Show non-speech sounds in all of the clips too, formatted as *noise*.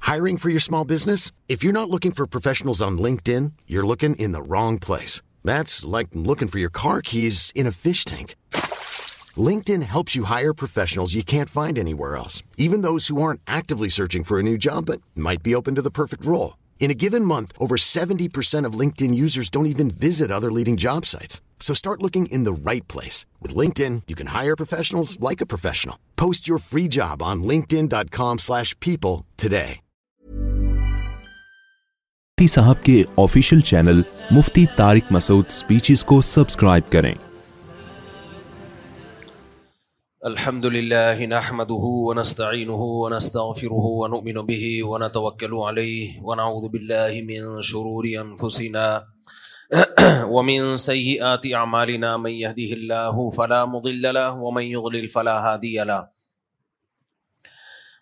Hiring for your small business? If you're not looking for professionals on LinkedIn, you're looking in the wrong place. That's like looking for your car keys in a fish tank. LinkedIn helps you hire professionals you can't find anywhere else, even those who aren't actively searching for a new job but might be open to the perfect role. In a given month, over 70% of LinkedIn users don't even visit other leading job sites. So start looking in the right place. With LinkedIn, you can hire professionals like a professional. Post your free job on linkedin.com/people today. مفتی صاحب کے official channel Mufti Tariq Masood speeches کو subscribe کریں الحمد لله نحمده ونستعينه ونستغفره ونؤمن به ونتوكل عليه ونعوذ بالله من شرور أنفسنا *clears throat* ومن سيئات أعمالنا من يهده الله فلا مضل له ومن يغلل فلا هادي له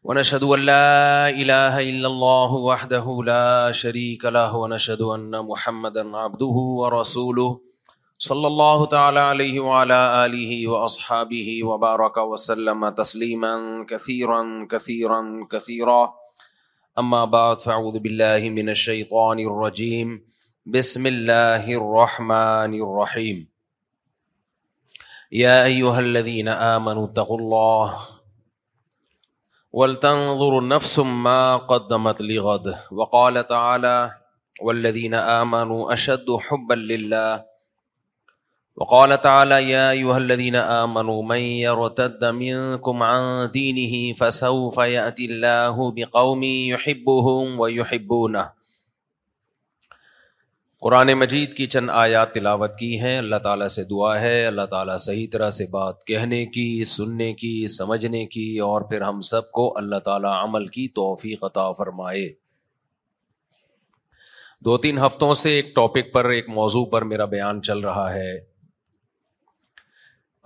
ونشهد ان لا اله الا الله وحده لا شريك له ونشهد ان محمدا عبده ورسوله صلى الله تعالى عليه وعلى اله واصحابه وبارك وسلم تسليما كثيرا كثيرا كثيرا اما بعد فاعوذ بالله من الشيطان الرجيم بسم الله الرحمن الرحيم يا ايها الذين امنوا اتقوا الله ولطنظر نفس ما قدمت لغد وقال تعالی والذین آمنوا اشد حبا لله وقال تعالى يا ايها الذين امنوا من يرتد منكم عن دينه فسوف ياتي الله بقوم يحبهم ويحبونه قرآن مجید کی چند آیات تلاوت کی ہیں اللہ تعالیٰ سے دعا ہے اللہ تعالیٰ صحیح طرح سے بات کہنے کی سننے کی سمجھنے کی اور پھر ہم سب کو اللہ تعالیٰ عمل کی توفیق عطا فرمائے دو تین ہفتوں سے ایک ٹاپک پر ایک موضوع پر میرا بیان چل رہا ہے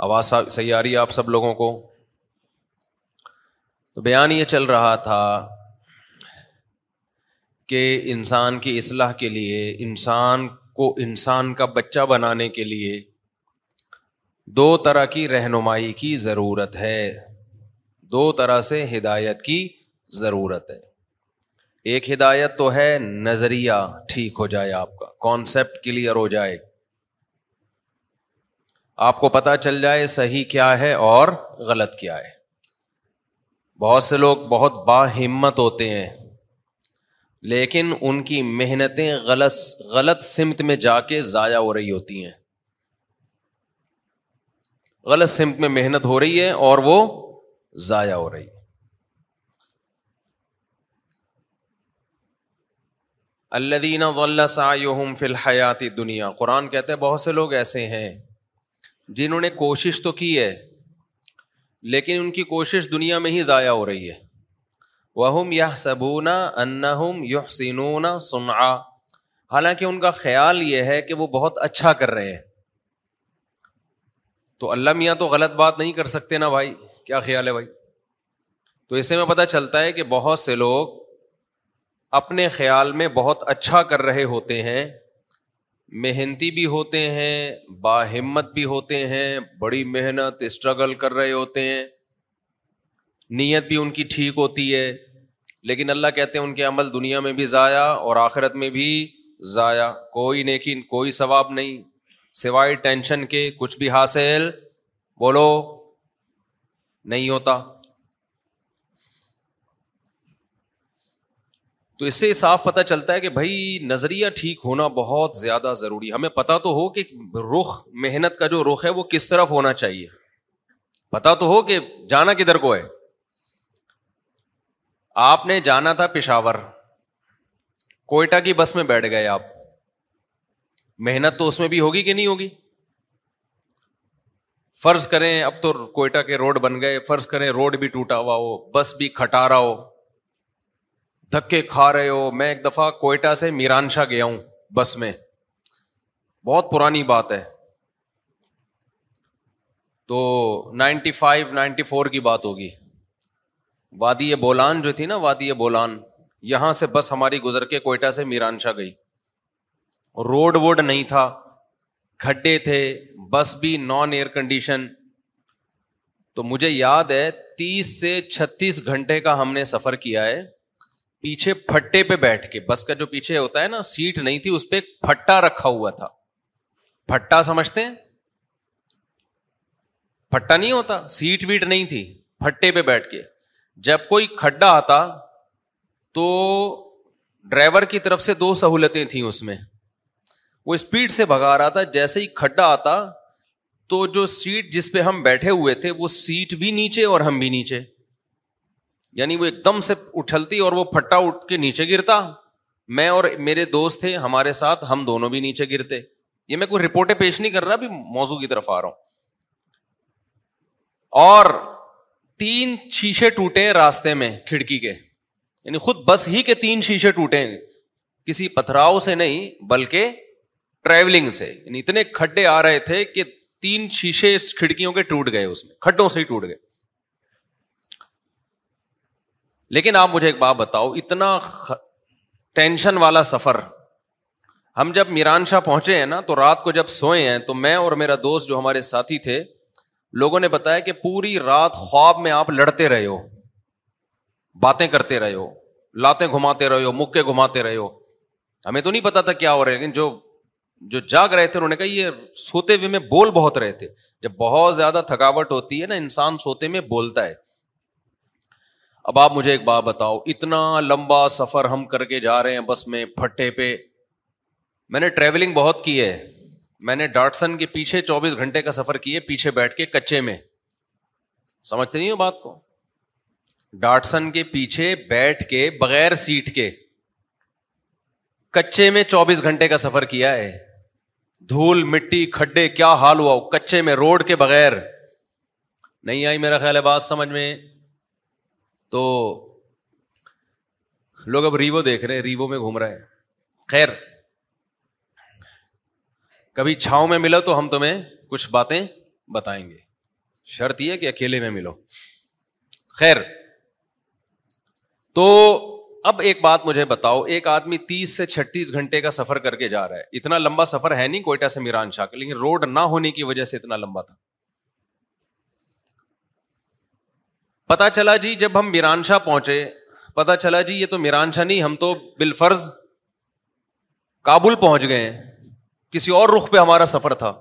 آواز سیاری آپ سب لوگوں کو تو بیان یہ چل رہا تھا کہ انسان کی اصلاح کے لیے انسان کو انسان کا بچہ بنانے کے لیے دو طرح کی رہنمائی کی ضرورت ہے دو طرح سے ہدایت کی ضرورت ہے ایک ہدایت تو ہے نظریہ ٹھیک ہو جائے آپ کا کانسیپٹ کلیئر ہو جائے آپ کو پتا چل جائے صحیح کیا ہے اور غلط کیا ہے بہت سے لوگ بہت با ہمت ہوتے ہیں لیکن ان کی محنتیں غلط غلط سمت میں جا کے ضائع ہو رہی ہوتی ہیں غلط سمت میں محنت ہو رہی ہے اور وہ ضائع ہو رہی ہے اللہ دینہ فی حیاتی دنیا قرآن کہتے ہیں بہت سے لوگ ایسے ہیں جنہوں نے کوشش تو کی ہے لیکن ان کی کوشش دنیا میں ہی ضائع ہو رہی ہے وہم وہ سبونا سنا حالانکہ ان کا خیال یہ ہے کہ وہ بہت اچھا کر رہے ہیں تو اللہ میاں تو غلط بات نہیں کر سکتے نا بھائی کیا خیال ہے بھائی تو اسے میں پتہ چلتا ہے کہ بہت سے لوگ اپنے خیال میں بہت اچھا کر رہے ہوتے ہیں محنتی بھی ہوتے ہیں باہمت بھی ہوتے ہیں بڑی محنت اسٹرگل کر رہے ہوتے ہیں نیت بھی ان کی ٹھیک ہوتی ہے لیکن اللہ کہتے ہیں ان کے عمل دنیا میں بھی ضائع اور آخرت میں بھی ضائع کوئی نیکی کوئی ثواب نہیں سوائے ٹینشن کے کچھ بھی حاصل بولو نہیں ہوتا تو اس سے صاف پتہ چلتا ہے کہ بھائی نظریہ ٹھیک ہونا بہت زیادہ ضروری ہمیں پتہ تو ہو کہ رخ محنت کا جو رخ ہے وہ کس طرف ہونا چاہیے پتہ تو ہو کہ جانا کدھر کو ہے آپ نے جانا تھا پشاور کوئٹہ کی بس میں بیٹھ گئے آپ محنت تو اس میں بھی ہوگی کہ نہیں ہوگی فرض کریں اب تو کوئٹہ کے روڈ بن گئے فرض کریں روڈ بھی ٹوٹا ہوا ہو بس بھی کھٹا رہا ہو دھکے کھا رہے ہو میں ایک دفعہ کوئٹہ سے میرانشا گیا ہوں بس میں بہت پرانی بات ہے تو نائنٹی فائیو نائنٹی فور کی بات ہوگی وادی بولان جو تھی نا وادی بولان یہاں سے بس ہماری گزر کے کوئٹہ سے میرانشا گئی روڈ ووڈ نہیں تھا کھڈے تھے بس بھی نان ایئر کنڈیشن تو مجھے یاد ہے تیس سے چھتیس گھنٹے کا ہم نے سفر کیا ہے پیچھے پھٹے پہ بیٹھ کے بس کا جو پیچھے ہوتا ہے نا سیٹ نہیں تھی اس پہ پھٹا رکھا ہوا تھا پھٹا سمجھتے ہیں پھٹا نہیں ہوتا سیٹ ویٹ نہیں تھی پھٹے پہ بیٹھ کے جب کوئی کھڈا آتا تو ڈرائیور کی طرف سے دو سہولتیں تھیں اس میں وہ اسپیڈ سے بھگا رہا تھا جیسے ہی کھڈا آتا تو جو سیٹ جس پہ ہم بیٹھے ہوئے تھے وہ سیٹ بھی نیچے اور ہم بھی نیچے یعنی وہ ایک دم سے اٹھلتی اور وہ پھٹا اٹھ کے نیچے گرتا میں اور میرے دوست تھے ہمارے ساتھ ہم دونوں بھی نیچے گرتے یہ میں کوئی رپورٹیں پیش نہیں کر رہا ابھی موضوع کی طرف آ رہا ہوں اور تین شیشے ٹوٹے راستے میں کھڑکی کے یعنی خود بس ہی کے تین شیشے ٹوٹے کسی پتھراؤ سے نہیں بلکہ ٹریولنگ سے یعنی اتنے کھڈے آ رہے تھے کہ تین شیشے کھڑکیوں کے ٹوٹ گئے اس میں کھڈوں سے ہی ٹوٹ گئے لیکن آپ مجھے ایک بات بتاؤ اتنا خ... ٹینشن والا سفر ہم جب میران شاہ پہنچے ہیں نا تو رات کو جب سوئے ہیں تو میں اور میرا دوست جو ہمارے ساتھی تھے لوگوں نے بتایا کہ پوری رات خواب میں آپ لڑتے رہے ہو باتیں کرتے رہے ہو لاتے گھماتے رہے ہو مکے گھماتے رہے ہو ہمیں تو نہیں پتا تھا کیا ہو رہا ہے جو جو جاگ رہے تھے انہوں نے کہا یہ سوتے ہوئے میں بول بہت رہے تھے جب بہت زیادہ تھکاوٹ ہوتی ہے نا انسان سوتے میں بولتا ہے اب آپ مجھے ایک بات بتاؤ اتنا لمبا سفر ہم کر کے جا رہے ہیں بس میں پھٹے پہ میں نے ٹریولنگ بہت کی ہے میں نے ڈاٹسن کے پیچھے چوبیس گھنٹے کا سفر کیے پیچھے بیٹھ کے کچے میں سمجھتے نہیں ہو بات کو ڈاٹسن کے پیچھے بیٹھ کے بغیر سیٹ کے کچے میں چوبیس گھنٹے کا سفر کیا ہے دھول مٹی کھڈے کیا حال ہوا کچے میں روڈ کے بغیر نہیں آئی میرا خیال ہے بات سمجھ میں تو لوگ اب ریوو دیکھ رہے ہیں ریوو میں گھوم رہے ہیں خیر کبھی چھاؤں میں ملو تو ہم تمہیں کچھ باتیں بتائیں گے شرط یہ کہ اکیلے میں ملو خیر تو اب ایک بات مجھے بتاؤ ایک آدمی تیس سے چھتیس گھنٹے کا سفر کر کے جا رہا ہے اتنا لمبا سفر ہے نہیں کوئٹہ سے میران شاہ کا لیکن روڈ نہ ہونے کی وجہ سے اتنا لمبا تھا پتا چلا جی جب ہم میران شاہ پہنچے پتا چلا جی یہ تو میران شاہ نہیں ہم تو بالفرض کابل پہنچ گئے ہیں کسی اور رخ پہ ہمارا سفر تھا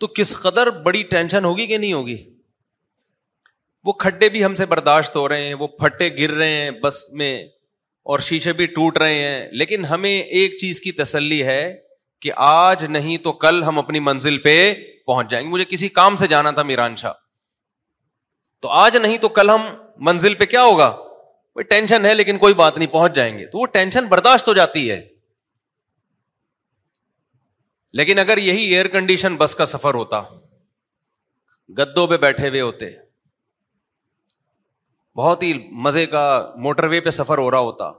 تو کس قدر بڑی ٹینشن ہوگی کہ نہیں ہوگی وہ کھڈے بھی ہم سے برداشت ہو رہے ہیں وہ پھٹے گر رہے ہیں بس میں اور شیشے بھی ٹوٹ رہے ہیں لیکن ہمیں ایک چیز کی تسلی ہے کہ آج نہیں تو کل ہم اپنی منزل پہ پہنچ جائیں گے مجھے کسی کام سے جانا تھا میران شاہ تو آج نہیں تو کل ہم منزل پہ کیا ہوگا ٹینشن ہے لیکن کوئی بات نہیں پہنچ جائیں گے تو وہ ٹینشن برداشت ہو جاتی ہے لیکن اگر یہی ایئر کنڈیشن بس کا سفر ہوتا گدوں پہ بیٹھے ہوئے ہوتے بہت ہی مزے کا موٹر وے پہ سفر ہو رہا ہوتا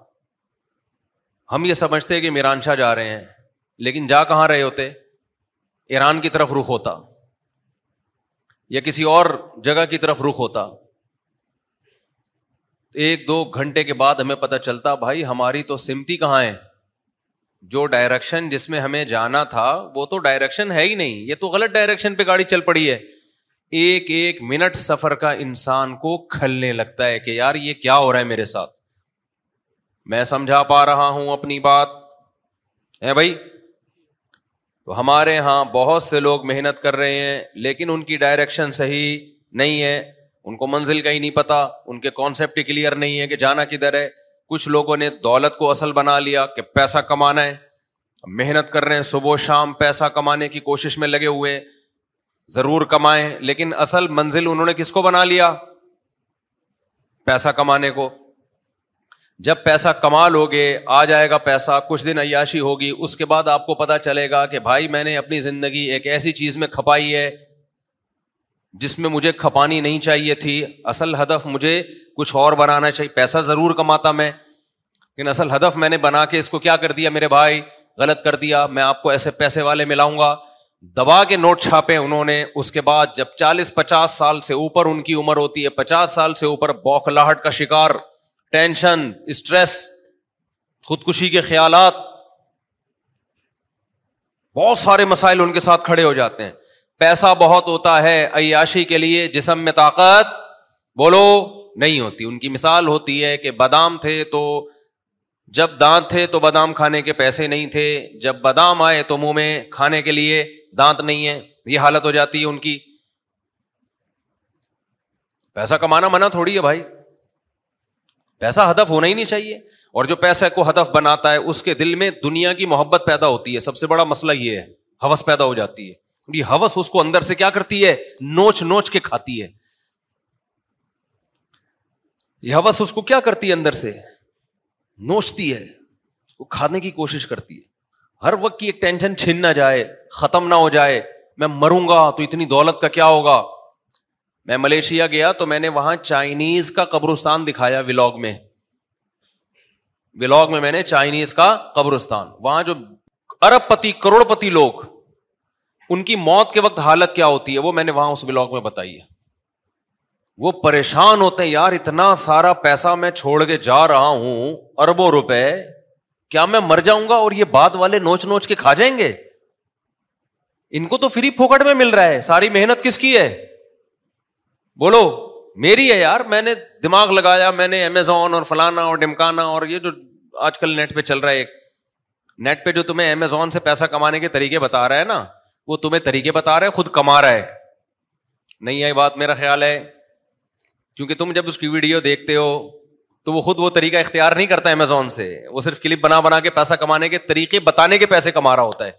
ہم یہ سمجھتے کہ میران شاہ جا رہے ہیں لیکن جا کہاں رہے ہوتے ایران کی طرف رخ ہوتا یا کسی اور جگہ کی طرف رخ ہوتا ایک دو گھنٹے کے بعد ہمیں پتہ چلتا بھائی ہماری تو سمتی کہاں ہے جو ڈائریکشن جس میں ہمیں جانا تھا وہ تو ڈائریکشن ہے ہی نہیں یہ تو غلط ڈائریکشن پہ گاڑی چل پڑی ہے ایک ایک منٹ سفر کا انسان کو کھلنے لگتا ہے کہ یار یہ کیا ہو رہا ہے میرے ساتھ میں سمجھا پا رہا ہوں اپنی بات ہے بھائی تو ہمارے یہاں بہت سے لوگ محنت کر رہے ہیں لیکن ان کی ڈائریکشن صحیح نہیں ہے ان کو منزل کا ہی نہیں پتا ان کے کانسیپٹ کلیئر نہیں ہے کہ جانا کدھر ہے کچھ لوگوں نے دولت کو اصل بنا لیا کہ پیسہ کمانا ہے محنت کر رہے ہیں صبح و شام پیسہ کمانے کی کوشش میں لگے ہوئے ضرور کمائے لیکن اصل منزل انہوں نے کس کو بنا لیا پیسہ کمانے کو جب پیسہ کما لو گے آ جائے گا پیسہ کچھ دن عیاشی ہوگی اس کے بعد آپ کو پتا چلے گا کہ بھائی میں نے اپنی زندگی ایک ایسی چیز میں کھپائی ہے جس میں مجھے کھپانی نہیں چاہیے تھی اصل ہدف مجھے کچھ اور بنانا چاہیے پیسہ ضرور کماتا میں لیکن اصل ہدف میں نے بنا کے اس کو کیا کر دیا میرے بھائی غلط کر دیا میں آپ کو ایسے پیسے والے ملاؤں گا دبا کے نوٹ چھاپے انہوں نے اس کے بعد جب چالیس پچاس سال سے اوپر ان کی عمر ہوتی ہے پچاس سال سے اوپر بوکھلاہٹ کا شکار ٹینشن اسٹریس خودکشی کے خیالات بہت سارے مسائل ان کے ساتھ کھڑے ہو جاتے ہیں پیسہ بہت ہوتا ہے عیاشی کے لیے جسم میں طاقت بولو نہیں ہوتی ان کی مثال ہوتی ہے کہ بادام تھے تو جب دانت تھے تو بادام کھانے کے پیسے نہیں تھے جب بادام آئے تو منہ میں کھانے کے لیے دانت نہیں ہے یہ حالت ہو جاتی ہے ان کی پیسہ کمانا منع تھوڑی ہے بھائی پیسہ ہدف ہونا ہی نہیں چاہیے اور جو پیسے کو ہدف بناتا ہے اس کے دل میں دنیا کی محبت پیدا ہوتی ہے سب سے بڑا مسئلہ یہ ہے حوث پیدا ہو جاتی ہے یہ ہوس اس کو اندر سے کیا کرتی ہے نوچ نوچ کے کھاتی ہے یہ ہوس اس کو کیا کرتی ہے اندر سے نوچتی ہے اس کو کھانے کی کوشش کرتی ہے ہر وقت کی ایک ٹینشن چھین نہ جائے ختم نہ ہو جائے میں مروں گا تو اتنی دولت کا کیا ہوگا میں ملیشیا گیا تو میں نے وہاں چائنیز کا قبرستان دکھایا ولاگ میں ولاگ میں میں نے چائنیز کا قبرستان وہاں جو ارب پتی کروڑ پتی لوگ ان کی موت کے وقت حالت کیا ہوتی ہے وہ میں نے وہاں اس بلاگ میں بتائی ہے وہ پریشان ہوتے ہیں یار اتنا سارا پیسہ میں چھوڑ کے جا رہا ہوں اربوں روپے کیا میں مر جاؤں گا اور یہ بات والے نوچ نوچ کے کھا جائیں گے ان کو تو فری پھوکٹ میں مل رہا ہے ساری محنت کس کی ہے بولو میری ہے یار میں نے دماغ لگایا میں نے امیزون اور فلانا اور ڈمکانا اور یہ جو آج کل نیٹ پہ چل رہا ہے ایک نیٹ پہ جو تمہیں امیزون سے پیسہ کمانے کے طریقے بتا رہا ہے نا وہ تمہیں طریقے بتا رہا ہے خود کما رہا ہے نہیں یہ بات میرا خیال ہے کیونکہ تم جب اس کی ویڈیو دیکھتے ہو تو وہ خود وہ طریقہ اختیار نہیں کرتا امیزون سے وہ صرف کلپ بنا بنا کے پیسہ کمانے کے طریقے بتانے کے پیسے کما رہا ہوتا ہے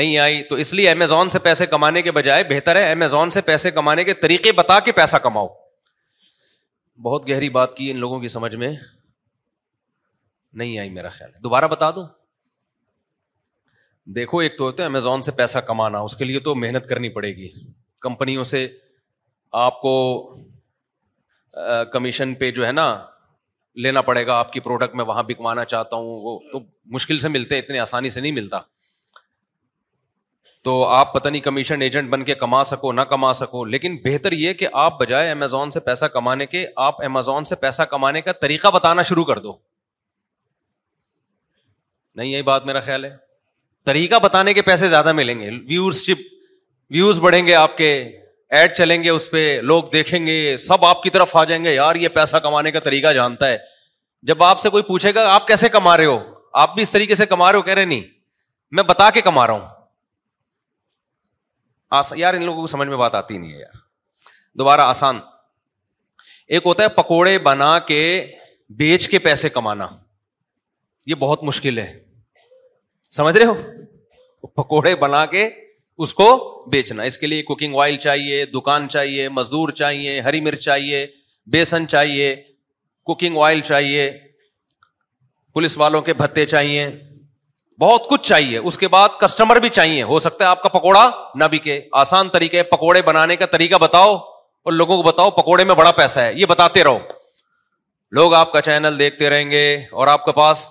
نہیں آئی تو اس لیے امیزون سے پیسے کمانے کے بجائے بہتر ہے امیزون سے پیسے کمانے کے طریقے بتا کے پیسہ کماؤ بہت گہری بات کی ان لوگوں کی سمجھ میں نہیں آئی میرا خیال ہے دوبارہ بتا دو دیکھو ایک تو ہوتا ہے امیزون سے پیسہ کمانا اس کے لیے تو محنت کرنی پڑے گی کمپنیوں سے آپ کو کمیشن پہ جو ہے نا لینا پڑے گا آپ کی پروڈکٹ میں وہاں بکوانا چاہتا ہوں وہ تو مشکل سے ملتے اتنے آسانی سے نہیں ملتا تو آپ پتہ نہیں کمیشن ایجنٹ بن کے کما سکو نہ کما سکو لیکن بہتر یہ کہ آپ بجائے امیزون سے پیسہ کمانے کے آپ امیزون سے پیسہ کمانے کا طریقہ بتانا شروع کر دو نہیں یہی بات میرا خیال ہے طریقہ بتانے کے پیسے زیادہ ملیں گے ویوز بڑھیں گے آپ کے ایڈ چلیں گے اس پہ لوگ دیکھیں گے سب آپ کی طرف آ جائیں گے یار یہ پیسہ کمانے کا طریقہ جانتا ہے جب آپ سے کوئی پوچھے گا آپ کیسے کما رہے ہو آپ بھی اس طریقے سے کما رہے ہو کہہ رہے نہیں میں بتا کے کما رہا ہوں آس... یار ان لوگوں کو سمجھ میں بات آتی نہیں ہے یار دوبارہ آسان ایک ہوتا ہے پکوڑے بنا کے بیچ کے پیسے کمانا یہ بہت مشکل ہے سمجھ رہے ہو پکوڑے بنا کے اس کو بیچنا اس کے لیے کوکنگ آئل چاہیے دکان چاہیے مزدور چاہیے ہری مرچ چاہیے بیسن چاہیے کوکنگ آئل چاہیے پولیس والوں کے بھتے چاہیے بہت کچھ چاہیے اس کے بعد کسٹمر بھی چاہیے ہو سکتا ہے آپ کا پکوڑا نہ بکے آسان طریقے پکوڑے بنانے کا طریقہ بتاؤ اور لوگوں کو بتاؤ پکوڑے میں بڑا پیسہ ہے یہ بتاتے رہو لوگ آپ کا چینل دیکھتے رہیں گے اور آپ کے پاس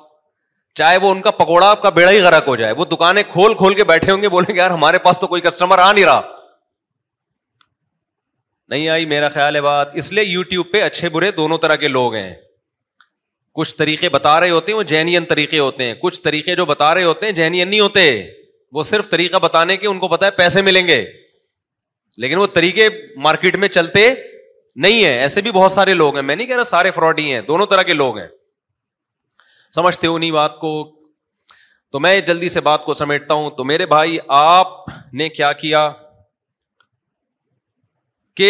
چاہے وہ ان کا پکوڑا آپ کا بیڑا ہی غرق ہو جائے وہ دکانیں کھول کھول کے بیٹھے ہوں گے بولیں گے یار ہمارے پاس تو کوئی کسٹمر آ نہیں رہا نہیں آئی میرا خیال ہے بات اس لیے یو ٹیوب پہ اچھے برے دونوں طرح کے لوگ ہیں کچھ طریقے بتا رہے ہوتے ہیں وہ جینین طریقے ہوتے ہیں کچھ طریقے جو بتا رہے ہوتے ہیں جینین نہیں ہوتے وہ صرف طریقہ بتانے کے ان کو پتا ہے پیسے ملیں گے لیکن وہ طریقے مارکیٹ میں چلتے نہیں ہے ایسے بھی بہت سارے لوگ ہیں میں نہیں کہہ رہا سارے فراڈ ہی ہیں دونوں طرح کے لوگ ہیں سمجھتے ہو نہیں بات کو تو میں جلدی سے بات کو سمیٹتا ہوں تو میرے بھائی آپ نے کیا کیا کہ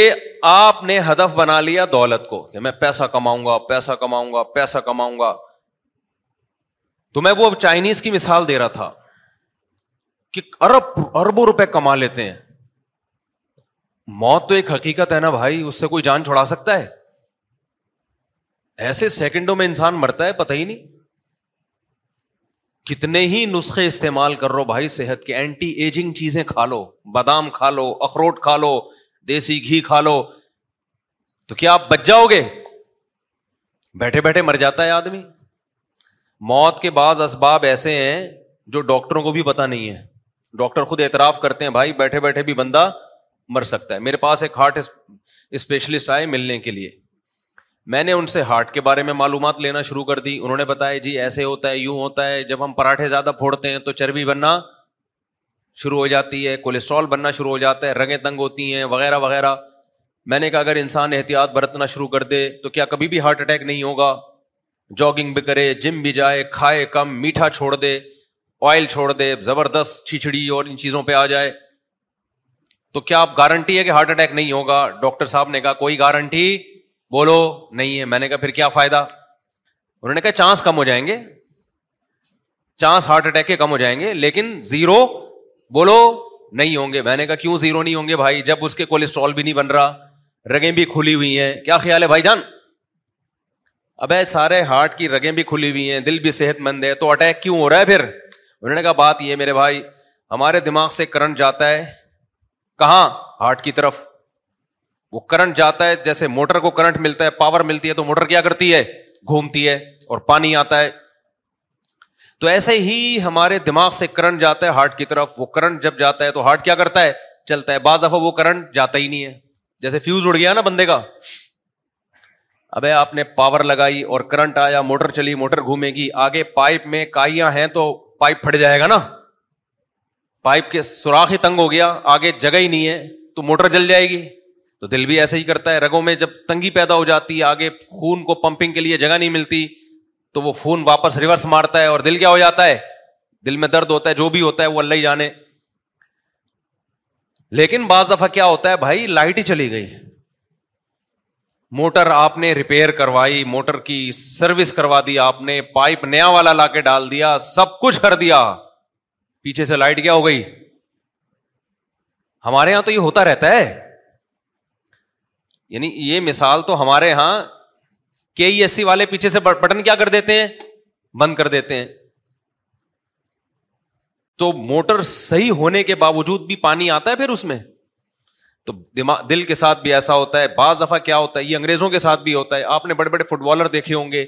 آپ نے ہدف بنا لیا دولت کو کہ میں پیسہ کماؤں گا پیسہ کماؤں گا پیسہ کماؤں گا تو میں وہ اب چائنیز کی مثال دے رہا تھا کہ ارب اربوں روپئے کما لیتے ہیں موت تو ایک حقیقت ہے نا بھائی اس سے کوئی جان چھوڑا سکتا ہے ایسے سیکنڈوں میں انسان مرتا ہے پتہ ہی نہیں کتنے ہی نسخے استعمال کر رہو بھائی صحت کے اینٹی ایجنگ چیزیں کھا لو بادام کھا لو اخروٹ کھا لو دیسی گھی کھا لو تو کیا آپ بچ جاؤ گے بیٹھے بیٹھے مر جاتا ہے آدمی موت کے بعض اسباب ایسے ہیں جو ڈاکٹروں کو بھی پتا نہیں ہے ڈاکٹر خود اعتراف کرتے ہیں بھائی بیٹھے بیٹھے بھی بندہ مر سکتا ہے میرے پاس ایک ہارٹ اسپیشلسٹ آئے ملنے کے لیے میں نے ان سے ہارٹ کے بارے میں معلومات لینا شروع کر دی انہوں نے بتایا جی ایسے ہوتا ہے یوں ہوتا ہے جب ہم پراٹھے زیادہ پھوڑتے ہیں تو چربی بننا شروع ہو جاتی ہے کولیسٹرول بننا شروع ہو جاتا ہے رنگیں تنگ ہوتی ہیں وغیرہ وغیرہ میں نے کہا اگر انسان احتیاط برتنا شروع کر دے تو کیا کبھی بھی ہارٹ اٹیک نہیں ہوگا جاگنگ بھی کرے جم بھی جائے کھائے کم میٹھا چھوڑ دے آئل چھوڑ دے زبردست چھچڑی اور ان چیزوں پہ آ جائے تو کیا آپ گارنٹی ہے کہ ہارٹ اٹیک نہیں ہوگا ڈاکٹر صاحب نے کہا کوئی گارنٹی بولو نہیں ہے میں نے کہا پھر کیا فائدہ انہوں نے کہا چانس کم ہو جائیں گے چانس ہارٹ اٹیک کے کم ہو جائیں گے لیکن زیرو بولو نہیں ہوں گے میں نے کہا کیوں زیرو نہیں ہوں گے بھائی جب اس کے کولسٹرول بھی نہیں بن رہا رگیں بھی کھلی ہوئی ہیں کیا خیال ہے بھائی جان اب سارے ہارٹ کی رگیں بھی کھلی ہوئی ہیں دل بھی صحت مند ہے تو اٹیک کیوں ہو رہا ہے پھر انہوں نے کہا بات یہ میرے بھائی ہمارے دماغ سے کرنٹ جاتا ہے کہاں ہارٹ کی طرف وہ کرنٹ جاتا ہے جیسے موٹر کو کرنٹ ملتا ہے پاور ملتی ہے تو موٹر کیا کرتی ہے گھومتی ہے اور پانی آتا ہے تو ایسے ہی ہمارے دماغ سے کرنٹ جاتا ہے ہارٹ کی طرف وہ کرنٹ جب جاتا ہے تو ہارٹ کیا کرتا ہے چلتا ہے بعض دفعہ وہ کرنٹ جاتا ہی نہیں ہے جیسے فیوز اڑ گیا نا بندے کا ابے آپ نے پاور لگائی اور کرنٹ آیا موٹر چلی موٹر گھومے گی آگے پائپ میں کائیاں ہیں تو پائپ پھٹ جائے گا نا پائپ کے سوراخ ہی تنگ ہو گیا آگے جگہ ہی نہیں ہے تو موٹر جل جائے گی تو دل بھی ایسا ہی کرتا ہے رگوں میں جب تنگی پیدا ہو جاتی ہے آگے خون کو پمپنگ کے لیے جگہ نہیں ملتی تو وہ خون واپس ریورس مارتا ہے اور دل کیا ہو جاتا ہے دل میں درد ہوتا ہے جو بھی ہوتا ہے وہ اللہ ہی جانے لیکن بعض دفعہ کیا ہوتا ہے بھائی لائٹ ہی چلی گئی موٹر آپ نے ریپیئر کروائی موٹر کی سروس کروا دی آپ نے پائپ نیا والا لا کے ڈال دیا سب کچھ کر دیا پیچھے سے لائٹ کیا ہو گئی ہمارے یہاں تو یہ ہوتا رہتا ہے یعنی یہ مثال تو ہمارے یہاں کے ای ایس سی والے پیچھے سے بٹن کیا کر دیتے ہیں بند کر دیتے ہیں تو موٹر صحیح ہونے کے باوجود بھی پانی آتا ہے پھر اس میں تو دماغ دل کے ساتھ بھی ایسا ہوتا ہے بعض دفعہ کیا ہوتا ہے یہ انگریزوں کے ساتھ بھی ہوتا ہے آپ نے بڑے بڑے فٹ بالر دیکھے ہوں گے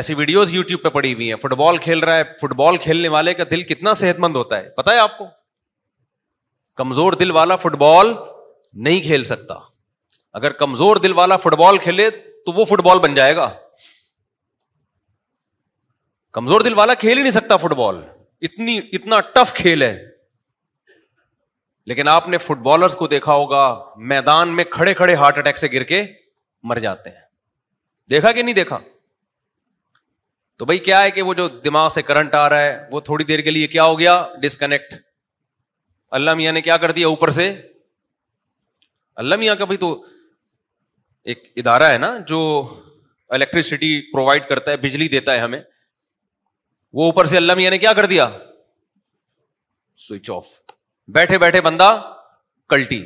ایسی ویڈیوز یو ٹیوب پہ پڑی ہوئی ہیں فٹ بال کھیل رہا ہے فٹ بال کھیلنے والے کا دل کتنا صحت مند ہوتا ہے پتا ہے آپ کو کمزور دل والا فٹ بال نہیں کھیل سکتا اگر کمزور دل والا فٹ بال کھیلے تو وہ فٹ بال بن جائے گا کمزور دل والا کھیل ہی نہیں سکتا فٹ بال اتنی اتنا ٹف کھیل ہے لیکن آپ نے فٹ بالرس کو دیکھا ہوگا میدان میں کھڑے کھڑے ہارٹ اٹیک سے گر کے مر جاتے ہیں دیکھا کہ نہیں دیکھا تو بھائی کیا ہے کہ وہ جو دماغ سے کرنٹ آ رہا ہے وہ تھوڑی دیر کے لیے کیا ہو گیا ڈسکنیکٹ اللہ میاں نے کیا کر دیا اوپر سے اللہ بھائی تو ایک ادارہ ہے نا جو الیکٹریسٹی پرووائڈ کرتا ہے بجلی دیتا ہے ہمیں وہ اوپر سے اللہ میاں نے کیا کر دیا سوئچ آف بیٹھے بیٹھے بندہ کلٹی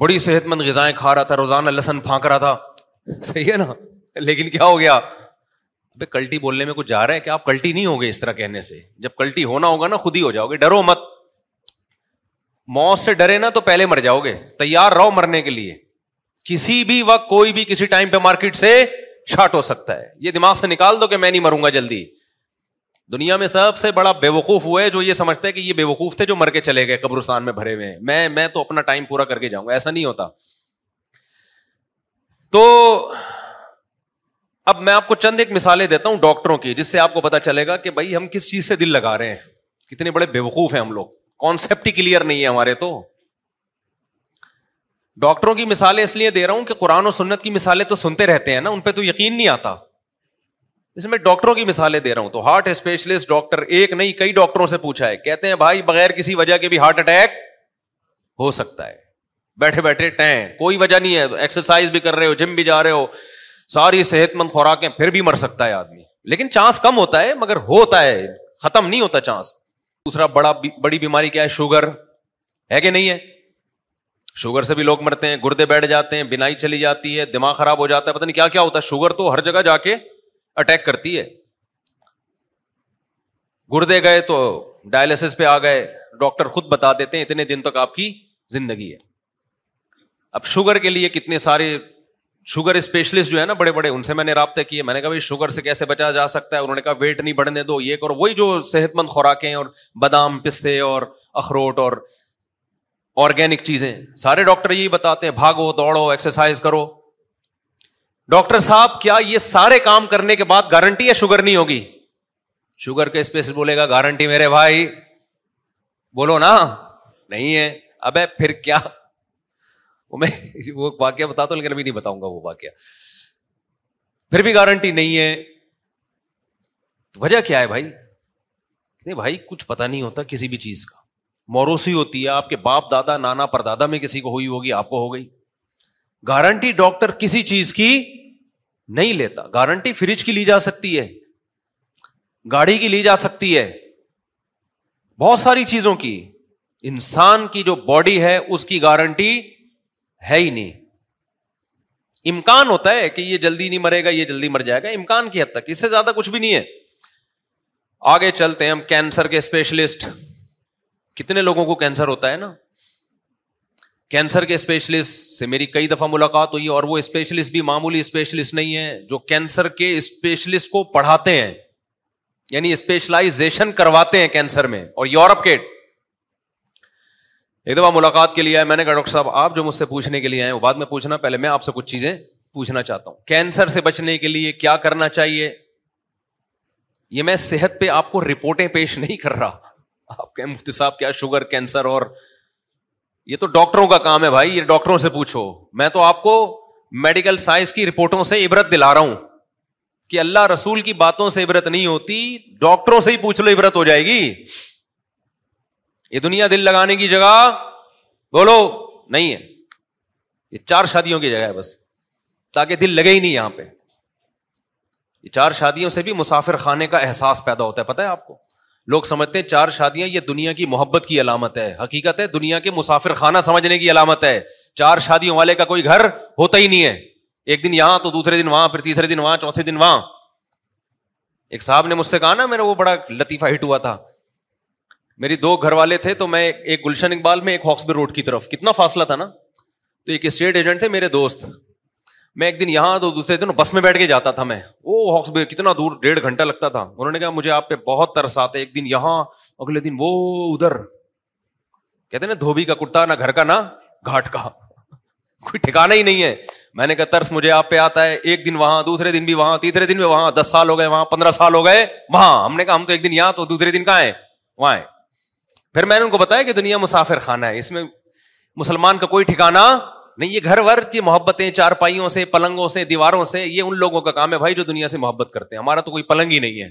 بڑی صحت مند غذائیں کھا رہا تھا روزانہ لسن پھانک رہا تھا صحیح ہے نا لیکن کیا ہو گیا کلٹی بولنے میں کچھ جا رہا ہے کہ آپ کلٹی نہیں ہوگے اس طرح کہنے سے جب کلٹی ہونا ہوگا نا خود ہی ہو جاؤ گے ڈرو مت موت سے ڈرے نا تو پہلے مر جاؤ گے تیار رہو مرنے کے لیے کسی بھی وقت کوئی بھی کسی ٹائم پہ مارکیٹ سے شارٹ ہو سکتا ہے یہ دماغ سے نکال دو کہ میں نہیں مروں گا جلدی دنیا میں سب سے بڑا بے وقوف ہوا ہے جو یہ سمجھتا ہے کہ یہ بے وقوف تھے جو مر کے چلے گئے قبرستان میں بھرے ہوئے ہیں میں تو اپنا ٹائم پورا کر کے جاؤں گا ایسا نہیں ہوتا تو اب میں آپ کو چند ایک مثالیں دیتا ہوں ڈاکٹروں کی جس سے آپ کو پتا چلے گا کہ بھائی ہم کس چیز سے دل لگا رہے ہیں کتنے بڑے بے وقوف ہیں ہم لوگ کانسیپٹ ہی کلیئر نہیں ہے ہمارے تو ڈاکٹروں کی مثالیں اس لیے دے رہا ہوں کہ قرآن و سنت کی مثالیں تو سنتے رہتے ہیں نا ان پہ تو یقین نہیں آتا اس میں ڈاکٹروں کی مثالیں دے رہا ہوں تو ہارٹ اسپیشلسٹ ڈاکٹر ایک نہیں کئی ڈاکٹروں سے پوچھا ہے کہتے ہیں بھائی بغیر کسی وجہ کے بھی ہارٹ اٹیک ہو سکتا ہے بیٹھے بیٹھے ٹین کوئی وجہ نہیں ہے ایکسرسائز بھی کر رہے ہو جم بھی جا رہے ہو ساری صحت مند خوراکیں پھر بھی مر سکتا ہے آدمی لیکن چانس کم ہوتا ہے مگر ہوتا ہے ختم نہیں ہوتا چانس دوسرا بڑا بڑی بیماری کیا ہے شوگر ہے کہ نہیں ہے شوگر سے بھی لوگ مرتے ہیں گردے بیٹھ جاتے ہیں بینائی چلی جاتی ہے دماغ خراب ہو جاتا ہے نہیں کیا کیا ہوتا ہے شوگر تو ہر جگہ جا کے اٹیک کرتی ہے گردے گئے تو ڈائلس پہ آ گئے ڈاکٹر خود بتا دیتے ہیں اتنے دن تک آپ کی زندگی ہے اب شوگر کے لیے کتنے سارے شوگر اسپیشلسٹ جو ہے نا بڑے بڑے ان سے میں نے رابطے کیے میں نے کہا بھائی شوگر سے کیسے بچا جا سکتا ہے انہوں نے کہا ویٹ نہیں بڑھنے دو یہ اور وہی جو صحت مند خوراکیں اور بادام پستے اور اخروٹ اور آرگینک چیزیں سارے ڈاکٹر یہی بتاتے ہیں بھاگو دوڑو ایکسرسائز کرو ڈاکٹر صاحب کیا یہ سارے کام کرنے کے بعد گارنٹی ہے شوگر نہیں ہوگی شوگر کے اسپیشل بولے گا گارنٹی میرے بھائی بولو نا نہیں ہے اب پھر کیا وہ میں وہ واقعہ لیکن ابھی نہیں بتاؤں گا وہ واقعہ پھر بھی گارنٹی نہیں ہے وجہ کیا ہے بھائی نہیں بھائی کچھ پتا نہیں ہوتا کسی بھی چیز کا موروسی ہوتی ہے آپ کے باپ دادا نانا پر دادا میں کسی کو ہوئی ہوگی آپ کو ہو گئی گارنٹی ڈاکٹر کسی چیز کی نہیں لیتا گارنٹی فریج کی لی جا سکتی ہے گاڑی کی لی جا سکتی ہے بہت ساری چیزوں کی انسان کی جو باڈی ہے اس کی گارنٹی ہے ہی نہیں امکان ہوتا ہے کہ یہ جلدی نہیں مرے گا یہ جلدی مر جائے گا امکان کی حد تک اس سے زیادہ کچھ بھی نہیں ہے آگے چلتے ہیں ہم کینسر کے اسپیشلسٹ کتنے لوگوں کو کینسر ہوتا ہے نا کینسر کے اسپیشلسٹ سے میری کئی دفعہ ملاقات ہوئی اور وہ اسپیشلسٹ بھی معمولی اسپیشلسٹ نہیں ہے جو کینسر کے اسپیشلسٹ کو پڑھاتے ہیں یعنی اسپیشلائزیشن کرواتے ہیں کینسر میں اور یورپ کے ایک دفعہ ملاقات کے لیے آئے میں نے کہا ڈاکٹر صاحب آپ جو مجھ سے پوچھنے کے لیے آئے وہ بعد میں پوچھنا پہلے میں آپ سے کچھ چیزیں پوچھنا چاہتا ہوں کینسر سے بچنے کے لیے کیا کرنا چاہیے یہ میں صحت پہ آپ کو رپورٹیں پیش نہیں کر رہا آپ کے مفتی صاحب کیا شوگر کینسر اور یہ تو ڈاکٹروں کا کام ہے بھائی یہ ڈاکٹروں سے پوچھو میں تو آپ کو میڈیکل سائنس کی رپورٹوں سے عبرت دلا رہا ہوں کہ اللہ رسول کی باتوں سے عبرت نہیں ہوتی ڈاکٹروں سے ہی پوچھ لو عبرت ہو جائے گی یہ دنیا دل لگانے کی جگہ بولو نہیں ہے یہ چار شادیوں کی جگہ ہے بس تاکہ دل لگے ہی نہیں یہاں پہ یہ چار شادیوں سے بھی مسافر خانے کا احساس پیدا ہوتا ہے پتا ہے آپ کو لوگ سمجھتے ہیں چار شادیاں یہ دنیا کی محبت کی علامت ہے حقیقت ہے دنیا کے مسافر خانہ سمجھنے کی علامت ہے چار شادیوں والے کا کوئی گھر ہوتا ہی نہیں ہے ایک دن یہاں تو دوسرے دن وہاں پھر تیسرے دن وہاں چوتھے دن وہاں ایک صاحب نے مجھ سے کہا نا میرا وہ بڑا لطیفہ ہٹ ہوا تھا میری دو گھر والے تھے تو میں ایک گلشن اقبال میں ایک ہاکسبے روڈ کی طرف کتنا فاصلہ تھا نا تو ایک اسٹیٹ ایجنٹ تھے میرے دوست میں ایک دن یہاں تو دوسرے دن بس میں بیٹھ کے جاتا تھا میں وہ ڈیڑھ گھنٹہ لگتا تھا انہوں نے کہا مجھے آپ پہ بہت ترس آتے ایک دن یہاں اگلے دن وہ ادھر کہتے نا دھوبی کا کتا نہ گھر کا نہ گھاٹ کا کوئی ٹھکانا ہی نہیں ہے میں نے کہا ترس مجھے آپ پہ آتا ہے ایک دن وہاں دوسرے دن بھی وہاں تیسرے دن بھی وہاں دس سال ہو گئے وہاں پندرہ سال ہو گئے وہاں ہم نے کہا ہم تو ایک دن یہاں تو دوسرے دن کہاں ہے وہاں پھر میں نے ان کو بتایا کہ دنیا مسافر خانہ ہے اس میں مسلمان کا کوئی ٹھکانا نہیں یہ گھر ور کی محبتیں چار پائیوں سے پلنگوں سے دیواروں سے یہ ان لوگوں کا کام ہے بھائی جو دنیا سے محبت کرتے ہیں ہمارا تو کوئی پلنگ ہی نہیں ہے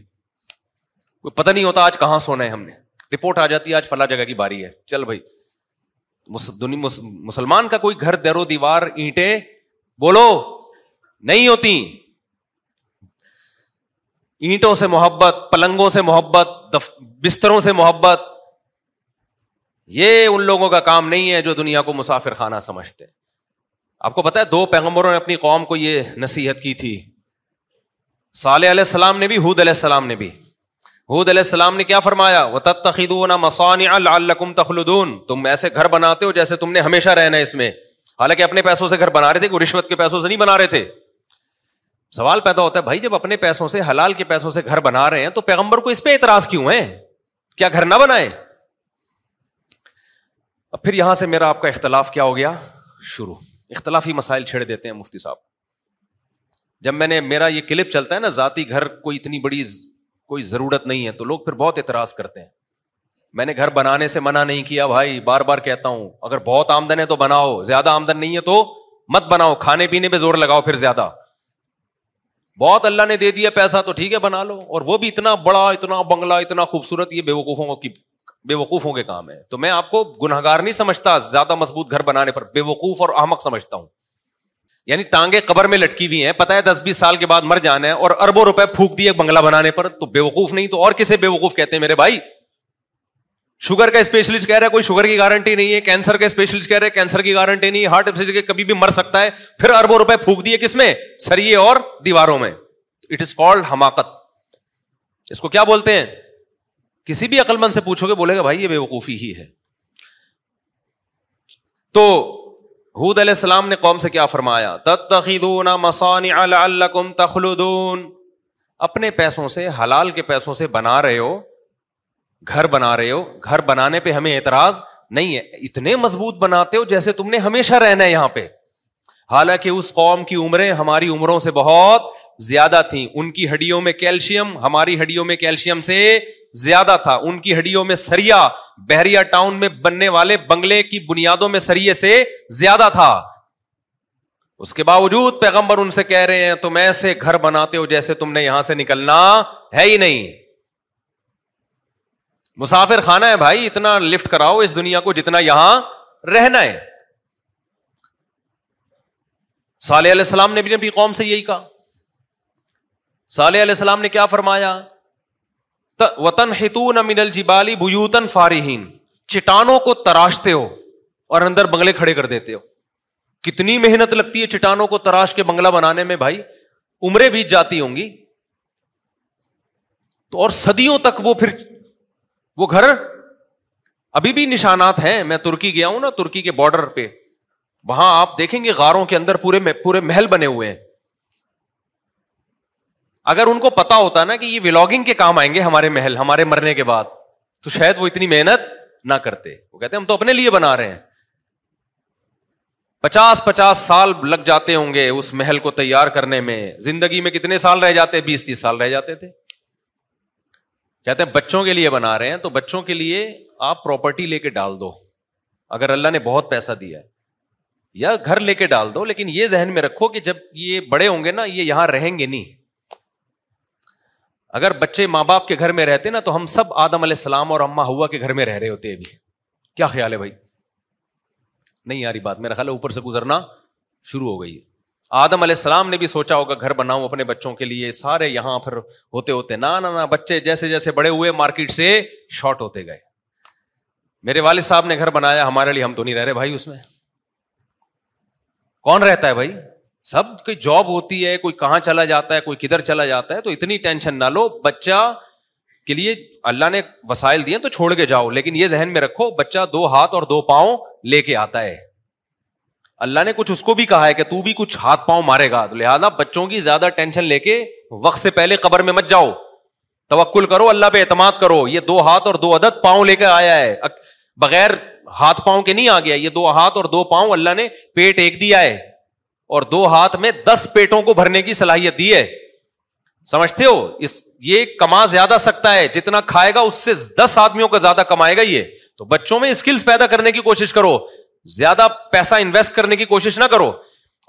کوئی پتہ نہیں ہوتا آج کہاں سونا ہے ہم نے رپورٹ آ جاتی ہے آج فلاں جگہ کی باری ہے چل بھائی مسلمان کا کوئی گھر درو دیوار اینٹیں بولو نہیں ہوتی اینٹوں سے محبت پلنگوں سے محبت بستروں سے محبت یہ ان لوگوں کا کام نہیں ہے جو دنیا کو مسافر خانہ سمجھتے آپ کو پتا ہے دو پیغمبروں نے اپنی قوم کو یہ نصیحت کی تھی صالح السلام نے بھی حود علیہ السلام نے بھی حود علیہ السلام نے کیا فرمایا وہ مسان الکم تخلدون تم ایسے گھر بناتے ہو جیسے تم نے ہمیشہ رہنا ہے اس میں حالانکہ اپنے پیسوں سے گھر بنا رہے تھے کہ رشوت کے پیسوں سے نہیں بنا رہے تھے سوال پیدا ہوتا ہے بھائی جب اپنے پیسوں سے حلال کے پیسوں سے گھر بنا رہے ہیں تو پیغمبر کو اس پہ اعتراض کیوں ہے کیا گھر نہ بنائے اب پھر یہاں سے میرا آپ کا اختلاف کیا ہو گیا شروع اختلافی مسائل چھیڑ دیتے ہیں مفتی صاحب جب میں نے میرا یہ کلپ چلتا ہے نا ذاتی گھر کو اتنی بڑی کوئی ضرورت نہیں ہے تو لوگ پھر بہت اعتراض کرتے ہیں میں نے گھر بنانے سے منع نہیں کیا بھائی بار بار کہتا ہوں اگر بہت آمدن ہے تو بناؤ زیادہ آمدن نہیں ہے تو مت بناؤ کھانے پینے پہ زور لگاؤ پھر زیادہ بہت اللہ نے دے دیا پیسہ تو ٹھیک ہے بنا لو اور وہ بھی اتنا بڑا اتنا بنگلہ اتنا خوبصورت یہ بے وقوفوں کی بے وقوفوں کے کام ہے تو میں آپ کو گناہ گار نہیں سمجھتا زیادہ مضبوط گھر بنانے پر بے وقوف اور سمجھتا ہوں یعنی قبر میں لٹکی ہوئی ہیں ہے ہے دس بیس سال کے بعد مر جانا اور اربوں روپئے پھونک دیے بنگلہ بنانے پر تو بے وقوف نہیں تو اور کسے بے وقوف کہتے ہیں میرے بھائی شوگر کا اسپیشلسٹ کہہ رہا ہے کوئی شوگر کی گارنٹی نہیں ہے کینسر کا اسپیشلسٹ کہہ رہے کینسر کی گارنٹی نہیں ہارٹ کے کبھی بھی مر سکتا ہے پھر اربوں روپئے پھونک دیے کس میں سریے اور دیواروں میں اٹ از کالڈ حماقت اس کو کیا بولتے ہیں کسی بھی عقل مند سے پوچھو گے بولے گا بھائی یہ بے وقوفی ہی ہے تو حود علیہ السلام نے قوم سے کیا فرمایا تخلدون اپنے پیسوں سے حلال کے پیسوں سے بنا رہے ہو گھر بنا رہے ہو گھر بنانے پہ ہمیں اعتراض نہیں ہے اتنے مضبوط بناتے ہو جیسے تم نے ہمیشہ رہنا ہے یہاں پہ حالانکہ اس قوم کی عمریں ہماری عمروں سے بہت زیادہ تھیں ان کی ہڈیوں میں کیلشیم ہماری ہڈیوں میں کیلشیم سے زیادہ تھا ان کی ہڈیوں میں سریا بحریہ ٹاؤن میں بننے والے بنگلے کی بنیادوں میں سریے سے زیادہ تھا اس کے باوجود پیغمبر ان سے کہہ رہے ہیں تم ایسے گھر بناتے ہو جیسے تم نے یہاں سے نکلنا ہے ہی نہیں مسافر خانہ ہے بھائی اتنا لفٹ کراؤ اس دنیا کو جتنا یہاں رہنا ہے صالح علیہ السلام نے بھی قوم سے یہی کہا صالح علیہ السلام نے کیا فرمایا وطن ہتون جی بالی بوتن فارحین چٹانوں کو تراشتے ہو اور اندر بنگلے کھڑے کر دیتے ہو کتنی محنت لگتی ہے چٹانوں کو تراش کے بنگلہ بنانے میں بھائی عمرے بیت جاتی ہوں گی تو اور صدیوں تک وہ پھر وہ گھر ابھی بھی نشانات ہیں میں ترکی گیا ہوں نا ترکی کے بارڈر پہ وہاں آپ دیکھیں گے غاروں کے اندر پورے پورے محل بنے ہوئے ہیں اگر ان کو پتا ہوتا نا کہ یہ ولاگنگ کے کام آئیں گے ہمارے محل ہمارے مرنے کے بعد تو شاید وہ اتنی محنت نہ کرتے وہ کہتے ہم تو اپنے لیے بنا رہے ہیں پچاس پچاس سال لگ جاتے ہوں گے اس محل کو تیار کرنے میں زندگی میں کتنے سال رہ جاتے بیس تیس سال رہ جاتے تھے کہتے ہیں بچوں کے لیے بنا رہے ہیں تو بچوں کے لیے آپ پراپرٹی لے کے ڈال دو اگر اللہ نے بہت پیسہ دیا ہے یا گھر لے کے ڈال دو لیکن یہ ذہن میں رکھو کہ جب یہ بڑے ہوں گے نا یہاں رہیں گے نہیں اگر بچے ماں باپ کے گھر میں رہتے نا تو ہم سب آدم علیہ السلام اور اما ہوا کے گھر میں رہ رہے ہوتے ابھی کیا خیال ہے بھائی نہیں یاری بات میرا خیال ہے اوپر سے گزرنا شروع ہو گئی ہے آدم علیہ السلام نے بھی سوچا ہوگا گھر بناؤں اپنے بچوں کے لیے سارے یہاں پر ہوتے ہوتے نہ بچے جیسے جیسے بڑے ہوئے مارکیٹ سے شارٹ ہوتے گئے میرے والد صاحب نے گھر بنایا ہمارے لیے ہم تو نہیں رہ رہے بھائی اس میں کون رہتا ہے بھائی سب کی جاب ہوتی ہے کوئی کہاں چلا جاتا ہے کوئی کدھر چلا جاتا ہے تو اتنی ٹینشن نہ لو بچہ کے لیے اللہ نے وسائل دیے تو چھوڑ کے جاؤ لیکن یہ ذہن میں رکھو بچہ دو ہاتھ اور دو پاؤں لے کے آتا ہے اللہ نے کچھ اس کو بھی کہا ہے کہ تو بھی کچھ ہاتھ پاؤں مارے گا تو لہٰذا بچوں کی زیادہ ٹینشن لے کے وقت سے پہلے قبر میں مت جاؤ توکل کرو اللہ پہ اعتماد کرو یہ دو ہاتھ اور دو عدد پاؤں لے کے آیا ہے بغیر ہاتھ پاؤں کے نہیں آ گیا یہ دو ہاتھ اور دو پاؤں اللہ نے پیٹ ایک دیا ہے اور دو ہاتھ میں دس پیٹوں کو بھرنے کی صلاحیت دی ہے سمجھتے ہو اس یہ کما زیادہ سکتا ہے جتنا کھائے گا اس سے دس آدمیوں کا زیادہ کمائے گا یہ تو بچوں میں اسکلس پیدا کرنے کی کوشش کرو زیادہ پیسہ انویسٹ کرنے کی کوشش نہ کرو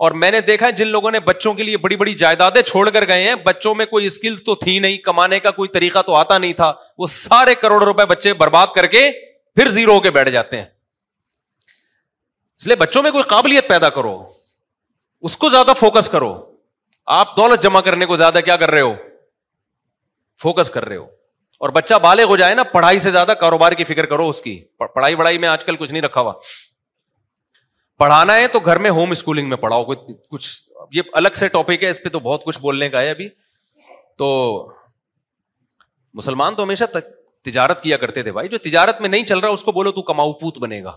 اور میں نے دیکھا جن لوگوں نے بچوں کے لیے بڑی بڑی جائیدادیں چھوڑ کر گئے ہیں بچوں میں کوئی اسکل تو تھی نہیں کمانے کا کوئی طریقہ تو آتا نہیں تھا وہ سارے کروڑ روپئے بچے برباد کر کے پھر زیرو ہو کے بیٹھ جاتے ہیں اس لیے بچوں میں کوئی قابلیت پیدا کرو اس کو زیادہ فوکس کرو آپ دولت جمع کرنے کو زیادہ کیا کر رہے ہو فوکس کر رہے ہو اور بچہ بالغ ہو جائے نا پڑھائی سے زیادہ کاروبار کی فکر کرو اس کی پڑھائی وڑھائی میں آج کل کچھ نہیں رکھا ہوا پڑھانا ہے تو گھر میں ہوم اسکولنگ میں پڑھاؤ کچھ یہ الگ سے ٹاپک ہے اس پہ تو بہت کچھ بولنے کا ہے ابھی تو مسلمان تو ہمیشہ تجارت کیا کرتے تھے بھائی جو تجارت میں نہیں چل رہا اس کو بولو تو کماؤ پوت بنے گا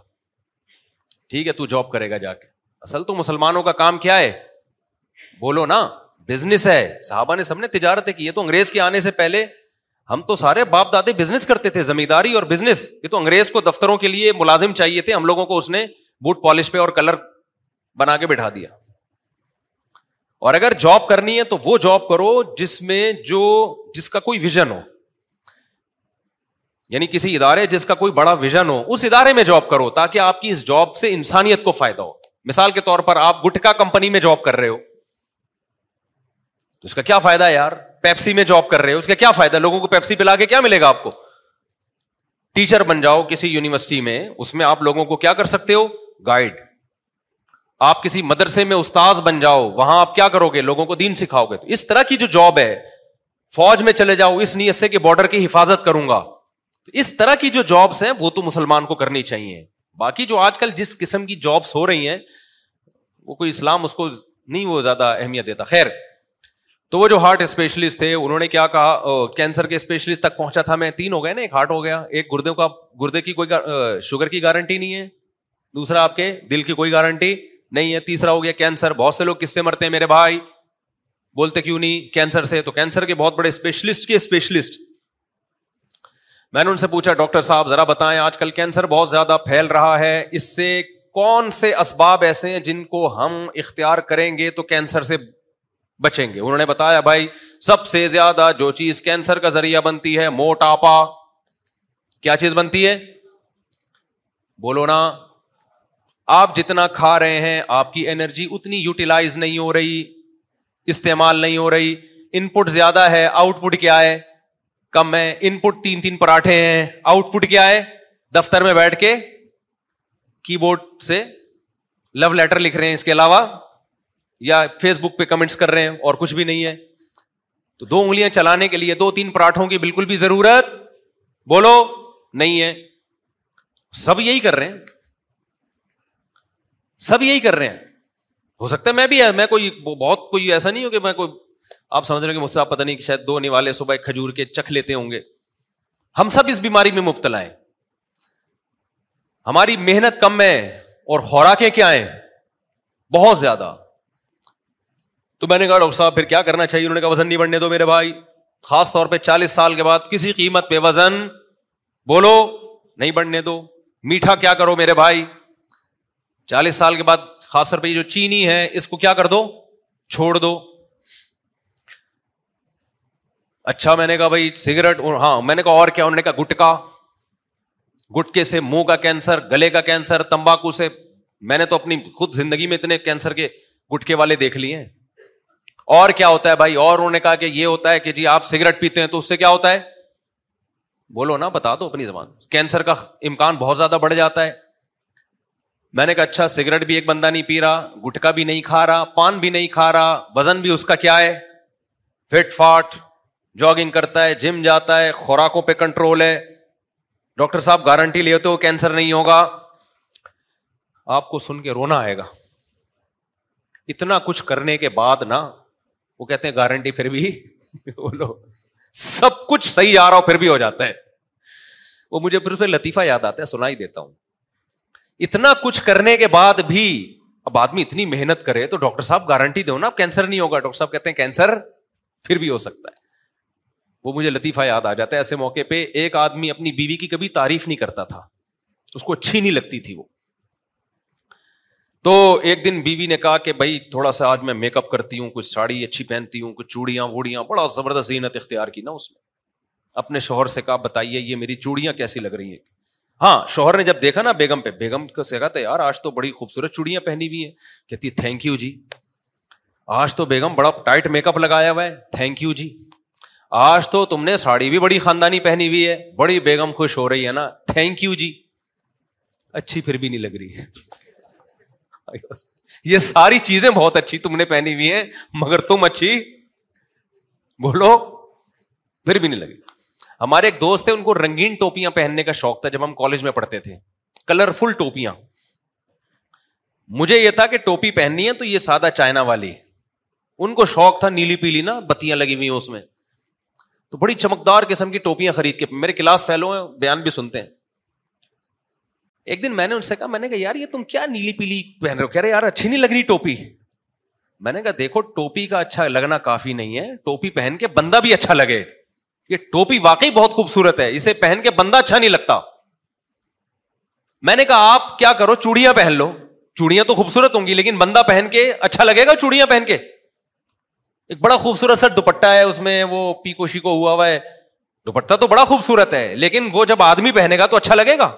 ٹھیک ہے تو جاب کرے گا جا کے اصل تو مسلمانوں کا کام کیا ہے بولو نا بزنس ہے صحابہ نے سب نے تجارت کی ہے تو انگریز کے آنے سے پہلے ہم تو سارے باپ دادے بزنس کرتے تھے زمینداری اور بزنس یہ تو انگریز کو دفتروں کے لیے ملازم چاہیے تھے ہم لوگوں کو اس نے بوٹ پالش پہ اور کلر بنا کے بٹھا دیا اور اگر جاب کرنی ہے تو وہ جاب کرو جس میں جو جس کا کوئی ویژن ہو یعنی کسی ادارے جس کا کوئی بڑا ویژن ہو اس ادارے میں جاب کرو تاکہ آپ کی اس جاب سے انسانیت کو فائدہ ہو مثال کے طور پر آپ گٹکا کمپنی میں جاب کر رہے ہو تو اس کا کیا فائدہ ہے یار پیپسی میں جاب کر رہے ہو اس کا کیا فائدہ لوگوں کو پیپسی پلا کے کیا ملے گا آپ کو ٹیچر بن جاؤ کسی یونیورسٹی میں اس میں آپ لوگوں کو کیا کر سکتے ہو گائڈ آپ کسی مدرسے میں استاذ بن جاؤ وہاں آپ کیا کرو گے لوگوں کو دین سکھاؤ گے تو اس طرح کی جو جاب ہے فوج میں چلے جاؤ اس نیت سے کہ بارڈر کی حفاظت کروں گا اس طرح کی جو جابس ہیں وہ تو مسلمان کو کرنی چاہیے باقی جو آج کل جس قسم کی جابس ہو رہی ہیں وہ کوئی اسلام اس کو نہیں وہ زیادہ اہمیت دیتا خیر تو وہ جو ہارٹ اسپیشلسٹ تھے انہوں نے کیا کہا کینسر کے اسپیشلسٹ تک پہنچا تھا میں تین ہو گئے نا ایک ہارٹ ہو گیا ایک گردے کا گردے کی کوئی شوگر کی گارنٹی نہیں ہے دوسرا آپ کے دل کی کوئی گارنٹی نہیں ہے تیسرا ہو گیا کینسر بہت سے لوگ کس سے مرتے ہیں میرے بھائی بولتے کیوں نہیں کینسر سے تو کینسر کے بہت بڑے اسپیشلسٹ کے اسپیشلسٹ میں نے ان سے پوچھا ڈاکٹر صاحب ذرا بتائیں آج کل کینسر بہت زیادہ پھیل رہا ہے اس سے کون سے اسباب ایسے ہیں جن کو ہم اختیار کریں گے تو کینسر سے بچیں گے انہوں نے بتایا بھائی سب سے زیادہ جو چیز کینسر کا ذریعہ بنتی ہے موٹاپا کیا چیز بنتی ہے بولو نا آپ جتنا کھا رہے ہیں آپ کی انرجی اتنی یوٹیلائز نہیں ہو رہی استعمال نہیں ہو رہی ان پٹ زیادہ ہے آؤٹ پٹ کیا ہے کم ہے ان پٹ تین تین پراٹھے ہیں آؤٹ پٹ کیا ہے دفتر میں بیٹھ کے کی بورڈ سے لو لیٹر لکھ رہے ہیں اس کے علاوہ یا فیس بک پہ کمنٹس کر رہے ہیں اور کچھ بھی نہیں ہے تو دو انگلیاں چلانے کے لیے دو تین پراٹھوں کی بالکل بھی ضرورت بولو نہیں ہے سب یہی کر رہے ہیں سب یہی کر رہے ہیں ہو سکتا ہے میں بھی میں کوئی بہت کوئی ایسا نہیں ہو کہ میں کوئی آپ آپ سمجھ رہے مجھ سے نہیں کہ شاید دو نیوالے صبح کھجور کے چکھ لیتے ہوں گے ہم سب اس بیماری میں مبتلا ہے ہماری محنت کم ہے اور خوراکیں کیا ہیں بہت زیادہ تو میں نے کہا ڈاکٹر صاحب پھر کیا کرنا چاہیے انہوں نے کہا وزن نہیں بڑھنے دو میرے بھائی خاص طور پہ چالیس سال کے بعد کسی قیمت پہ وزن بولو نہیں بڑھنے دو میٹھا کیا کرو میرے بھائی چالیس سال کے بعد خاص طور پہ جو چینی ہے اس کو کیا کر دو چھوڑ دو اچھا میں نے کہا بھائی سگریٹ ہاں میں نے کہا اور کیا انہوں نے کہا گٹکا گٹکے سے منہ کا کینسر گلے کا کینسر تمباکو سے میں نے تو اپنی خود زندگی میں اتنے کینسر کے گٹکے والے دیکھ لیے ہیں اور کیا ہوتا ہے بھائی اور انہوں نے کہا کہ یہ ہوتا ہے کہ جی آپ سگریٹ پیتے ہیں تو اس سے کیا ہوتا ہے بولو نا بتا دو اپنی زبان کینسر کا امکان بہت زیادہ بڑھ جاتا ہے میں نے کہا اچھا سگریٹ بھی ایک بندہ نہیں پی رہا گٹکا بھی نہیں کھا رہا پان بھی نہیں کھا رہا وزن بھی اس کا کیا ہے فٹ فاٹ جاگنگ کرتا ہے جم جاتا ہے خوراکوں پہ کنٹرول ہے ڈاکٹر صاحب گارنٹی لے تو کینسر نہیں ہوگا آپ کو سن کے رونا آئے گا اتنا کچھ کرنے کے بعد نا وہ کہتے ہیں گارنٹی پھر بھی بولو *laughs* سب کچھ صحیح آ رہا ہو پھر بھی ہو جاتا ہے وہ مجھے پھر پھر لطیفہ یاد آتا ہے سنا ہی دیتا ہوں اتنا کچھ کرنے کے بعد بھی اب آدمی اتنی محنت کرے تو ڈاکٹر صاحب گارنٹی دو نا کینسر نہیں ہوگا ڈاکٹر صاحب کہتے ہیں کینسر پھر بھی ہو سکتا ہے وہ مجھے لطیفہ یاد آ جاتا ہے ایسے موقع پہ ایک آدمی اپنی بیوی کی کبھی تعریف نہیں کرتا تھا اس کو اچھی نہیں لگتی تھی وہ تو ایک دن بیوی نے کہا کہ بھائی تھوڑا سا آج میں میک اپ کرتی ہوں کچھ ساڑی اچھی پہنتی ہوں کچھ چوڑیاں ووڑیاں بڑا زبردست زینت اختیار کی نا اس میں اپنے شوہر سے کہا بتائیے یہ میری چوڑیاں کیسی لگ رہی ہیں ہاں شوہر نے جب دیکھا نا بیگم پہ بیگم کو سے کہا تھا یار آج تو بڑی خوبصورت چوڑیاں پہنی ہوئی ہیں کہتی ہے تھینک یو جی آج تو بیگم بڑا ٹائٹ میک اپ لگایا ہوا ہے تھینک یو جی آج تو تم نے ساڑی بھی بڑی خاندانی پہنی ہوئی ہے بڑی بیگم خوش ہو رہی ہے نا تھینک یو جی اچھی پھر بھی نہیں لگ رہی یہ ساری چیزیں بہت اچھی تم نے پہنی ہوئی ہیں مگر تم اچھی بولو پھر بھی نہیں لگی ہمارے ایک دوست تھے ان کو رنگین ٹوپیاں پہننے کا شوق تھا جب ہم کالج میں پڑھتے تھے کلرفل ٹوپیاں مجھے یہ تھا کہ ٹوپی پہننی ہے تو یہ سادہ چائنا والی ان کو شوق تھا نیلی پیلی نا بتیاں لگی ہوئی ہیں اس میں تو بڑی چمکدار قسم کی ٹوپیاں خرید کے میرے کلاس فیلو ہیں بیان بھی سنتے ہیں ایک دن میں نے ان سے کہا کہا میں نے یار یار یہ تم کیا نیلی پیلی پہن رہے رہے ہو کہہ اچھی نہیں لگ رہی ٹوپی میں نے کہا دیکھو ٹوپی کا اچھا لگنا کافی نہیں ہے ٹوپی پہن کے بندہ بھی اچھا لگے یہ ٹوپی واقعی بہت خوبصورت ہے اسے پہن کے بندہ اچھا نہیں لگتا میں نے کہا آپ کیا کرو چوڑیاں پہن لو چوڑیاں تو خوبصورت ہوں گی لیکن بندہ پہن کے اچھا لگے گا چوڑیاں پہن کے ایک بڑا خوبصورت سر دوپٹہ ہے اس میں وہ پی کوشی کو ہوا ہوا ہے دوپٹہ تو بڑا خوبصورت ہے لیکن وہ جب آدمی پہنے گا تو اچھا لگے گا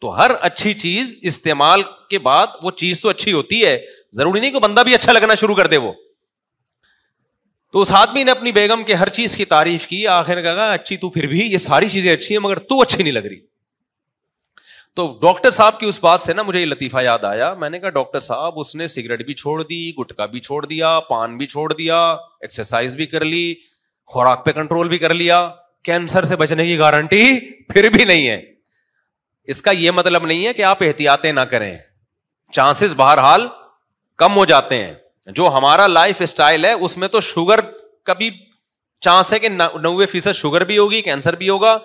تو ہر اچھی چیز استعمال کے بعد وہ چیز تو اچھی ہوتی ہے ضروری نہیں کہ بندہ بھی اچھا لگنا شروع کر دے وہ تو اس آدمی نے اپنی بیگم کے ہر چیز کی تعریف کی آخر کہا اچھی تو پھر بھی یہ ساری چیزیں اچھی ہیں مگر تو اچھی نہیں لگ رہی تو ڈاکٹر صاحب کی اس بات سے نا مجھے یہ لطیفہ یاد آیا میں نے کہا ڈاکٹر صاحب اس نے سگریٹ بھی چھوڑ دی گٹکا بھی چھوڑ دیا پان بھی چھوڑ دیا ایکسرسائز بھی کر لی خوراک پہ کنٹرول بھی کر لیا کینسر سے بچنے کی گارنٹی پھر بھی نہیں ہے اس کا یہ مطلب نہیں ہے کہ آپ احتیاطیں نہ کریں چانسز بہرحال کم ہو جاتے ہیں جو ہمارا لائف اسٹائل ہے اس میں تو شوگر کا بھی چانس ہے کہ نوے فیصد شوگر بھی ہوگی کینسر بھی ہوگا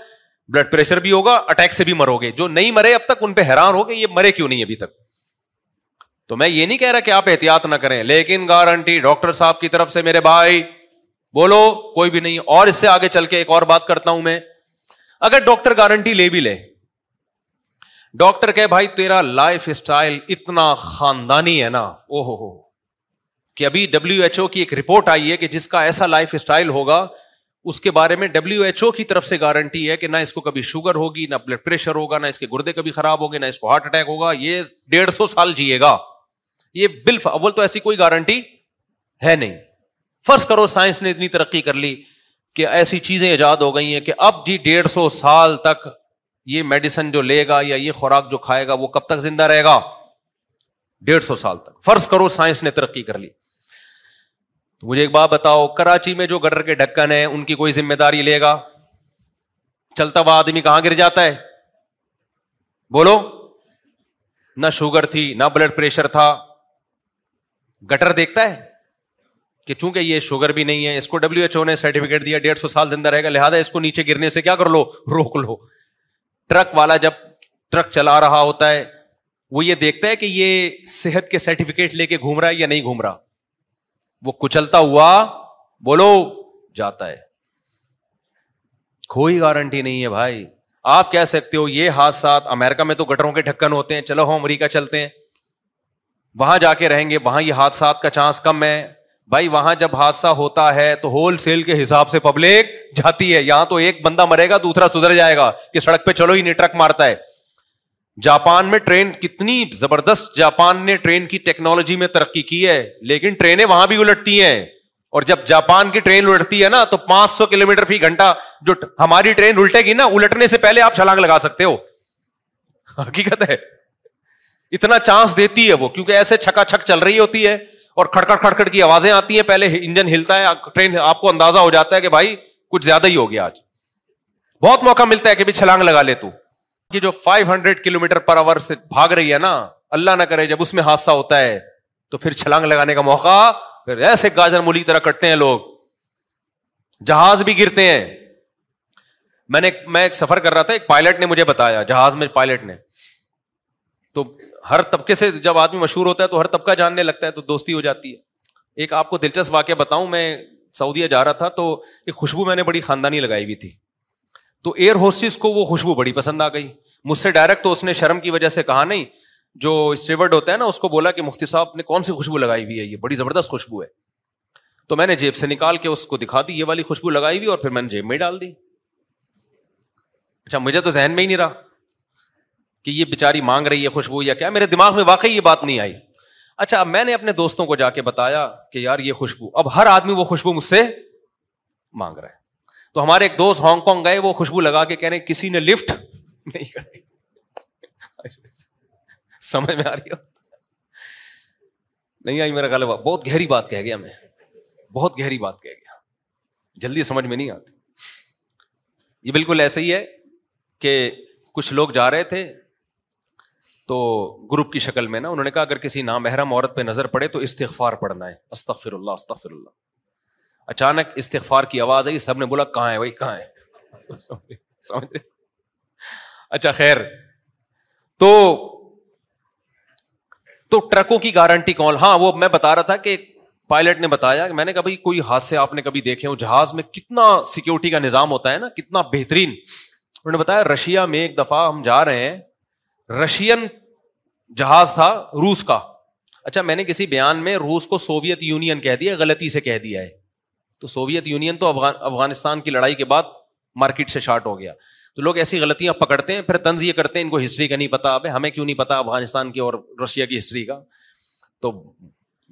بلڈ پریشر بھی ہوگا اٹیک سے بھی مرو گے جو نہیں مرے اب تک ان پہ حیران ہو کہ یہ مرے کیوں نہیں ابھی تک تو میں یہ نہیں کہہ رہا کہ آپ احتیاط نہ کریں لیکن گارنٹی ڈاکٹر صاحب کی طرف سے میرے بھائی بولو کوئی بھی نہیں اور اس سے آگے چل کے ایک اور بات کرتا ہوں میں اگر ڈاکٹر گارنٹی لے بھی لے ڈاکٹر کہ بھائی تیرا لائف اسٹائل اتنا خاندانی ہے نا او ہو کہ ابھی ڈبلو ایچ او کی ایک رپورٹ آئی ہے کہ جس کا ایسا لائف اسٹائل ہوگا اس کے بارے میں ڈبلو ایچ او کی طرف سے گارنٹی ہے کہ نہ اس کو کبھی شوگر ہوگی نہ بلڈ پریشر ہوگا نہ اس کے گردے کبھی خراب ہوگے نہ اس کو ہارٹ اٹیک ہوگا یہ ڈیڑھ سو سال جیے گا یہ بلف اول تو ایسی کوئی گارنٹی ہے نہیں فرض کرو سائنس نے اتنی ترقی کر لی کہ ایسی چیزیں ایجاد ہو گئی ہیں کہ اب جی ڈیڑھ سو سال تک یہ میڈیسن جو لے گا یا یہ خوراک جو کھائے گا وہ کب تک زندہ رہے گا ڈیڑھ سو سال تک فرض کرو سائنس نے ترقی کر لی مجھے ایک بات بتاؤ کراچی میں جو گٹر کے ڈھکن ہے ان کی کوئی ذمہ داری لے گا چلتا ہوا آدمی کہاں گر جاتا ہے بولو نہ شوگر تھی نہ بلڈ پریشر تھا گٹر دیکھتا ہے کہ چونکہ یہ شوگر بھی نہیں ہے اس کو ڈبلو ایچ او نے سرٹیفکیٹ دیا ڈیڑھ سو سال زندہ رہے گا لہٰذا اس کو نیچے گرنے سے کیا کر لو روک لو ٹرک والا جب ٹرک چلا رہا ہوتا ہے وہ یہ دیکھتا ہے کہ یہ صحت کے سرٹیفکیٹ لے کے گھوم رہا ہے یا نہیں گھوم رہا وہ کچلتا ہوا بولو جاتا ہے کوئی گارنٹی نہیں ہے بھائی آپ کہہ سکتے ہو یہ حادثات امیرکا میں تو گٹروں کے ڈھکن ہوتے ہیں چلو ہو امریکہ چلتے ہیں وہاں جا کے رہیں گے وہاں یہ حادثات کا چانس کم ہے بھائی وہاں جب حادثہ ہوتا ہے تو ہول سیل کے حساب سے پبلک جاتی ہے یہاں تو ایک بندہ مرے گا دوسرا سدھر جائے گا کہ سڑک پہ چلو ہی نہیں ٹرک مارتا ہے جاپان میں ٹرین کتنی زبردست جاپان نے ٹرین کی ٹیکنالوجی میں ترقی کی ہے لیکن ٹرینیں وہاں بھی الٹتی ہیں اور جب جاپان کی ٹرین الٹتی ہے نا تو پانچ سو کلو میٹر فی گھنٹہ جو ہماری ٹرین الٹے گی نا الٹنے سے پہلے آپ چھلانگ لگا سکتے ہو حقیقت ہے اتنا چانس دیتی ہے وہ کیونکہ ایسے چھکا چھک چل رہی ہوتی ہے اور کھڑکڑ کھڑکڑ کی آوازیں آتی ہیں پہلے انجن ہلتا ہے ٹرین آپ کو اندازہ ہو جاتا ہے کہ بھائی کچھ زیادہ ہی ہو گیا آج بہت موقع ملتا ہے کہ بھی چھلانگ لگا لے تو جو five hundred kilometre per hour سے بھاگ رہی ہے نا اللہ نہ کرے جب اس میں حادثہ ہوتا ہے تو پھر چھلانگ لگانے کا موقع پھر ایسے گاجر مولی طرح کٹتے ہیں لوگ جہاز بھی گرتے ہیں میں نے میں ایک سفر کر رہا تھا ایک پائلٹ نے مجھے بتایا جہاز میں پائلٹ نے تو ہر طبقے سے جب آدمی مشہور ہوتا ہے تو ہر طبقہ جاننے لگتا ہے تو دوستی ہو جاتی ہے ایک آپ کو دلچسپ واقعہ بتاؤں میں سعودیہ جا رہا تھا تو ایک خوشبو میں نے بڑی خاندانی لگائی ہوئی تھی تو ایئر ہوسٹس کو وہ خوشبو بڑی پسند آ گئی مجھ سے ڈائریکٹ تو اس نے شرم کی وجہ سے کہا نہیں جو اسٹیورڈ ہوتا ہے نا اس کو بولا کہ مفتی صاحب نے کون سی خوشبو لگائی ہوئی ہے یہ بڑی زبردست خوشبو ہے تو میں نے جیب سے نکال کے اس کو دکھا دی یہ والی خوشبو لگائی ہوئی اور پھر میں نے جیب میں ڈال دی اچھا مجھے تو ذہن میں ہی نہیں رہا کہ یہ بےچاری مانگ رہی ہے خوشبو یا کیا میرے دماغ میں واقعی یہ بات نہیں آئی اچھا اب میں نے اپنے دوستوں کو جا کے بتایا کہ یار یہ خوشبو اب ہر آدمی وہ خوشبو مجھ سے مانگ رہا ہے تو ہمارے ایک دوست ہانگ کانگ گئے وہ خوشبو لگا کے کسی نے لفٹ نہیں کرائی سمجھ میں آ رہی ہو نہیں آئی میرا بہت گہری بات کہہ گیا میں بہت گہری بات کہہ گیا جلدی سمجھ میں نہیں آتی یہ بالکل ایسے ہی ہے کہ کچھ لوگ جا رہے تھے تو گروپ کی شکل میں نا انہوں نے کہا اگر کسی نامحرم عورت پہ نظر پڑے تو استغفار پڑھنا ہے استغفر اللہ استغفر اللہ اچانک استغفار کی آواز آئی سب نے بولا کہاں ہے بھائی کہاں ہے اچھا خیر تو تو ٹرکوں کی گارنٹی کون ہاں وہ میں بتا رہا تھا کہ پائلٹ نے بتایا کہ میں نے کہا کبھی دیکھے ہو جہاز میں کتنا سیکورٹی کا نظام ہوتا ہے نا کتنا بہترین انہوں نے بتایا رشیا میں ایک دفعہ ہم جا رہے ہیں رشین جہاز تھا روس کا اچھا میں نے کسی بیان میں روس کو سوویت یونین کہہ دیا غلطی سے کہہ دیا ہے تو سوویت یونین تو افغان افغانستان کی لڑائی کے بعد مارکیٹ سے شارٹ ہو گیا تو لوگ ایسی غلطیاں پکڑتے ہیں پھر طنز یہ کرتے ہیں ان کو ہسٹری کا نہیں پتا اب ہمیں کیوں نہیں پتا افغانستان کی اور رشیا کی ہسٹری کا تو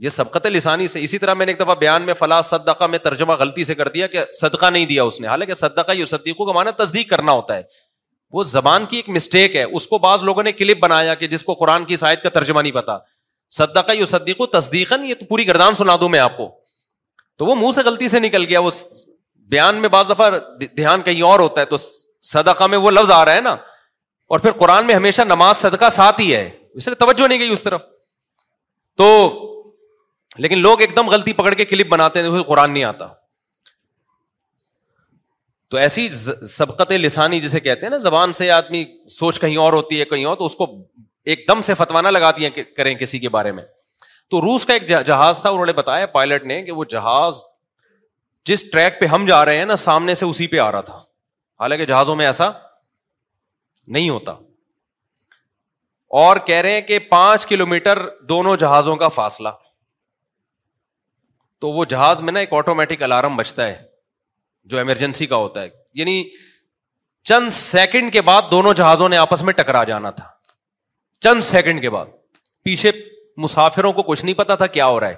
یہ سبقت لسانی سے اسی طرح میں نے ایک دفعہ بیان میں فلاں صدقہ میں ترجمہ غلطی سے کر دیا کہ صدقہ نہیں دیا اس نے حالانکہ صدقہ یو صدیقوں کا مانا تصدیق کرنا ہوتا ہے وہ زبان کی ایک مسٹیک ہے اس کو بعض لوگوں نے کلپ بنایا کہ جس کو قرآن کی شاید کا ترجمہ نہیں پتا صدقہ یو صدیقی تصدیق یہ تو پوری گردان سنا دوں میں آپ کو تو وہ منہ سے غلطی سے نکل گیا وہ بیان میں بعض دفعہ دھیان کہیں اور ہوتا ہے تو صدقہ میں وہ لفظ آ رہا ہے نا اور پھر قرآن میں ہمیشہ نماز صدقہ ساتھ ہی ہے اس لیے توجہ نہیں گئی اس طرف تو لیکن لوگ ایک دم غلطی پکڑ کے کلپ بناتے ہیں قرآن نہیں آتا تو ایسی سبقت لسانی جسے کہتے ہیں نا زبان سے آدمی سوچ کہیں اور ہوتی ہے کہیں اور تو اس کو ایک دم سے فتوانہ لگاتی ہے کریں کسی کے بارے میں تو روس کا ایک جہاز تھا انہوں نے بتایا پائلٹ نے کہ وہ جہاز جس ٹریک پہ ہم جا رہے ہیں نا سامنے سے اسی پہ آ رہا تھا حالانکہ جہازوں میں ایسا نہیں ہوتا اور کہہ رہے ہیں کہ پانچ کلو میٹر دونوں جہازوں کا فاصلہ تو وہ جہاز میں نا ایک آٹومیٹک الارم بچتا ہے جو ایمرجنسی کا ہوتا ہے یعنی چند سیکنڈ کے بعد دونوں جہازوں نے آپس میں ٹکرا جانا تھا چند سیکنڈ کے بعد پیچھے مسافروں کو کچھ نہیں پتا تھا کیا ہو رہا ہے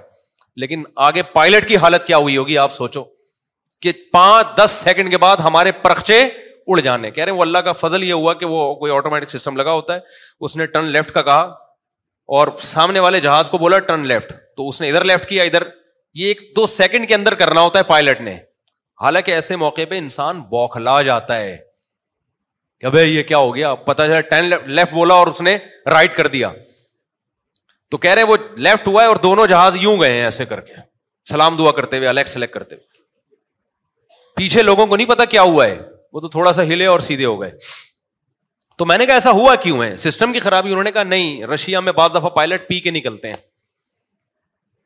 لیکن آگے پائلٹ کی حالت کیا ہوئی ہوگی آپ سوچو کہ پانچ دس سیکنڈ کے بعد ہمارے پرخچے اڑ جانے کہہ رہے ہیں وہ اللہ کا فضل یہ ہوا کہ وہ کوئی آٹومیٹک سسٹم لگا ہوتا ہے اس نے ٹرن لیفٹ کا کہا اور سامنے والے جہاز کو بولا ٹرن لیفٹ تو اس نے ادھر لیفٹ کیا ادھر یہ ایک دو سیکنڈ کے اندر کرنا ہوتا ہے پائلٹ نے حالانکہ ایسے موقع پہ انسان بوکھلا جاتا ہے کہ بھائی یہ کیا ہو گیا پتا چلا ٹرن لیفٹ بولا اور اس نے رائٹ کر دیا تو کہہ رہے وہ لیفٹ ہوا ہے اور دونوں جہاز یوں گئے ہیں ایسے کر کے سلام دعا کرتے ہوئے الیکٹ سلیکٹ کرتے ہوئے پیچھے لوگوں کو نہیں پتا کیا ہوا ہے وہ تو تھوڑا سا ہلے اور سیدھے ہو گئے تو میں نے کہا ایسا ہوا کیوں ہے سسٹم کی خرابی انہوں نے کہا نہیں رشیا میں بعض دفعہ پائلٹ پی کے نکلتے ہیں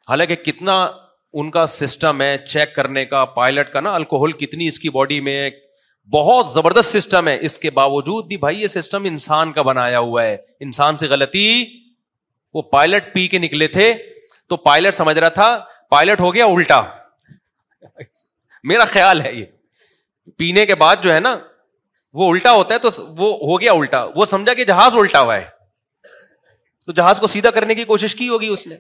حالانکہ کتنا ان کا سسٹم ہے چیک کرنے کا پائلٹ کا نا الکوہل کتنی اس کی باڈی میں بہت زبردست سسٹم ہے اس کے باوجود بھی بھائی یہ سسٹم انسان کا بنایا ہوا ہے انسان سے غلطی وہ پائلٹ پی کے نکلے تھے تو پائلٹ سمجھ رہا تھا پائلٹ ہو گیا الٹا میرا خیال ہے یہ پینے کے بعد جو ہے نا وہ الٹا ہوتا ہے تو وہ ہو گیا الٹا وہ سمجھا کہ جہاز الٹا ہوا ہے تو جہاز کو سیدھا کرنے کی کوشش کی ہوگی اس نے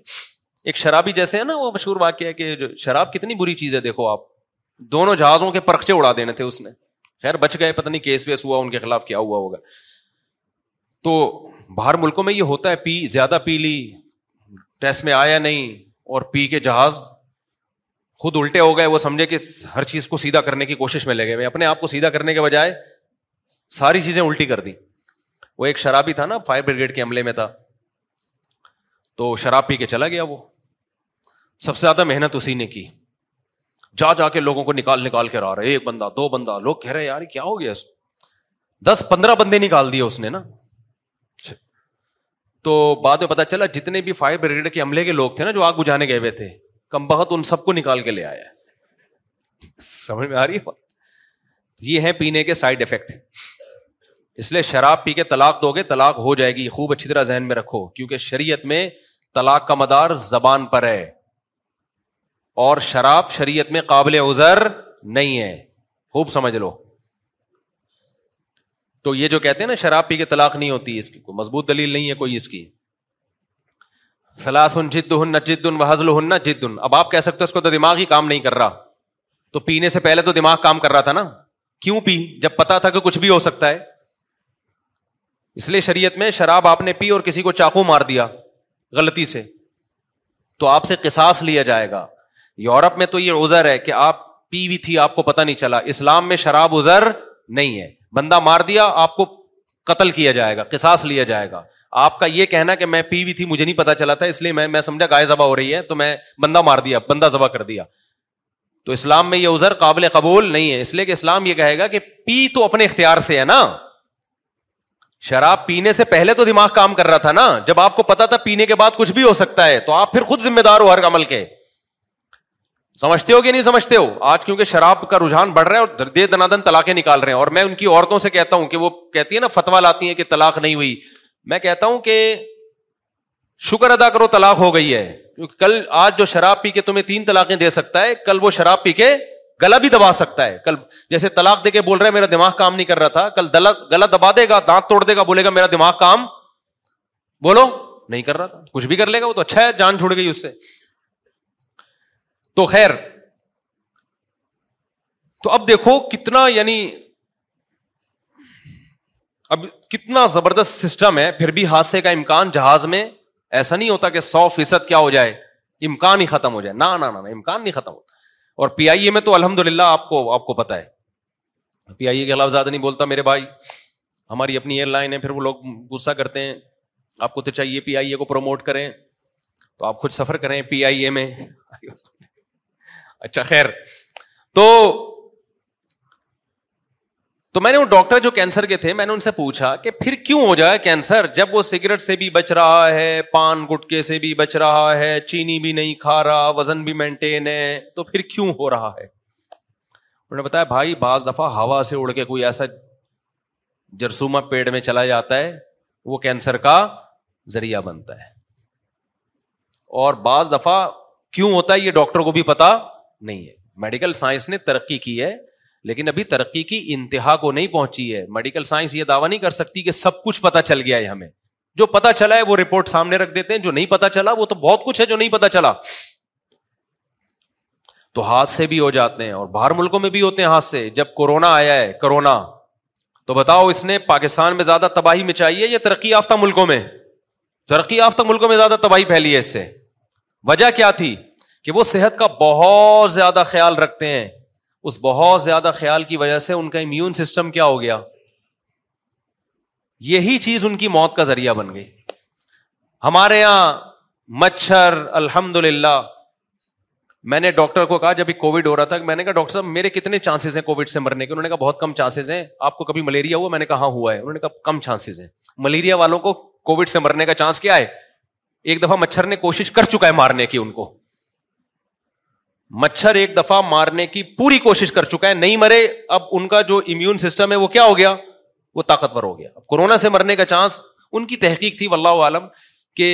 ایک شرابی جیسے ہے نا وہ مشہور واقعہ ہے کہ شراب کتنی بری چیز ہے دیکھو آپ دونوں جہازوں کے پرخچے اڑا دینے تھے اس نے خیر بچ گئے پتہ نہیں کیس ویس ہوا ان کے خلاف کیا ہوا ہوگا تو باہر ملکوں میں یہ ہوتا ہے پی زیادہ پی لی ٹیسٹ میں آیا نہیں اور پی کے جہاز خود الٹے ہو گئے وہ سمجھے کہ ہر چیز کو سیدھا کرنے کی کوشش میں لگے میں اپنے آپ کو سیدھا کرنے کے بجائے ساری چیزیں الٹی کر دی وہ ایک شرابی تھا نا فائر بریگیڈ کے عملے میں تھا تو شراب پی کے چلا گیا وہ سب سے زیادہ محنت اسی نے کی جا جا کے لوگوں کو نکال نکال کے آ رہے ایک بندہ دو بندہ لوگ کہہ رہے یار کیا ہو گیا اس دس پندرہ بندے نکال دیے اس نے نا تو بعد میں پتا چلا جتنے بھی فائر بریگیڈ کے عملے کے لوگ تھے نا جو آگ بجھانے گئے ہوئے تھے کم بہت ان سب کو نکال کے لے آیا سمجھ میں آ رہی ہے یہ ہے پینے کے سائڈ افیکٹ اس لیے شراب پی کے طلاق دو گے طلاق ہو جائے گی خوب اچھی طرح ذہن میں رکھو کیونکہ شریعت میں طلاق کا مدار زبان پر ہے اور شراب شریعت میں قابل ازر نہیں ہے خوب سمجھ لو تو یہ جو کہتے ہیں نا شراب پی کے طلاق نہیں ہوتی اس کی کوئی مضبوط دلیل نہیں ہے کوئی اس کی فلاد ہن جد ہن نہ جد ان حضل ہن نہ جد اب آپ کہہ سکتے اس کو تو دماغ ہی کام نہیں کر رہا تو پینے سے پہلے تو دماغ کام کر رہا تھا نا کیوں پی جب پتا تھا کہ کچھ بھی ہو سکتا ہے اس لیے شریعت میں شراب آپ نے پی اور کسی کو چاقو مار دیا غلطی سے تو آپ سے کساس لیا جائے گا یورپ میں تو یہ ازر ہے کہ آپ پی بھی تھی آپ کو پتا نہیں چلا اسلام میں شراب ازر نہیں ہے بندہ مار دیا آپ کو قتل کیا جائے گا کساس لیا جائے گا آپ کا یہ کہنا کہ میں پی بھی تھی مجھے نہیں پتا چلا تھا اس لیے میں میں سمجھا گائے ذبح ہو رہی ہے تو میں بندہ مار دیا بندہ ذبح کر دیا تو اسلام میں یہ ازر قابل قبول نہیں ہے اس لیے کہ اسلام یہ کہے گا کہ پی تو اپنے اختیار سے ہے نا شراب پینے سے پہلے تو دماغ کام کر رہا تھا نا جب آپ کو پتا تھا پینے کے بعد کچھ بھی ہو سکتا ہے تو آپ پھر خود ذمہ دار ہو ہر عمل کے سمجھتے ہو کہ نہیں سمجھتے ہو آج کیونکہ شراب کا رجحان بڑھ رہا ہے اور دے دنادن طلاقیں نکال رہے ہیں اور میں ان کی عورتوں سے کہتا ہوں کہ وہ کہتی ہے نا فتوا لاتی ہیں کہ طلاق نہیں ہوئی میں کہتا ہوں کہ شکر ادا کرو تلاق ہو گئی ہے کیونکہ کل آج جو شراب پی کے تمہیں تین طلاقیں دے سکتا ہے کل وہ شراب پی کے گلا بھی دبا سکتا ہے کل جیسے تلاق دے کے بول رہا ہے میرا دماغ کام نہیں کر رہا تھا کل گلا دبا دے گا دانت توڑ دے گا بولے گا میرا دماغ کام بولو نہیں کر رہا تھا کچھ بھی کر لے گا وہ تو اچھا ہے جان چھوڑ گئی اس سے تو خیر تو اب دیکھو کتنا یعنی اب کتنا زبردست سسٹم ہے پھر بھی حادثے کا امکان جہاز میں ایسا نہیں ہوتا کہ سو فیصد کیا ہو جائے امکان ہی ختم ہو جائے نہ امکان نہیں ختم ہوتا اور پی آئی اے میں تو الحمد للہ آپ کو آپ کو پتا ہے پی آئی اے کے خلاف زیادہ نہیں بولتا میرے بھائی ہماری اپنی ایئر لائن ہے پھر وہ لوگ غصہ کرتے ہیں آپ کو تو چاہیے پی آئی اے کو پروموٹ کریں تو آپ خود سفر کریں پی آئی اے میں اچھا خیر تو تو میں نے وہ ڈاکٹر جو کینسر کے تھے میں نے ان سے پوچھا کہ پھر کیوں ہو جائے کینسر جب وہ سگریٹ سے بھی بچ رہا ہے پان گٹکے سے بھی بچ رہا ہے چینی بھی نہیں کھا رہا وزن بھی مینٹین ہے تو پھر کیوں ہو رہا ہے انہوں نے بتایا بھائی بعض دفعہ ہوا سے اڑ کے کوئی ایسا جرسوما پیڑ میں چلا جاتا ہے وہ کینسر کا ذریعہ بنتا ہے اور بعض دفعہ کیوں ہوتا ہے یہ ڈاکٹر کو بھی پتا نہیں ہے میڈیکل سائنس نے ترقی کی ہے لیکن ابھی ترقی کی انتہا کو نہیں پہنچی ہے میڈیکل سائنس یہ دعویٰ نہیں کر سکتی کہ سب کچھ پتا چل گیا ہے ہمیں جو پتا چلا ہے وہ رپورٹ سامنے رکھ دیتے ہیں جو نہیں پتا چلا وہ تو بہت کچھ ہے جو نہیں پتا چلا تو ہاتھ سے بھی ہو جاتے ہیں اور باہر ملکوں میں بھی ہوتے ہیں ہاتھ سے جب کورونا آیا ہے کورونا تو بتاؤ اس نے پاکستان میں زیادہ تباہی مچائی ہے یا ترقی یافتہ ملکوں میں ترقی یافتہ ملکوں میں زیادہ تباہی پھیلی ہے اس سے وجہ کیا تھی کہ وہ صحت کا بہت زیادہ خیال رکھتے ہیں اس بہت زیادہ خیال کی وجہ سے ان کا امیون سسٹم کیا ہو گیا یہی چیز ان کی موت کا ذریعہ بن گئی ہمارے یہاں مچھر الحمد للہ میں نے ڈاکٹر کو کہا جب کووڈ ہو رہا تھا میں نے کہا ڈاکٹر صاحب میرے کتنے چانسز ہیں کووڈ سے مرنے کے انہوں نے کہا بہت کم چانسز ہیں آپ کو کبھی ملیریا ہوا میں نے کہا ہاں، ہوا ہے انہوں نے کہا کم چانسز ہیں ملیریا والوں کو کووڈ سے مرنے کا چانس کیا ہے ایک دفعہ مچھر نے کوشش کر چکا ہے مارنے کی ان کو مچھر ایک دفعہ مارنے کی پوری کوشش کر چکا ہے نہیں مرے اب ان کا جو امیون سسٹم ہے وہ کیا ہو گیا وہ طاقتور ہو گیا اب کورونا سے مرنے کا چانس ان کی تحقیق تھی ولہ عالم کہ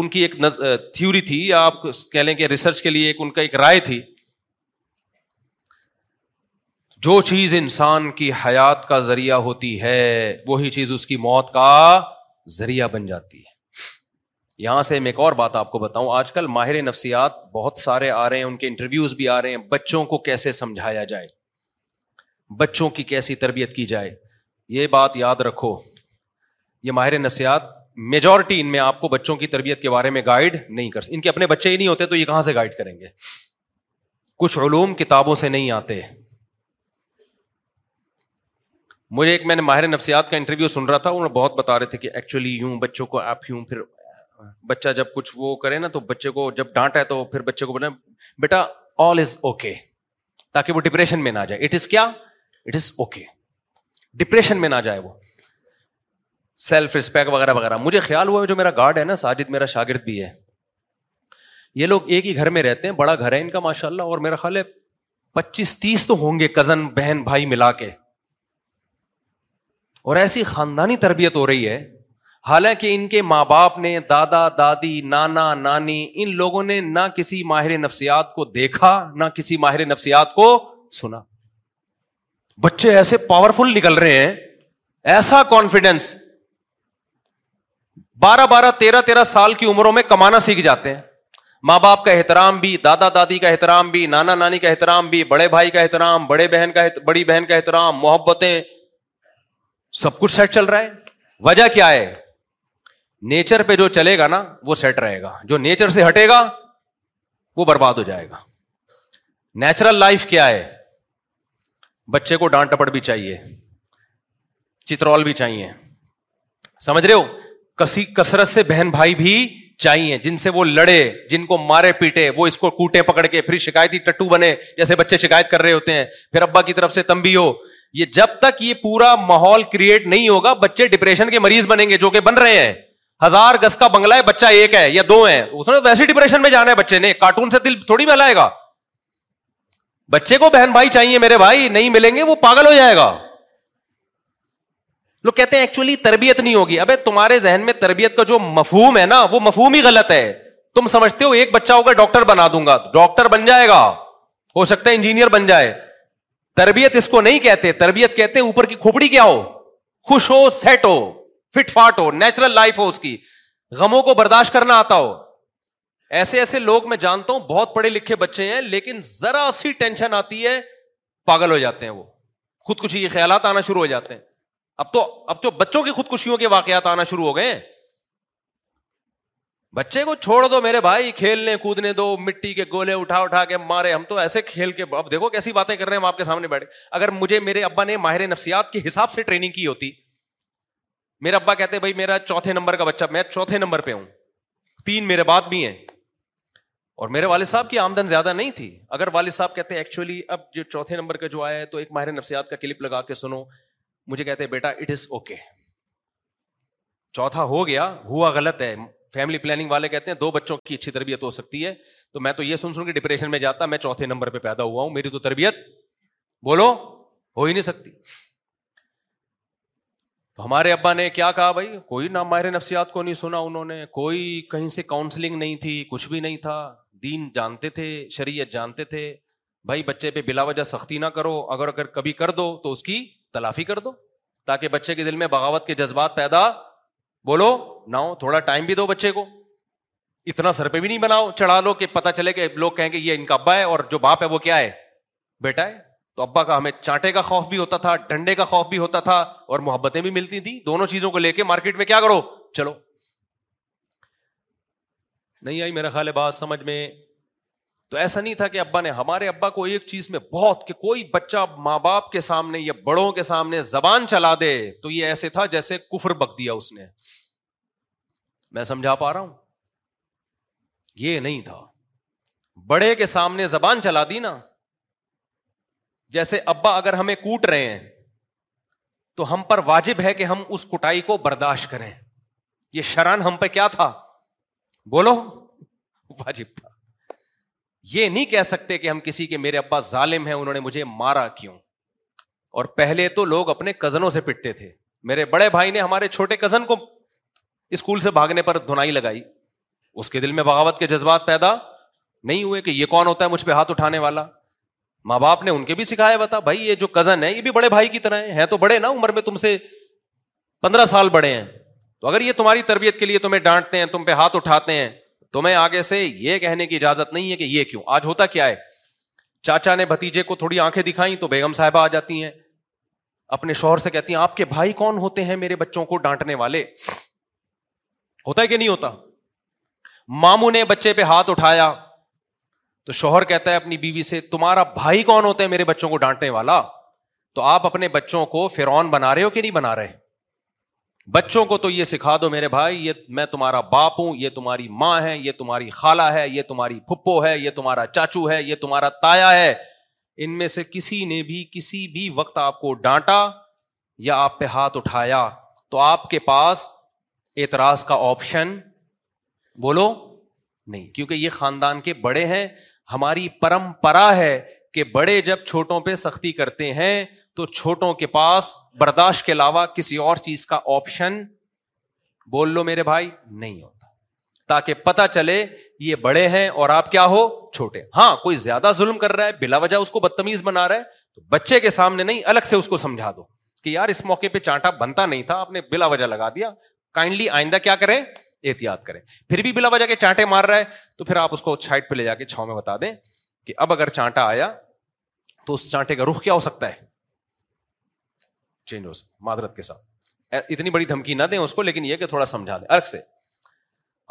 ان کی ایک نز تھیوری تھی یا آپ کہہ لیں کہ ریسرچ کے لیے ایک ان کا ایک رائے تھی جو چیز انسان کی حیات کا ذریعہ ہوتی ہے وہی چیز اس کی موت کا ذریعہ بن جاتی ہے یہاں سے میں ایک اور بات آپ کو بتاؤں آج کل ماہر نفسیات بہت سارے آ رہے ہیں ان کے انٹرویوز بھی آ رہے ہیں بچوں کو کیسے سمجھایا جائے بچوں کی کیسی تربیت کی جائے یہ بات یاد رکھو یہ ماہر نفسیات میجورٹی ان میں آپ کو بچوں کی تربیت کے بارے میں گائڈ نہیں کر ان کے اپنے بچے ہی نہیں ہوتے تو یہ کہاں سے گائڈ کریں گے کچھ علوم کتابوں سے نہیں آتے مجھے ایک میں نے ماہر نفسیات کا انٹرویو سن رہا تھا نے بہت بتا رہے تھے کہ ایکچولی یوں بچوں کو آپ یوں پھر بچہ جب کچھ وہ کرے نا تو بچے کو جب ڈانٹا تو پھر بچے کو بولے بیٹا آل از اوکے تاکہ وہ ڈپریشن میں نہ جائے اٹ اٹ از از کیا اوکے ڈپریشن میں نہ جائے وہ سیلف وغیرہ وغیرہ مجھے خیال ہوا جو میرا گارڈ ہے نا ساجد میرا شاگرد بھی ہے یہ لوگ ایک ہی گھر میں رہتے ہیں بڑا گھر ہے ان کا ماشاء اللہ اور میرا خیال ہے پچیس تیس تو ہوں گے کزن بہن بھائی ملا کے اور ایسی خاندانی تربیت ہو رہی ہے حالانکہ ان کے ماں باپ نے دادا دادی نانا نانی ان لوگوں نے نہ کسی ماہر نفسیات کو دیکھا نہ کسی ماہر نفسیات کو سنا بچے ایسے پاورفل نکل رہے ہیں ایسا کانفیڈینس بارہ بارہ تیرہ تیرہ سال کی عمروں میں کمانا سیکھ جاتے ہیں ماں باپ کا احترام بھی دادا دادی کا احترام بھی نانا نانی کا احترام بھی بڑے بھائی کا احترام بڑے بہن کا بڑی بہن کا احترام محبتیں سب کچھ سیٹ چل رہا ہے وجہ کیا ہے نیچر پہ جو چلے گا نا وہ سیٹ رہے گا جو نیچر سے ہٹے گا وہ برباد ہو جائے گا نیچرل لائف کیا ہے بچے کو ڈانٹ ٹپٹ بھی چاہیے چترول بھی چاہیے سمجھ رہے ہو کسی کثرت سے بہن بھائی بھی چاہیے جن سے وہ لڑے جن کو مارے پیٹے وہ اس کو کوٹے پکڑ کے پھر شکایتی ٹٹو بنے جیسے بچے شکایت کر رہے ہوتے ہیں پھر ابا کی طرف سے تم بھی ہو یہ جب تک یہ پورا ماحول کریٹ نہیں ہوگا بچے ڈپریشن کے مریض بنیں گے جو کہ بن رہے ہیں ہزار گز کا بنگلہ ہے بچہ ایک ہے یا دو ہے ویسے ڈپریشن میں جانا ہے بچے نے کارٹون سے دل تھوڑی بہلائے گا بچے کو بہن بھائی چاہیے میرے بھائی نہیں ملیں گے وہ پاگل ہو جائے گا لوگ کہتے ہیں ایکچولی تربیت نہیں ہوگی ابے تمہارے ذہن میں تربیت کا جو مفہوم ہے نا وہ مفہوم ہی غلط ہے تم سمجھتے ہو ایک بچہ ہوگا ڈاکٹر بنا دوں گا ڈاکٹر بن جائے گا ہو سکتا ہے انجینئر بن جائے تربیت اس کو نہیں کہتے تربیت کہتے ہیں اوپر کی کھوپڑی کیا ہو خوش ہو سیٹ ہو فٹ فاٹ ہو نیچرل لائف ہو اس کی غموں کو برداشت کرنا آتا ہو ایسے ایسے لوگ میں جانتا ہوں بہت پڑھے لکھے بچے ہیں لیکن ذرا سی ٹینشن آتی ہے پاگل ہو جاتے ہیں وہ خودکشی کے خیالات آنا شروع ہو جاتے ہیں اب تو اب تو بچوں کی خودکشیوں کے واقعات آنا شروع ہو گئے بچے کو چھوڑ دو میرے بھائی کھیلنے کودنے دو مٹی کے گولے اٹھا اٹھا کے مارے ہم تو ایسے کھیل کے اب دیکھو کیسی باتیں کر رہے ہیں ہم آپ کے سامنے بیٹھے اگر مجھے میرے ابا نے ماہر نفسیات کے حساب سے ٹریننگ کی ہوتی میرا ابا کہتے ہیں نمبر کا بچہ میں چوتھے نمبر پہ ہوں تین میرے بات بھی ہیں اور میرے والد صاحب کی آمدن زیادہ نہیں تھی اگر والد صاحب کہتے ہیں ایکچولی اب جو چوتھے نمبر کا جو آیا ہے تو ایک ماہر نفسیات کا کلپ لگا کے سنو مجھے کہتے بیٹا اٹ از اوکے چوتھا ہو گیا ہوا غلط ہے فیملی پلاننگ والے کہتے ہیں دو بچوں کی اچھی تربیت ہو سکتی ہے تو میں تو یہ سن سن کے ڈپریشن میں جاتا میں چوتھے نمبر پہ پیدا ہوا ہوں میری تو تربیت بولو ہو ہی نہیں سکتی تو ہمارے ابا نے کیا کہا بھائی کوئی نہ ماہر نفسیات کو نہیں سنا انہوں نے کوئی کہیں سے کاؤنسلنگ نہیں تھی کچھ بھی نہیں تھا دین جانتے تھے شریعت جانتے تھے بھائی بچے پہ بلا وجہ سختی نہ کرو اگر اگر کبھی کر دو تو اس کی تلافی کر دو تاکہ بچے کے دل میں بغاوت کے جذبات پیدا بولو نہ ہو تھوڑا ٹائم بھی دو بچے کو اتنا سر پہ بھی نہیں بناؤ چڑھا لو کہ پتا چلے کہ لوگ کہیں گے یہ ان کا ابا ہے اور جو باپ ہے وہ کیا ہے بیٹا ہے تو ابا کا ہمیں چانٹے کا خوف بھی ہوتا تھا ڈنڈے کا خوف بھی ہوتا تھا اور محبتیں بھی ملتی تھیں دونوں چیزوں کو لے کے مارکیٹ میں کیا کرو چلو نہیں آئی میرا خیال ہے بات سمجھ میں تو ایسا نہیں تھا کہ ابا نے ہمارے ابا کو ایک چیز میں بہت کہ کوئی بچہ ماں باپ کے سامنے یا بڑوں کے سامنے زبان چلا دے تو یہ ایسے تھا جیسے کفر بک دیا اس نے میں سمجھا پا رہا ہوں یہ نہیں تھا بڑے کے سامنے زبان چلا دی نا جیسے ابا اگر ہمیں کوٹ رہے ہیں تو ہم پر واجب ہے کہ ہم اس کٹائی کو برداشت کریں یہ شران ہم پہ کیا تھا بولو واجب تھا یہ نہیں کہہ سکتے کہ ہم کسی کے میرے ابا ظالم ہیں انہوں نے مجھے مارا کیوں اور پہلے تو لوگ اپنے کزنوں سے پٹتے تھے میرے بڑے بھائی نے ہمارے چھوٹے کزن کو اسکول سے بھاگنے پر دھنائی لگائی اس کے دل میں بغاوت کے جذبات پیدا نہیں ہوئے کہ یہ کون ہوتا ہے مجھ پہ ہاتھ اٹھانے والا ماں باپ نے ان کے بھی سکھایا بتا بھائی یہ جو کزن ہے یہ بھی بڑے بھائی کی طرح ہے تو بڑے نا عمر میں تم سے پندرہ سال بڑے ہیں تو اگر یہ تمہاری تربیت کے لیے تمہیں ڈانٹتے ہیں تم پہ ہاتھ اٹھاتے ہیں تمہیں آگے سے یہ کہنے کی اجازت نہیں ہے کہ یہ کیوں آج ہوتا کیا ہے چاچا نے بھتیجے کو تھوڑی آنکھیں دکھائی تو بیگم صاحبہ آ جاتی ہیں اپنے شوہر سے کہتی ہیں آپ کے بھائی کون ہوتے ہیں میرے بچوں کو ڈانٹنے والے ہوتا ہے کہ نہیں ہوتا ماموں نے بچے پہ ہاتھ اٹھایا تو شوہر کہتا ہے اپنی بیوی سے تمہارا بھائی کون ہوتا ہے میرے بچوں کو ڈانٹنے والا تو آپ اپنے بچوں کو فرون بنا رہے ہو کہ نہیں بنا رہے بچوں کو تو یہ سکھا دو میرے بھائی یہ میں تمہارا باپ ہوں یہ تمہاری ماں ہے یہ تمہاری خالہ ہے یہ تمہاری پھپھو ہے یہ تمہارا چاچو ہے یہ تمہارا تایا ہے ان میں سے کسی نے بھی کسی بھی وقت آپ کو ڈانٹا یا آپ پہ ہاتھ اٹھایا تو آپ کے پاس اعتراض کا آپشن بولو نہیں کیونکہ یہ خاندان کے بڑے ہیں ہماری پرمپرا ہے کہ بڑے جب چھوٹوں پہ سختی کرتے ہیں تو چھوٹوں کے پاس برداشت کے علاوہ کسی اور چیز کا آپشن بول لو میرے بھائی نہیں ہوتا تاکہ پتا چلے یہ بڑے ہیں اور آپ کیا ہو چھوٹے ہاں کوئی زیادہ ظلم کر رہا ہے بلا وجہ اس کو بدتمیز بنا رہا ہے تو بچے کے سامنے نہیں الگ سے اس کو سمجھا دو کہ یار اس موقع پہ چانٹا بنتا نہیں تھا آپ نے بلا وجہ لگا دیا کائنڈلی آئندہ کیا کریں احتیاط کریں پھر بھی بلا وجہ کے چانٹے مار رہا ہے تو پھر آپ اس کو چھائٹ پہ لے جا کے چھو میں بتا دیں کہ اب اگر چانٹا آیا تو اس چانٹے کا رخ کیا ہو سکتا ہے چینج ہو سکتا معذرت کے ساتھ اتنی بڑی دھمکی نہ دیں اس کو لیکن یہ کہ تھوڑا سمجھا دیں ارک سے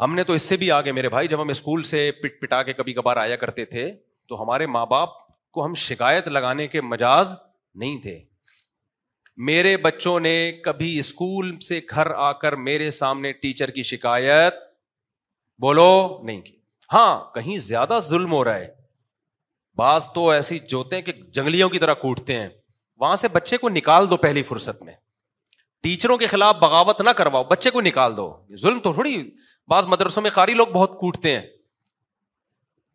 ہم نے تو اس سے بھی آگے میرے بھائی جب ہم اسکول سے پٹ پٹا کے کبھی کبھار آیا کرتے تھے تو ہمارے ماں باپ کو ہم شکایت لگانے کے مجاز نہیں تھے میرے بچوں نے کبھی اسکول سے گھر آ کر میرے سامنے ٹیچر کی شکایت بولو نہیں کی ہاں کہیں زیادہ ظلم ہو رہا ہے بعض تو ایسی جوتے ہیں کہ جنگلیوں کی طرح کوٹتے ہیں وہاں سے بچے کو نکال دو پہلی فرصت میں ٹیچروں کے خلاف بغاوت نہ کرواؤ بچے کو نکال دو ظلم تو تھوڑی بعض مدرسوں میں قاری لوگ بہت کوٹتے ہیں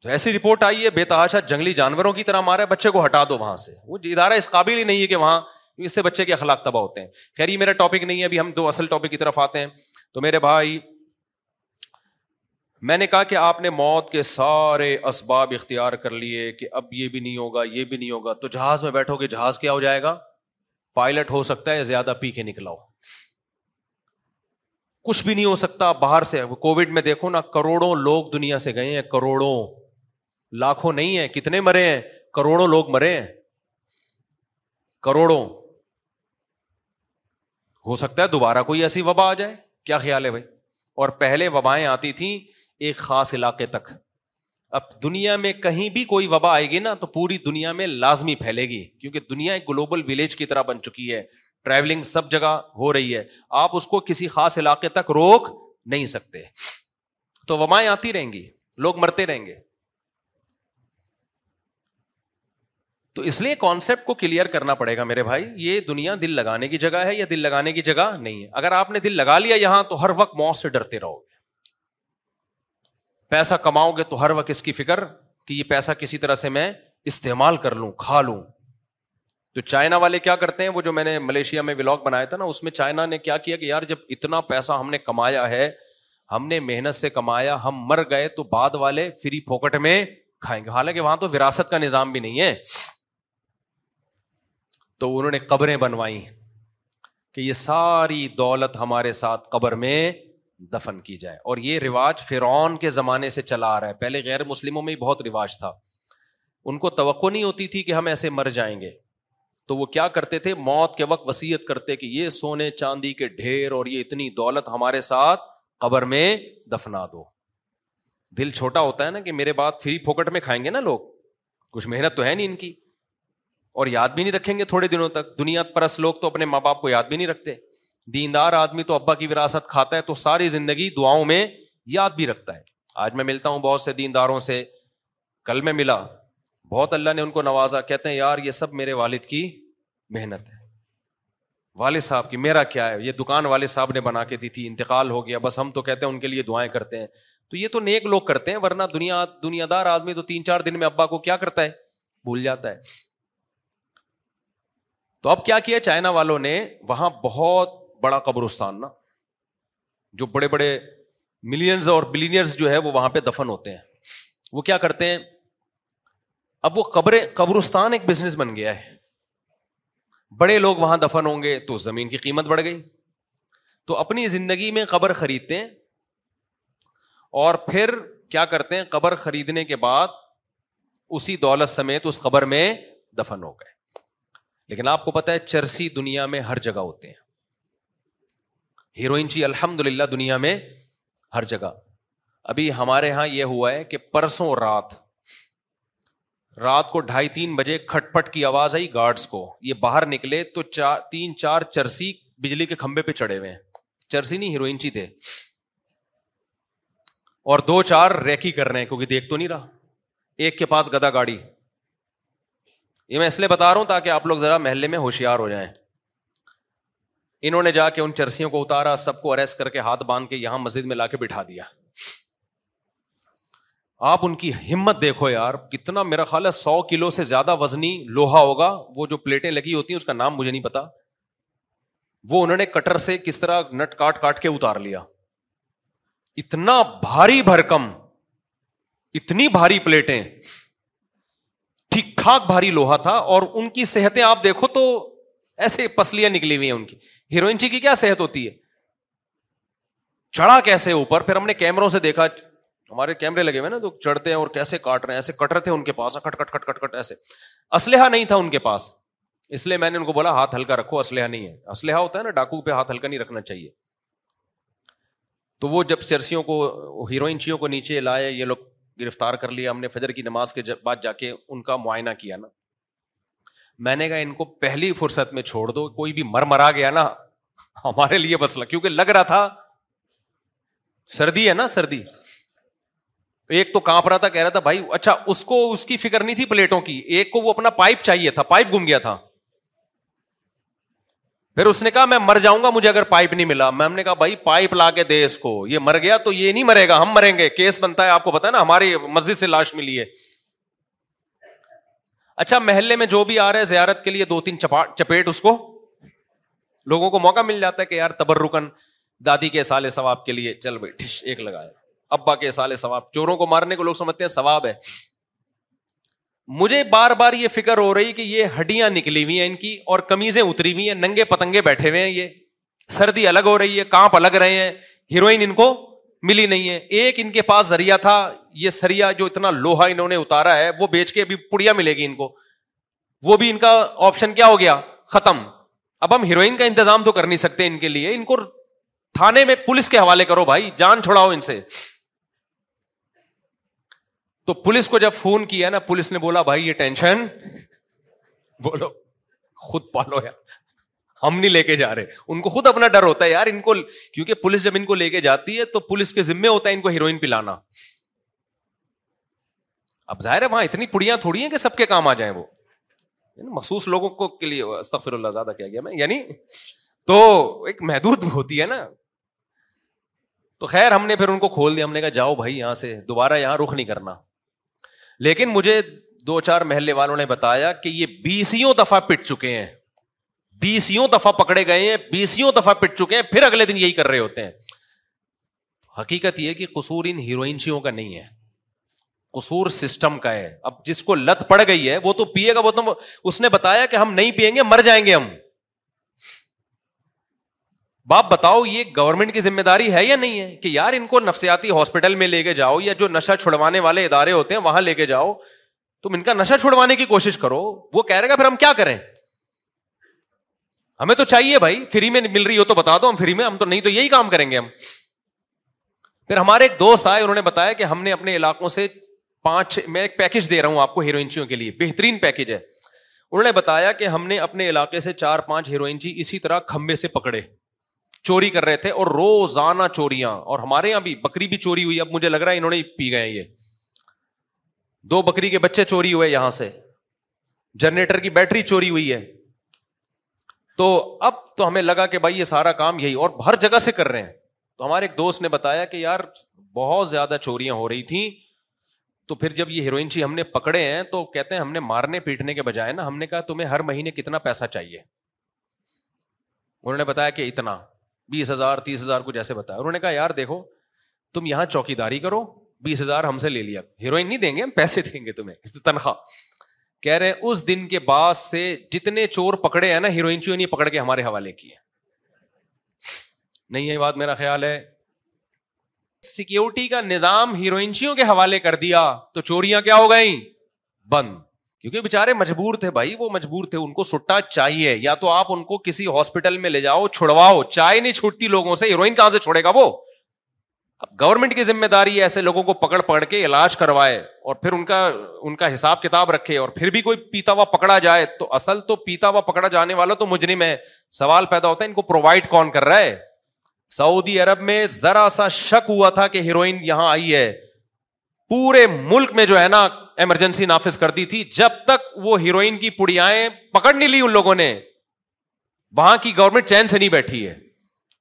تو ایسی رپورٹ آئی ہے بے تحاشا جنگلی جانوروں کی طرح مارا بچے کو ہٹا دو وہاں سے وہ ادارہ اس قابل ہی نہیں ہے کہ وہاں اس سے بچے کے اخلاق تباہ ہوتے ہیں خیر یہ میرا ٹاپک نہیں ہے ابھی ہم دو اصل ٹاپک کی طرف آتے ہیں تو میرے بھائی میں نے کہا کہ آپ نے موت کے سارے اسباب اختیار کر لیے کہ اب یہ بھی نہیں ہوگا یہ بھی نہیں ہوگا تو جہاز میں بیٹھو گے جہاز کیا ہو جائے گا پائلٹ ہو سکتا ہے زیادہ پی کے نکلاؤ کچھ بھی نہیں ہو سکتا باہر سے کووڈ میں دیکھو نا کروڑوں لوگ دنیا سے گئے ہیں کروڑوں لاکھوں نہیں ہیں کتنے مرے ہیں کروڑوں لوگ مرے ہیں کروڑوں ہو سکتا ہے دوبارہ کوئی ایسی وبا آ جائے کیا خیال ہے بھائی اور پہلے وبائیں آتی تھیں ایک خاص علاقے تک اب دنیا میں کہیں بھی کوئی وبا آئے گی نا تو پوری دنیا میں لازمی پھیلے گی کیونکہ دنیا ایک گلوبل ولیج کی طرح بن چکی ہے ٹریولنگ سب جگہ ہو رہی ہے آپ اس کو کسی خاص علاقے تک روک نہیں سکتے تو وبائیں آتی رہیں گی لوگ مرتے رہیں گے تو اس لیے کانسیپٹ کو کلیئر کرنا پڑے گا میرے بھائی یہ دنیا دل لگانے کی جگہ ہے یا دل لگانے کی جگہ نہیں ہے اگر آپ نے دل لگا لیا یہاں تو ہر وقت موت سے ڈرتے رہو گے پیسہ کماؤ گے تو ہر وقت اس کی فکر کہ یہ پیسہ کسی طرح سے میں استعمال کر لوں کھا لوں تو چائنا والے کیا کرتے ہیں وہ جو میں نے ملیشیا میں بلاگ بنایا تھا نا اس میں چائنا نے کیا کیا کہ یار جب اتنا پیسہ ہم نے کمایا ہے ہم نے محنت سے کمایا ہم مر گئے تو بعد والے فری پھوکٹ میں کھائیں گے حالانکہ وہاں تو وراثت کا نظام بھی نہیں ہے تو انہوں نے قبریں بنوائی کہ یہ ساری دولت ہمارے ساتھ قبر میں دفن کی جائے اور یہ رواج فرعون کے زمانے سے چلا آ رہا ہے پہلے غیر مسلموں میں ہی بہت رواج تھا ان کو توقع نہیں ہوتی تھی کہ ہم ایسے مر جائیں گے تو وہ کیا کرتے تھے موت کے وقت وسیعت کرتے کہ یہ سونے چاندی کے ڈھیر اور یہ اتنی دولت ہمارے ساتھ قبر میں دفنا دو دل چھوٹا ہوتا ہے نا کہ میرے بات فری پھوکٹ میں کھائیں گے نا لوگ کچھ محنت تو ہے نہیں ان کی اور یاد بھی نہیں رکھیں گے تھوڑے دنوں تک دنیا پرست لوگ تو اپنے ماں باپ کو یاد بھی نہیں رکھتے دیندار آدمی تو ابا کی وراثت کھاتا ہے تو ساری زندگی دعاؤں میں یاد بھی رکھتا ہے آج میں ملتا ہوں بہت سے دینداروں سے کل میں ملا بہت اللہ نے ان کو نوازا کہتے ہیں یار یہ سب میرے والد کی محنت ہے والد صاحب کی میرا کیا ہے یہ دکان والد صاحب نے بنا کے دی تھی انتقال ہو گیا بس ہم تو کہتے ہیں ان کے لیے دعائیں کرتے ہیں تو یہ تو نیک لوگ کرتے ہیں ورنہ دنیا دنیا دار آدمی تو تین چار دن میں ابا کو کیا کرتا ہے بھول جاتا ہے تو اب کیا کیا چائنا والوں نے وہاں بہت بڑا قبرستان نا جو بڑے بڑے ملینز اور بلینئرز جو ہے وہ وہاں پہ دفن ہوتے ہیں وہ کیا کرتے ہیں اب وہ قبر قبرستان ایک بزنس بن گیا ہے بڑے لوگ وہاں دفن ہوں گے تو زمین کی قیمت بڑھ گئی تو اپنی زندگی میں قبر خریدتے ہیں اور پھر کیا کرتے ہیں قبر خریدنے کے بعد اسی دولت سمیت اس قبر میں دفن ہو گئے لیکن آپ کو پتا ہے چرسی دنیا میں ہر جگہ ہوتے ہیں ہیروئن جی الحمد للہ دنیا میں ہر جگہ ابھی ہمارے یہاں یہ ہوا ہے کہ پرسوں رات رات کو ڈھائی تین بجے کھٹ پٹ کی آواز آئی گارڈس کو یہ باہر نکلے تو چار تین چار چرسی بجلی کے کھمبے پہ چڑھے ہوئے چرسی نہیں ہیروئن جی تھے اور دو چار ریکی کر رہے ہیں کیونکہ دیکھ تو نہیں رہا ایک کے پاس گدا گاڑی یہ میں اس لیے بتا رہا ہوں تاکہ آپ لوگ ذرا محلے میں ہوشیار ہو جائیں انہوں نے جا کے ان چرسیوں کو اتارا سب کو اریسٹ کر کے ہاتھ باندھ کے یہاں مسجد میں لا کے بٹھا دیا آپ ان کی ہمت دیکھو یار کتنا میرا خیال ہے سو کلو سے زیادہ وزنی لوہا ہوگا وہ جو پلیٹیں لگی ہوتی ہیں اس کا نام مجھے نہیں پتا وہ انہوں نے کٹر سے کس طرح نٹ کاٹ کاٹ کے اتار لیا اتنا بھاری بھرکم اتنی بھاری پلیٹیں ٹھیک ٹھاک بھاری لوہا تھا اور ان کی صحتیں آپ دیکھو تو ایسے پسلیاں نکلی ہوئی ہیں ان کی ہیروئن جی کی کیا صحت ہوتی ہے چڑھا کیسے اوپر پھر ہم نے کیمروں سے دیکھا ہمارے کیمرے لگے ہوئے نا تو چڑھتے ہیں اور کیسے کاٹ رہے ہیں ایسے کٹ رہے تھے ان کے پاس کٹ کٹ کٹ کٹ کٹ ایسے اسلحہ نہیں تھا ان کے پاس اس لیے میں نے ان کو بولا ہاتھ ہلکا رکھو اسلحہ نہیں ہے اسلحہ ہوتا ہے نا ڈاکو پہ ہاتھ ہلکا نہیں رکھنا چاہیے تو وہ جب چرسیوں کو ہیروئن چیوں کو نیچے لائے یہ لوگ گرفتار کر لیا ہم نے فجر کی نماز کے بعد جا کے ان کا معائنہ کیا نا میں نے کہا ان کو پہلی فرصت میں چھوڑ دو کوئی بھی مر مرا گیا نا ہمارے لیے بس لگ کیونکہ لگ رہا تھا سردی ہے نا سردی ایک تو کانپ رہا تھا کہہ رہا تھا بھائی اچھا اس کو اس کی فکر نہیں تھی پلیٹوں کی ایک کو وہ اپنا پائپ چاہیے تھا پائپ گم گیا تھا پھر اس نے کہا میں مر جاؤں گا مجھے اگر پائپ نہیں ملا میم نے کہا بھائی پائپ لا کے دے اس کو یہ مر گیا تو یہ نہیں مرے گا ہم مریں گے کیس بنتا ہے آپ کو پتا ہے نا ہماری مسجد سے لاش ملی ہے اچھا محلے میں جو بھی آ رہے زیارت کے لیے دو تین چپیٹ اس کو لوگوں کو موقع مل جاتا ہے کہ یار تبر رکن دادی کے سالے ثواب کے لیے چل بھائی ایک لگایا ابا کے سالے ثواب چوروں کو مارنے کو لوگ سمجھتے ہیں ثواب ہے مجھے بار بار یہ فکر ہو رہی کہ یہ ہڈیاں نکلی ہوئی ہیں ان کی اور کمیزیں اتری ہوئی ہیں ننگے پتنگے بیٹھے ہوئے ہیں یہ سردی الگ ہو رہی ہے کانپ الگ رہے ہیں ہیروئن ان کو ملی نہیں ہے ایک ان کے پاس ذریعہ تھا یہ سریا جو اتنا لوہا انہوں نے اتارا ہے وہ بیچ کے ابھی پڑیا ملے گی ان کو وہ بھی ان کا آپشن کیا ہو گیا ختم اب ہم ہیروئن کا انتظام تو کر نہیں سکتے ان کے لیے ان کو تھا پولیس کے حوالے کرو بھائی جان چھوڑاؤ ان سے تو پولیس کو جب فون کیا نا پولیس نے بولا بھائی یہ ٹینشن بولو خود پالو یار ہم نہیں لے کے جا رہے ان کو خود اپنا ڈر ہوتا ہے یار ان کو کیونکہ پولیس جب ان کو لے کے جاتی ہے تو پولیس کے ذمے ہوتا ہے ان کو ہیروئن پلانا اب ظاہر ہے وہاں اتنی پڑیاں تھوڑی ہیں کہ سب کے کام آ جائیں وہ یعنی مخصوص لوگوں کو کے لیے اللہ زیادہ کیا گیا میں یعنی تو ایک محدود ہوتی ہے نا تو خیر ہم نے پھر ان کو کھول دیا ہم نے کہا جاؤ بھائی یہاں سے دوبارہ یہاں رخ نہیں کرنا لیکن مجھے دو چار محلے والوں نے بتایا کہ یہ بیسوں دفعہ پٹ چکے ہیں بیسوں دفعہ پکڑے گئے ہیں بیسوں دفعہ پٹ چکے ہیں پھر اگلے دن یہی کر رہے ہوتے ہیں حقیقت یہ کہ قصور ان ہیروئنشیوں کا نہیں ہے قصور سسٹم کا ہے اب جس کو لت پڑ گئی ہے وہ تو پیے گا وہ تو اس نے بتایا کہ ہم نہیں پیئیں گے مر جائیں گے ہم باپ بتاؤ یہ گورنمنٹ کی ذمہ داری ہے یا نہیں ہے کہ یار ان کو نفسیاتی ہاسپٹل میں لے کے جاؤ یا جو نشا چھڑوانے والے ادارے ہوتے ہیں وہاں لے کے جاؤ تم ان کا نشا چھڑوانے کی کوشش کرو وہ کہہ رہے گا پھر ہم کیا کریں ہمیں تو چاہیے بھائی فری میں مل رہی ہو تو بتا دو ہم فری میں ہم تو نہیں تو یہی کام کریں گے ہم پھر ہمارے ایک دوست آئے انہوں نے بتایا کہ ہم نے اپنے علاقوں سے پانچ میں ایک پیکج دے رہا ہوں آپ کو ہیروئنچیوں کے لیے بہترین پیکج ہے انہوں نے بتایا کہ ہم نے اپنے علاقے سے چار پانچ ہیروئنچی جی اسی طرح کھمبے سے پکڑے چوری کر رہے تھے اور روزانہ چوریاں اور ہمارے یہاں بھی بکری بھی چوری ہوئی اب مجھے لگ رہا ہے انہوں نے پی گئے یہ دو بکری کے بچے چوری ہوئے یہاں سے جنریٹر کی بیٹری چوری ہوئی ہے تو اب تو ہمیں لگا کہ بھائی یہ سارا کام یہی اور ہر جگہ سے کر رہے ہیں تو ہمارے ایک دوست نے بتایا کہ یار بہت زیادہ چوریاں ہو رہی تھیں تو پھر جب یہ ہیروئن جی ہم نے پکڑے ہیں تو کہتے ہیں ہم نے مارنے پیٹنے کے بجائے نا ہم نے کہا تمہیں ہر مہینے کتنا پیسہ چاہیے انہوں نے بتایا کہ اتنا بیس ہزار تیس ہزار کو جیسے بتایا انہوں نے کہا یار دیکھو تم یہاں چوکی داری کرو بیس ہزار ہم سے لے لیا ہیروئن نہیں دیں گے ہم پیسے دیں گے تمہیں تنخواہ کہہ رہے ہیں اس دن کے بعد سے جتنے چور پکڑے ہیں نا ہیروئن ہیروئنچیوں نہیں پکڑ کے ہمارے حوالے کیے نہیں یہ بات میرا خیال ہے سیکیورٹی کا نظام ہیروئنچیوں کے حوالے کر دیا تو چوریاں کیا ہو گئیں بند کیونکہ بےچارے مجبور تھے بھائی وہ مجبور تھے ان کو سٹا چاہیے یا تو آپ ان کو کسی ہاسپٹل میں لے جاؤ چھڑواؤ چائے نہیں چھوٹتی لوگوں سے ہیروئن کہاں سے چھوڑے گا وہ اب گورنمنٹ کی ذمہ داری ہے ایسے لوگوں کو پکڑ پکڑ کے علاج کروائے اور پھر ان ان کا کا حساب کتاب رکھے اور پھر بھی کوئی پیتا ہوا پکڑا جائے تو اصل تو پیتا ہوا پکڑا جانے والا تو مجرم ہے سوال پیدا ہوتا ہے ان کو پرووائڈ کون کر رہا ہے سعودی عرب میں ذرا سا شک ہوا تھا کہ ہیروئن یہاں آئی ہے پورے ملک میں جو ہے نا ایمرجنسی نافذ کر دی تھی جب تک وہ ہیروئن کی پڑیائے پکڑ نہیں لی ان لوگوں نے وہاں کی گورنمنٹ چین سے نہیں بیٹھی ہے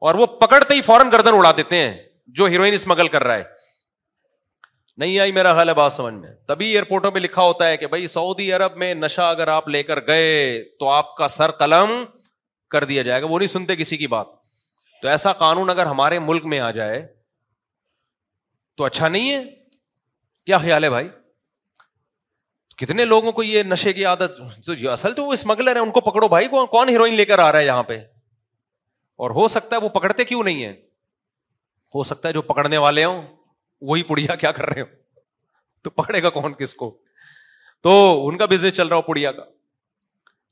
اور وہ پکڑتے ہی فوراً گردن اڑا دیتے ہیں جو ہیروئن اسمگل کر رہا ہے نہیں آئی میرا خیال ہے بات سمجھ میں تبھی ایئرپورٹوں پہ لکھا ہوتا ہے کہ بھائی سعودی عرب میں نشا اگر آپ لے کر گئے تو آپ کا سر قلم کر دیا جائے گا وہ نہیں سنتے کسی کی بات تو ایسا قانون اگر ہمارے ملک میں آ جائے تو اچھا نہیں ہے کیا خیال ہے بھائی کتنے لوگوں کو یہ نشے کی عادت تو یہ اصل تو وہ اسمگلر ہے ان کو پکڑو بھائی کو کون ہیروئن لے کر آ رہا ہے یہاں پہ اور ہو سکتا ہے وہ پکڑتے کیوں نہیں ہیں ہو سکتا ہے جو پکڑنے والے ہوں وہی پڑیا کیا کر رہے ہو تو پکڑے گا کون کس کو تو ان کا بزنس چل رہا ہو پڑیا کا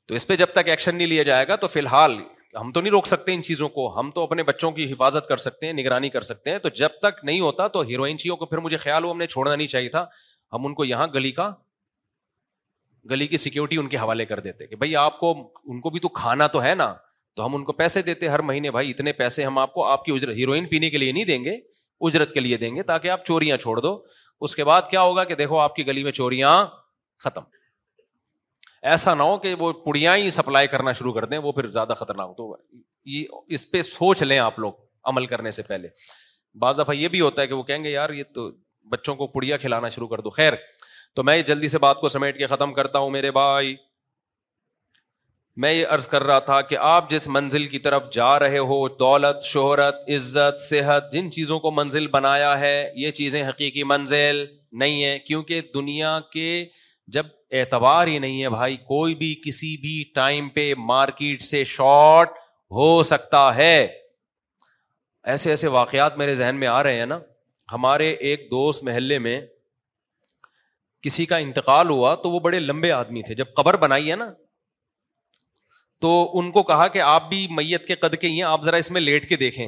تو اس پہ جب تک ایکشن نہیں لیا جائے گا تو فی الحال ہم تو نہیں روک سکتے ان چیزوں کو ہم تو اپنے بچوں کی حفاظت کر سکتے ہیں نگرانی کر سکتے ہیں تو جب تک نہیں ہوتا تو ہیروئن چیزوں کو پھر مجھے خیال ہو ہم نے چھوڑنا نہیں چاہیے تھا ہم ان کو یہاں گلی کا گلی کی سیکورٹی ان کے حوالے کر دیتے کہ بھائی آپ کو ان کو بھی تو کھانا تو ہے نا تو ہم ان کو پیسے دیتے ہر مہینے بھائی اتنے پیسے ہم آپ کو آپ کی اجرت ہیروئن پینے کے لیے نہیں دیں گے اجرت کے لیے دیں گے تاکہ آپ چوریاں چھوڑ دو اس کے بعد کیا ہوگا کہ دیکھو آپ کی گلی میں چوریاں ختم ایسا نہ ہو کہ وہ پڑیاں ہی سپلائی کرنا شروع کر دیں وہ پھر زیادہ خطرناک تو یہ اس پہ سوچ لیں آپ لوگ عمل کرنے سے پہلے بعض دفعہ یہ بھی ہوتا ہے کہ وہ کہیں گے یار یہ تو بچوں کو پڑیا کھلانا شروع کر دو خیر تو میں جلدی سے بات کو سمیٹ کے ختم کرتا ہوں میرے بھائی میں یہ عرض کر رہا تھا کہ آپ جس منزل کی طرف جا رہے ہو دولت شہرت عزت صحت جن چیزوں کو منزل بنایا ہے یہ چیزیں حقیقی منزل نہیں ہے کیونکہ دنیا کے جب اعتبار ہی نہیں ہے بھائی کوئی بھی کسی بھی ٹائم پہ مارکیٹ سے شارٹ ہو سکتا ہے ایسے ایسے واقعات میرے ذہن میں آ رہے ہیں نا ہمارے ایک دوست محلے میں کسی کا انتقال ہوا تو وہ بڑے لمبے آدمی تھے جب قبر بنائی ہے نا تو ان کو کہا کہ آپ بھی میت کے قد کے ہی ہیں آپ ذرا اس میں لیٹ کے دیکھیں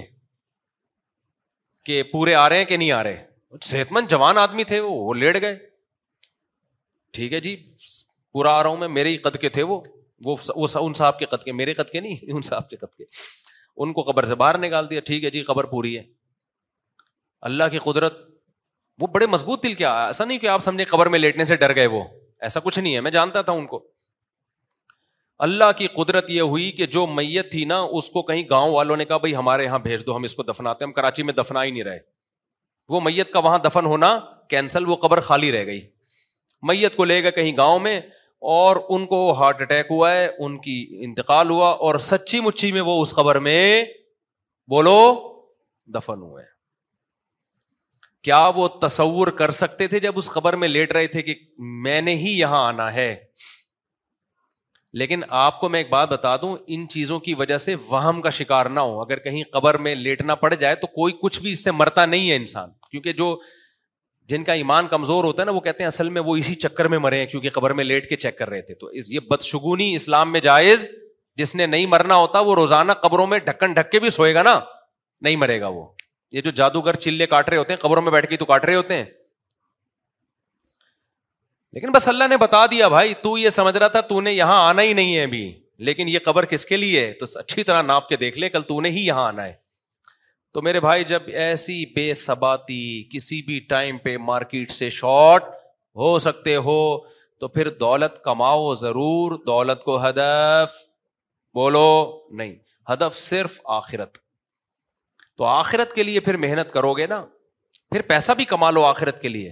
کہ پورے آ رہے ہیں کہ نہیں آ رہے صحت مند جوان آدمی تھے وہ لیٹ گئے ٹھیک ہے جی پورا آ رہا ہوں میں میرے ہی قد کے تھے وہ ان صاحب کے قد کے میرے قد کے نہیں *laughs* ان صاحب کے قد کے ان کو قبر سے باہر نکال دیا ٹھیک ہے جی قبر پوری ہے اللہ کی قدرت وہ بڑے مضبوط دل کیا ایسا نہیں کہ آپ سمجھے قبر میں لیٹنے سے ڈر گئے وہ ایسا کچھ نہیں ہے میں جانتا تھا ان کو اللہ کی قدرت یہ ہوئی کہ جو میت تھی نا اس کو کہیں گاؤں والوں نے کہا بھائی ہمارے یہاں بھیج دو ہم اس کو دفناتے ہم کراچی میں دفنا ہی نہیں رہے وہ میت کا وہاں دفن ہونا کینسل وہ قبر خالی رہ گئی میت کو لے گئے کہیں گاؤں میں اور ان کو ہارٹ اٹیک ہوا ہے ان کی انتقال ہوا اور سچی مچھی میں وہ اس قبر میں بولو دفن ہوئے کیا وہ تصور کر سکتے تھے جب اس خبر میں لیٹ رہے تھے کہ میں نے ہی یہاں آنا ہے لیکن آپ کو میں ایک بات بتا دوں ان چیزوں کی وجہ سے وہم کا شکار نہ ہو اگر کہیں قبر میں لیٹنا پڑ جائے تو کوئی کچھ بھی اس سے مرتا نہیں ہے انسان کیونکہ جو جن کا ایمان کمزور ہوتا ہے نا وہ کہتے ہیں اصل میں وہ اسی چکر میں مرے ہیں کیونکہ قبر میں لیٹ کے چیک کر رہے تھے تو یہ بدشگونی اسلام میں جائز جس نے نہیں مرنا ہوتا وہ روزانہ قبروں میں ڈھکن ڈھک کے بھی سوئے گا نا نہیں مرے گا وہ یہ جو جادوگر چلے کاٹ رہے ہوتے ہیں قبروں میں بیٹھ کے تو کاٹ رہے ہوتے ہیں لیکن بس اللہ نے بتا دیا بھائی تو یہ سمجھ رہا تھا تو نے یہاں آنا ہی نہیں ہے ابھی لیکن یہ قبر کس کے لیے تو اچھی طرح ناپ کے دیکھ لے کل تو نے ہی یہاں آنا ہے تو میرے بھائی جب ایسی بے سباتی کسی بھی ٹائم پہ مارکیٹ سے شارٹ ہو سکتے ہو تو پھر دولت کماؤ ضرور دولت کو ہدف بولو نہیں ہدف صرف آخرت تو آخرت کے لیے پھر محنت کرو گے نا پھر پیسہ بھی کما لو آخرت کے لیے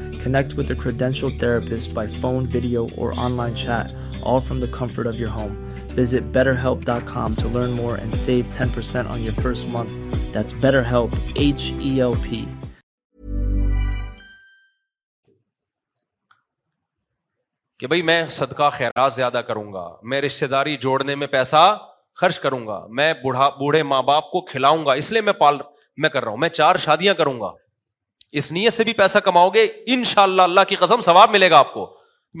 Connect with a credentialed therapist by phone, video, or online chat, all from the comfort of your home. Visit betterhelp.com to learn more and save 10% on your first month. That's BetterHelp, H E L P. کہ بھائی میں صدقہ خیرات زیادہ کروں گا میں رشتے داری جوڑنے میں پیسہ خرچ کروں گا میں بوڑھے ماں باپ کو کھلاؤں گا اس لیے میں پال میں کر رہا ہوں میں چار شادیاں کروں گا اس نیت سے بھی پیسہ کماؤ گے ان شاء اللہ اللہ کی قسم ثواب ملے گا آپ کو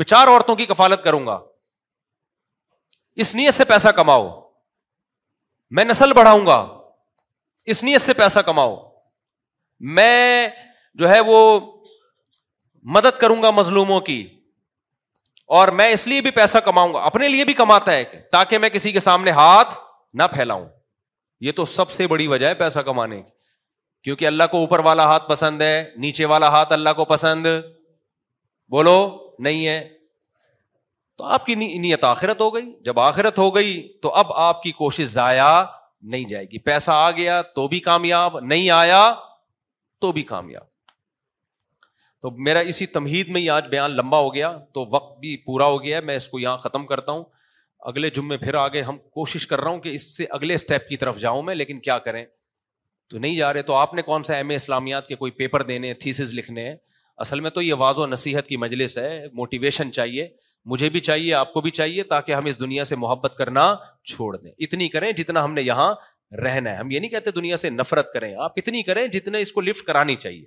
میں چار عورتوں کی کفالت کروں گا اس نیت سے پیسہ کماؤ میں نسل بڑھاؤں گا اس نیت سے پیسہ کماؤ میں جو ہے وہ مدد کروں گا مظلوموں کی اور میں اس لیے بھی پیسہ کماؤں گا اپنے لیے بھی کماتا ہے تاکہ میں کسی کے سامنے ہاتھ نہ پھیلاؤں یہ تو سب سے بڑی وجہ ہے پیسہ کمانے کی کیونکہ اللہ کو اوپر والا ہاتھ پسند ہے نیچے والا ہاتھ اللہ کو پسند بولو نہیں ہے تو آپ کی نیت آخرت ہو گئی جب آخرت ہو گئی تو اب آپ کی کوشش ضائع نہیں جائے گی پیسہ آ گیا تو بھی کامیاب نہیں آیا تو بھی کامیاب تو میرا اسی تمہید میں ہی آج بیان لمبا ہو گیا تو وقت بھی پورا ہو گیا ہے میں اس کو یہاں ختم کرتا ہوں اگلے جمعے پھر آگے ہم کوشش کر رہا ہوں کہ اس سے اگلے اسٹیپ کی طرف جاؤں میں لیکن کیا کریں تو نہیں جا رہے تو آپ نے کون سا ایم اے اسلامیات کے کوئی پیپر دینے ہیں لکھنے ہیں اصل میں تو یہ واضح نصیحت کی مجلس ہے موٹیویشن چاہیے مجھے بھی چاہیے آپ کو بھی چاہیے تاکہ ہم اس دنیا سے محبت کرنا چھوڑ دیں اتنی کریں جتنا ہم نے یہاں رہنا ہے ہم یہ نہیں کہتے دنیا سے نفرت کریں آپ اتنی کریں جتنے اس کو لفٹ کرانی چاہیے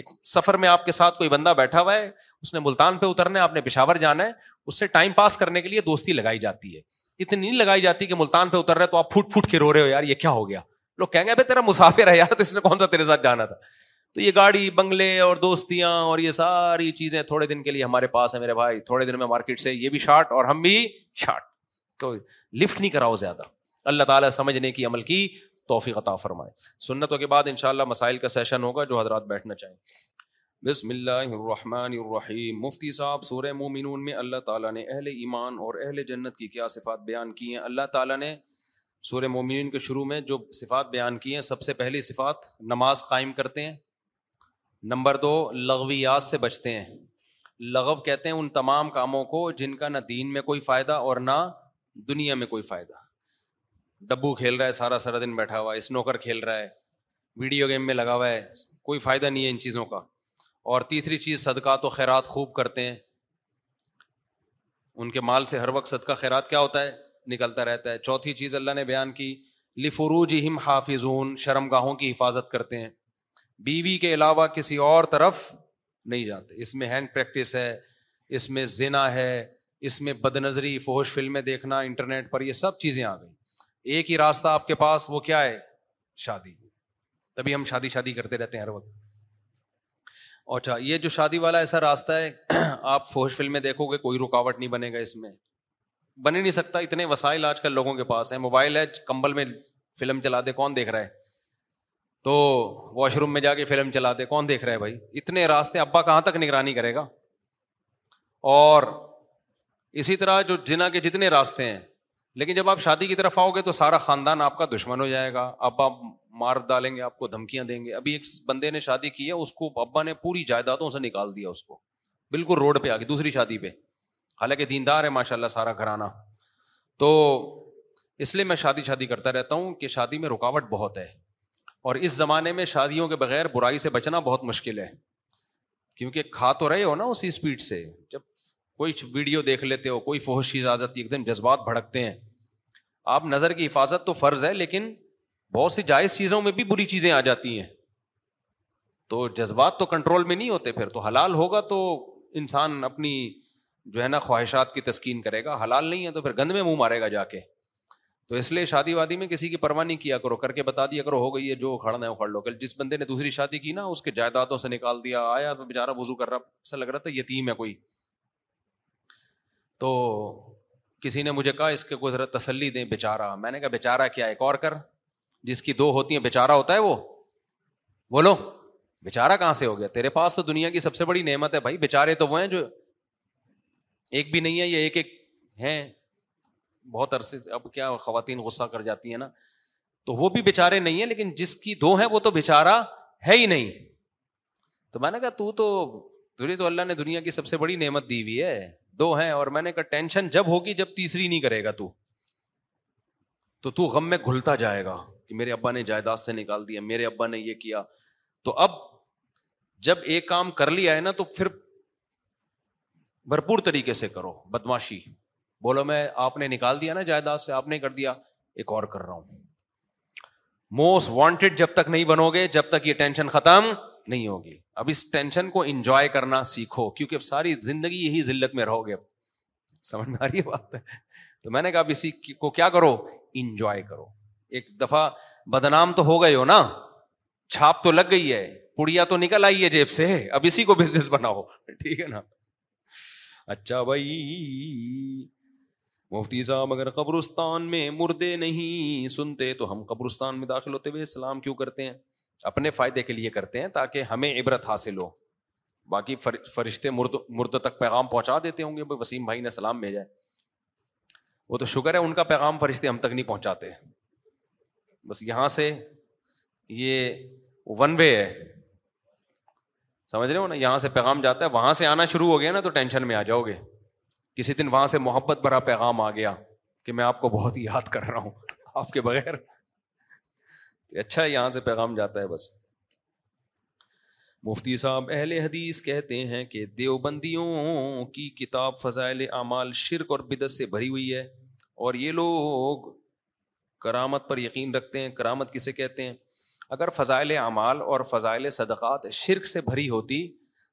ایک سفر میں آپ کے ساتھ کوئی بندہ بیٹھا ہوا ہے اس نے ملتان پہ اترنا ہے آپ نے پشاور جانا ہے اس سے ٹائم پاس کرنے کے لیے دوستی لگائی جاتی ہے اتنی نہیں لگائی جاتی کہ ملتان پہ اتر رہے تو آپ پھوٹ پھوٹ کے رو رہے ہو یار یہ کیا ہو گیا لوگ کہیں گے بھائی تیرا مسافر ہے یار تو اس نے کون سا تیرے ساتھ جانا تھا تو یہ گاڑی بنگلے اور دوستیاں اور یہ ساری چیزیں تھوڑے دن کے لیے ہمارے پاس ہے میرے بھائی تھوڑے دن میں مارکیٹ سے یہ بھی شارٹ اور ہم بھی شارٹ تو لفٹ نہیں کراؤ زیادہ اللہ تعالیٰ سمجھنے کی عمل کی توفی قطع فرمائے سنتوں کے بعد ان شاء اللہ مسائل کا سیشن ہوگا جو حضرات بیٹھنا چاہیں بسم اللہ الرحمن الرحیم مفتی صاحب سورہ مومنون میں اللہ تعالیٰ نے اہل ایمان اور اہل جنت کی کیا صفات بیان کی ہیں اللہ تعالیٰ نے سورہ مومن کے شروع میں جو صفات بیان کی ہیں سب سے پہلی صفات نماز قائم کرتے ہیں نمبر دو لغویات سے بچتے ہیں لغو کہتے ہیں ان تمام کاموں کو جن کا نہ دین میں کوئی فائدہ اور نہ دنیا میں کوئی فائدہ ڈبو کھیل رہا ہے سارا سارا دن بیٹھا ہوا ہے اسنوکر کھیل رہا ہے ویڈیو گیم میں لگا ہوا ہے کوئی فائدہ نہیں ہے ان چیزوں کا اور تیسری چیز صدقہ تو خیرات خوب کرتے ہیں ان کے مال سے ہر وقت صدقہ خیرات کیا ہوتا ہے نکلتا رہتا ہے چوتھی چیز اللہ نے بیان کی لفروج ہم حافظ شرم گاہوں کی حفاظت کرتے ہیں بیوی کے علاوہ کسی اور طرف نہیں جاتے اس میں ہینڈ پریکٹس ہے اس میں زنا ہے اس میں بد نظری فوش فلمیں دیکھنا انٹرنیٹ پر یہ سب چیزیں آ گئیں ایک ہی راستہ آپ کے پاس وہ کیا ہے شادی تبھی ہم شادی شادی کرتے رہتے ہیں ہر وقت اچھا یہ جو شادی والا ایسا راستہ ہے آپ فوش فلمیں دیکھو گے کوئی رکاوٹ نہیں بنے گا اس میں بن ہی نہیں سکتا اتنے وسائل آج کل لوگوں کے پاس ہے موبائل ہے کمبل میں فلم چلا دے کون دیکھ رہا ہے تو واش روم میں جا کے فلم چلا دے کون دیکھ رہا ہے بھائی اتنے راستے ابا کہاں تک نگرانی کرے گا اور اسی طرح جو جنا کے جتنے راستے ہیں لیکن جب آپ شادی کی طرف آؤ گے تو سارا خاندان آپ کا دشمن ہو جائے گا ابا مار ڈالیں گے آپ کو دھمکیاں دیں گے ابھی ایک بندے نے شادی کی ہے اس کو ابا نے پوری جائیدادوں سے نکال دیا اس کو بالکل روڈ پہ آ کے دوسری شادی پہ حالانکہ دیندار ہے ماشاء اللہ سارا گھرانہ تو اس لیے میں شادی شادی کرتا رہتا ہوں کہ شادی میں رکاوٹ بہت ہے اور اس زمانے میں شادیوں کے بغیر برائی سے بچنا بہت مشکل ہے کیونکہ کھا تو رہے ہو نا اسی اسپیڈ سے جب کوئی ویڈیو دیکھ لیتے ہو کوئی فوہش چیز آ جاتی ہے ایک دم جذبات بھڑکتے ہیں آپ نظر کی حفاظت تو فرض ہے لیکن بہت سی جائز چیزوں میں بھی بری چیزیں آ جاتی ہیں تو جذبات تو کنٹرول میں نہیں ہوتے پھر تو حلال ہوگا تو انسان اپنی جو ہے نا خواہشات کی تسکین کرے گا حلال نہیں ہے تو پھر گند میں منہ مارے گا جا کے تو اس لیے شادی وادی میں کسی کی پرواہ نہیں کیا کرو کر کے بتا دیا کرو ہو گئی ہے جو کھڑنا کھڑ لو کل جس بندے نے دوسری شادی کی نا اس کے جائیدادوں سے نکال دیا آیا بے چارا وزو کر رہا تھا یتیم ہے کوئی تو کسی نے مجھے کہا اس کے کوئی ذرا تسلی دیں بےچارا میں نے کہا بےچارا کیا ایک اور کر جس کی دو ہوتی ہیں بےچارا ہوتا ہے وہ بولو بےچارا کہاں سے ہو گیا تیرے پاس تو دنیا کی سب سے بڑی نعمت ہے بھائی بےچارے تو وہ ہیں جو ایک بھی نہیں ہے یہ ایک ایک ہے بہت عرصے سے اب کیا خواتین غصہ کر جاتی ہیں نا تو وہ بھی بےچارے نہیں ہیں لیکن جس کی دو ہیں وہ تو بےچارا ہے ہی نہیں تو میں نے کہا تو تو تو تجھے اللہ نے دنیا کی سب سے بڑی نعمت دی ہوئی ہے دو ہیں اور میں نے کہا ٹینشن جب ہوگی جب تیسری نہیں کرے گا تو تو تو غم میں گھلتا جائے گا کہ میرے ابا نے جائیداد سے نکال دیا میرے ابا نے یہ کیا تو اب جب ایک کام کر لیا ہے نا تو پھر بھرپور طریقے سے کرو بدماشی بولو میں آپ نے نکال دیا نا جائیداد سے آپ نے کر دیا ایک اور کر رہا ہوں موسٹ وانٹیڈ جب تک نہیں بنو گے جب تک یہ ٹینشن ختم نہیں ہوگی اب اس ٹینشن کو انجوائے کرنا سیکھو کیونکہ اب ساری زندگی یہی ذلت میں رہو گے اب سمجھ میں آ رہی ہے ہے تو میں نے کہا اب اسی کو کیا کرو انجوائے کرو ایک دفعہ بدنام تو ہو گئے ہو نا چھاپ تو لگ گئی ہے پڑیا تو نکل آئی ہے جیب سے اب اسی کو بزنس بناؤ *laughs* ٹھیک ہے نا اچھا بھائی مفتی صاحب اگر قبرستان میں مردے نہیں سنتے تو ہم قبرستان میں داخل ہوتے ہوئے اسلام کیوں کرتے ہیں اپنے فائدے کے لیے کرتے ہیں تاکہ ہمیں عبرت حاصل ہو باقی فرشتے مرد مرد تک پیغام پہنچا دیتے ہوں گے وسیم بھائی نے سلام بھیجا ہے وہ تو شکر ہے ان کا پیغام فرشتے ہم تک نہیں پہنچاتے بس یہاں سے یہ ون وے ہے سمجھ رہے ہو نا یہاں سے پیغام جاتا ہے وہاں سے آنا شروع ہو گیا نا تو ٹینشن میں آ جاؤ گے کسی دن وہاں سے محبت بھرا پیغام آ گیا کہ میں آپ کو بہت یاد کر رہا ہوں آپ کے بغیر اچھا یہاں سے پیغام جاتا ہے بس مفتی صاحب اہل حدیث کہتے ہیں کہ دیوبندیوں کی کتاب فضائل اعمال شرک اور بدت سے بھری ہوئی ہے اور یہ لوگ کرامت پر یقین رکھتے ہیں کرامت کسے کہتے ہیں اگر فضائل اعمال اور فضائل صدقات شرک سے بھری ہوتی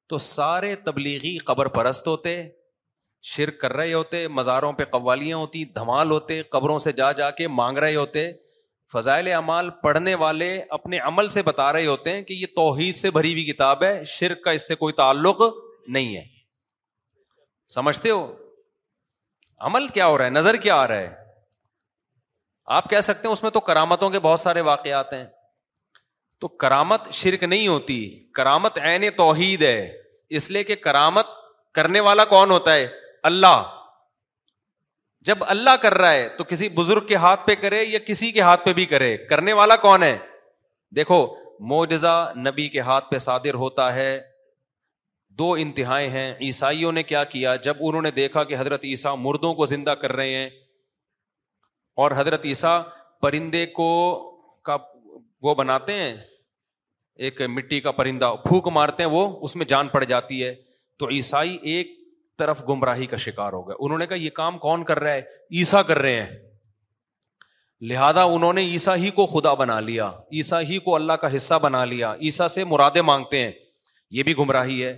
تو سارے تبلیغی قبر پرست ہوتے شرک کر رہے ہوتے مزاروں پہ قوالیاں ہوتی دھمال ہوتے قبروں سے جا جا کے مانگ رہے ہوتے فضائل اعمال پڑھنے والے اپنے عمل سے بتا رہے ہوتے ہیں کہ یہ توحید سے بھری ہوئی کتاب ہے شرک کا اس سے کوئی تعلق نہیں ہے سمجھتے ہو عمل کیا ہو رہا ہے نظر کیا آ رہا ہے آپ کہہ سکتے ہیں اس میں تو کرامتوں کے بہت سارے واقعات ہیں تو کرامت شرک نہیں ہوتی کرامت عین توحید ہے اس لیے کہ کرامت کرنے والا کون ہوتا ہے اللہ جب اللہ کر رہا ہے تو کسی بزرگ کے ہاتھ پہ کرے یا کسی کے ہاتھ پہ بھی کرے کرنے والا کون ہے دیکھو معجزہ نبی کے ہاتھ پہ صادر ہوتا ہے دو انتہائیں ہیں عیسائیوں نے کیا کیا جب انہوں نے دیکھا کہ حضرت عیسیٰ مردوں کو زندہ کر رہے ہیں اور حضرت عیسیٰ پرندے کو کا وہ بناتے ہیں ایک مٹی کا پرندہ پھوک مارتے ہیں وہ اس میں جان پڑ جاتی ہے تو عیسائی ایک طرف گمراہی کا شکار ہو گئے انہوں نے کہا یہ کام کون کر رہا ہے عیسا کر رہے ہیں لہذا انہوں نے عیسا ہی کو خدا بنا لیا عیسا ہی کو اللہ کا حصہ بنا لیا عیسا سے مرادیں مانگتے ہیں یہ بھی گمراہی ہے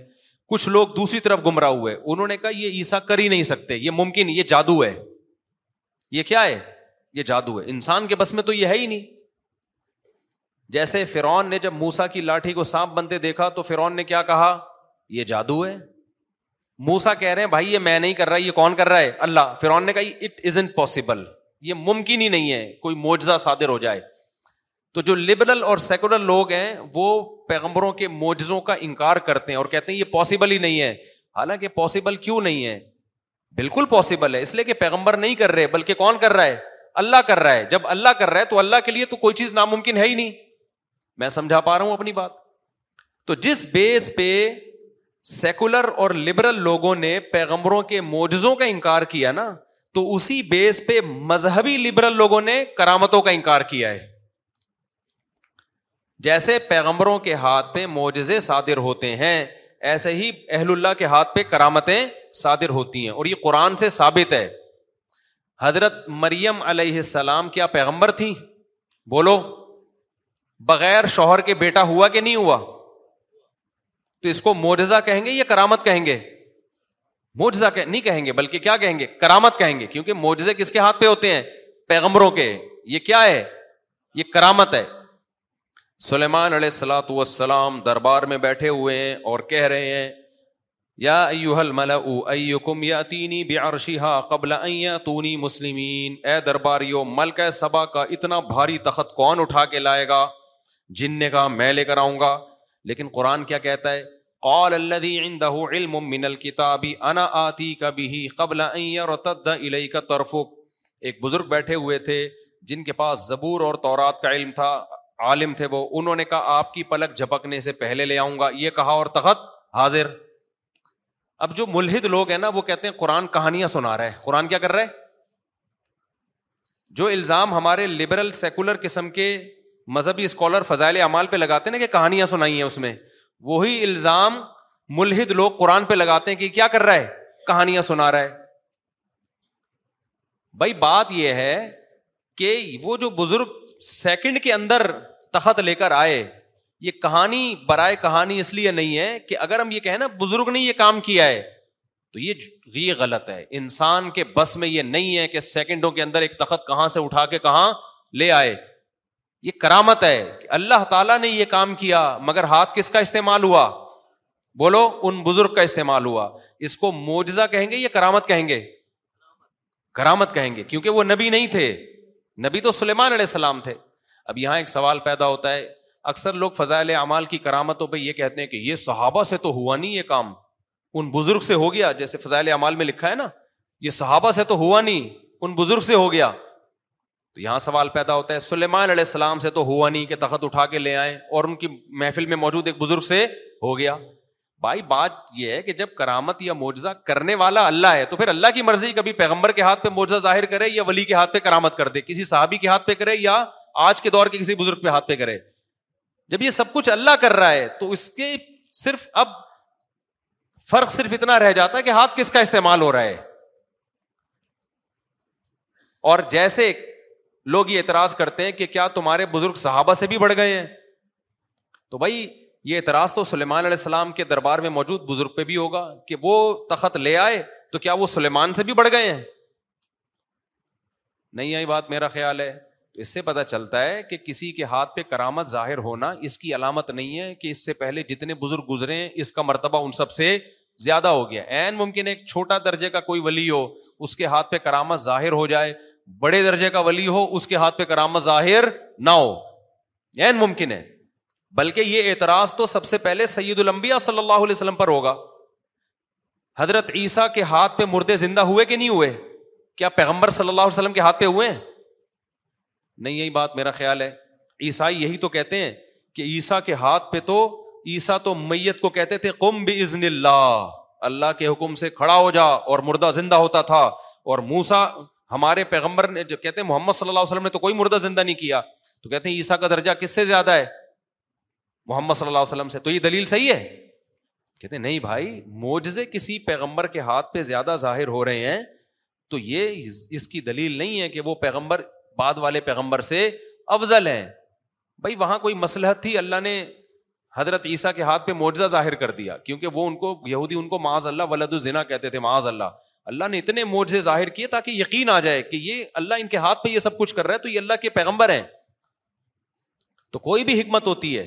کچھ لوگ دوسری طرف گمراہ ہوئے انہوں نے کہا یہ عیسا کر ہی نہیں سکتے یہ ممکن یہ جادو ہے یہ کیا ہے یہ جادو ہے انسان کے بس میں تو یہ ہے ہی نہیں جیسے فرون نے جب موسا کی لاٹھی کو سانپ بنتے دیکھا تو فرون نے کیا کہا یہ جادو ہے موسا کہہ رہے ہیں بھائی یہ میں نہیں کر رہا یہ کون کر رہا ہے اللہ فرون نے کہا اٹ از ان پاسبل یہ ممکن ہی نہیں ہے کوئی موجزہ صادر ہو جائے تو جو لبرل اور سیکولر لوگ ہیں وہ پیغمبروں کے موجزوں کا انکار کرتے ہیں اور کہتے ہیں یہ پاسبل ہی نہیں ہے حالانکہ پاسبل کیوں نہیں ہے بالکل پاسبل ہے اس لیے کہ پیغمبر نہیں کر رہے بلکہ کون کر رہا ہے اللہ کر رہا ہے جب اللہ کر رہا ہے تو اللہ کے لیے تو کوئی چیز ناممکن ہے ہی نہیں میں سمجھا پا رہا ہوں اپنی بات تو جس بیس پہ سیکولر اور لبرل لوگوں نے پیغمبروں کے موجزوں کا انکار کیا نا تو اسی بیس پہ مذہبی لبرل لوگوں نے کرامتوں کا انکار کیا ہے جیسے پیغمبروں کے ہاتھ پہ معجزے صادر ہوتے ہیں ایسے ہی اہل اللہ کے ہاتھ پہ کرامتیں صادر ہوتی ہیں اور یہ قرآن سے ثابت ہے حضرت مریم علیہ السلام کیا پیغمبر تھی بولو بغیر شوہر کے بیٹا ہوا کہ نہیں ہوا تو اس کو موجزہ کہیں گے یا کرامت کہیں گے موجزہ نہیں کہیں گے بلکہ کیا کہیں گے کرامت کہیں گے کیونکہ موجزے کس کے ہاتھ پہ ہوتے ہیں پیغمبروں کے یہ کیا ہے یہ کرامت ہے سلیمان علیہ السلاۃ والسلام دربار میں بیٹھے ہوئے ہیں اور کہہ رہے ہیں یا ایوہل حل ملا او او کم یا تین بے ہا قبل مسلمین اے درباریو ملک سبا کا اتنا بھاری تخت کون اٹھا کے لائے گا جن نے کہا میں لے کر آؤں گا لیکن قرآن کیا کہتا ہے قال الذي عنده علم من الكتاب انا اتيك به قبل ان يرتد اليك طرفك ایک بزرگ بیٹھے ہوئے تھے جن کے پاس زبور اور تورات کا علم تھا عالم تھے وہ انہوں نے کہا آپ کی پلک جھپکنے سے پہلے لے آؤں گا یہ کہا اور تخت حاضر اب جو ملحد لوگ ہیں نا وہ کہتے ہیں قرآن کہانیاں سنا رہے ہیں قرآن کیا کر رہے جو الزام ہمارے لبرل سیکولر قسم کے مذہبی اسکالر فضائل اعمال پہ لگاتے ہیں نا کہانیاں سنائی ہیں اس میں وہی الزام ملحد لوگ قرآن پہ لگاتے ہیں کہ کیا کر رہا ہے کہانیاں سنا رہا ہے بھائی بات یہ ہے کہ وہ جو بزرگ سیکنڈ کے اندر تخت لے کر آئے یہ کہانی برائے کہانی اس لیے نہیں ہے کہ اگر ہم یہ کہیں نا بزرگ نے یہ کام کیا ہے تو یہ غلط ہے انسان کے بس میں یہ نہیں ہے کہ سیکنڈوں کے اندر ایک تخت کہاں سے اٹھا کے کہاں لے آئے یہ کرامت ہے کہ اللہ تعالیٰ نے یہ کام کیا مگر ہاتھ کس کا استعمال ہوا بولو ان بزرگ کا استعمال ہوا اس کو موجزہ کہیں گے یا کرامت کہیں گے کرامت کہیں گے کیونکہ وہ نبی نہیں تھے نبی تو سلیمان علیہ السلام تھے اب یہاں ایک سوال پیدا ہوتا ہے اکثر لوگ فضائل اعمال کی کرامتوں پہ یہ کہتے ہیں کہ یہ صحابہ سے تو ہوا نہیں یہ کام ان بزرگ سے ہو گیا جیسے فضائل اعمال میں لکھا ہے نا یہ صحابہ سے تو ہوا نہیں ان بزرگ سے ہو گیا تو یہاں سوال پیدا ہوتا ہے سلیمان علیہ السلام سے تو ہوا نہیں کہ تخت اٹھا کے لے آئے اور ان کی محفل میں موجود ایک بزرگ سے ہو گیا بھائی بات یہ ہے کہ جب کرامت یا معجزہ کرنے والا اللہ ہے تو پھر اللہ کی مرضی کبھی پیغمبر کے ہاتھ پہ معجزہ ظاہر کرے یا ولی کے ہاتھ پہ کرامت کر دے کسی صحابی کے ہاتھ پہ کرے یا آج کے دور کے کسی بزرگ پہ ہاتھ پہ کرے جب یہ سب کچھ اللہ کر رہا ہے تو اس کے صرف اب فرق صرف اتنا رہ جاتا ہے کہ ہاتھ کس کا استعمال ہو رہا ہے اور جیسے لوگ یہ اعتراض کرتے ہیں کہ کیا تمہارے بزرگ صحابہ سے بھی بڑھ گئے ہیں تو بھائی یہ اعتراض تو سلیمان علیہ السلام کے دربار میں موجود بزرگ پہ بھی ہوگا کہ وہ تخت لے آئے تو کیا وہ سلیمان سے بھی بڑھ گئے ہیں نہیں آئی بات میرا خیال ہے تو اس سے پتا چلتا ہے کہ کسی کے ہاتھ پہ کرامت ظاہر ہونا اس کی علامت نہیں ہے کہ اس سے پہلے جتنے بزرگ گزرے ہیں اس کا مرتبہ ان سب سے زیادہ ہو گیا این ممکن ہے چھوٹا درجے کا کوئی ولی ہو اس کے ہاتھ پہ کرامت ظاہر ہو جائے بڑے درجے کا ولی ہو اس کے ہاتھ پہ کرام ظاہر نہ ہو ممکن ہے بلکہ یہ اعتراض تو سب سے پہلے سید صلی اللہ علیہ وسلم پر ہوگا حضرت عیسیٰ کے ہاتھ پہ مردے زندہ ہوئے کہ نہیں ہوئے کیا پیغمبر صلی اللہ علیہ وسلم کے ہاتھ پہ ہوئے نہیں یہی بات میرا خیال ہے عیسائی یہی تو کہتے ہیں کہ عیسا کے ہاتھ پہ تو عیسا تو میت کو کہتے تھے کمب بزن اللہ اللہ کے حکم سے کھڑا ہو جا اور مردہ زندہ ہوتا تھا اور موسا ہمارے پیغمبر نے جو کہتے ہیں محمد صلی اللہ علیہ وسلم نے تو کوئی مردہ زندہ نہیں کیا تو کہتے ہیں عیسیٰ کا درجہ کس سے زیادہ ہے محمد صلی اللہ علیہ وسلم سے تو یہ دلیل صحیح ہے کہتے ہیں نہیں بھائی موجے کسی پیغمبر کے ہاتھ پہ زیادہ ظاہر ہو رہے ہیں تو یہ اس کی دلیل نہیں ہے کہ وہ پیغمبر بعد والے پیغمبر سے افضل ہیں بھائی وہاں کوئی مسلحت تھی اللہ نے حضرت عیسیٰ کے ہاتھ پہ موجہ ظاہر کر دیا کیونکہ وہ ان کو یہودی ان کو معاذ اللہ ولد الزنا کہتے تھے معاذ اللہ اللہ نے اتنے موجے ظاہر کیے تاکہ یقین آ جائے کہ یہ اللہ ان کے ہاتھ پہ یہ سب کچھ کر رہا ہے تو یہ اللہ کے پیغمبر ہیں تو کوئی بھی حکمت ہوتی ہے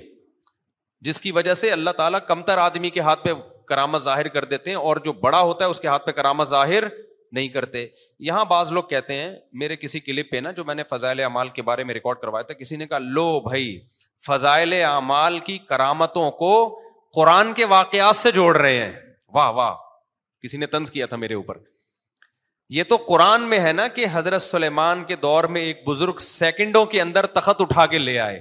جس کی وجہ سے اللہ تعالیٰ کمتر آدمی کے ہاتھ پہ کرامت ظاہر کر دیتے ہیں اور جو بڑا ہوتا ہے اس کے ہاتھ پہ کرامت ظاہر نہیں کرتے یہاں بعض لوگ کہتے ہیں میرے کسی کلپ پہ نا جو میں نے فضائل اعمال کے بارے میں ریکارڈ کروایا تھا کسی نے کہا لو بھائی فضائل اعمال کی کرامتوں کو قرآن کے واقعات سے جوڑ رہے ہیں واہ واہ کسی نے تنز کیا تھا میرے اوپر یہ تو قرآن میں ہے نا کہ حضرت سلیمان کے دور میں ایک بزرگ سیکنڈوں کے اندر تخت اٹھا کے لے آئے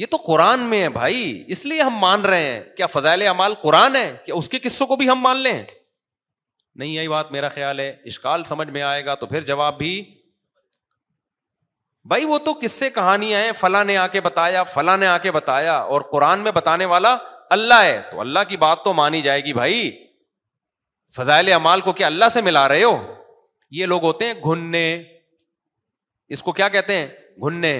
یہ تو قرآن میں ہے بھائی اس لیے ہم مان رہے ہیں کیا فضائل اعمال قرآن ہے کیا اس کے قصوں کو بھی ہم مان لیں نہیں یہی بات میرا خیال ہے اشکال سمجھ میں آئے گا تو پھر جواب بھی بھائی وہ تو کس سے کہانی ہیں فلاں نے آ کے بتایا فلاں نے آ کے بتایا اور قرآن میں بتانے والا اللہ ہے تو اللہ کی بات تو مانی جائے گی بھائی فضائل اعمال کو کیا اللہ سے ملا رہے ہو یہ لوگ ہوتے ہیں گھننے اس کو کیا کہتے ہیں گھننے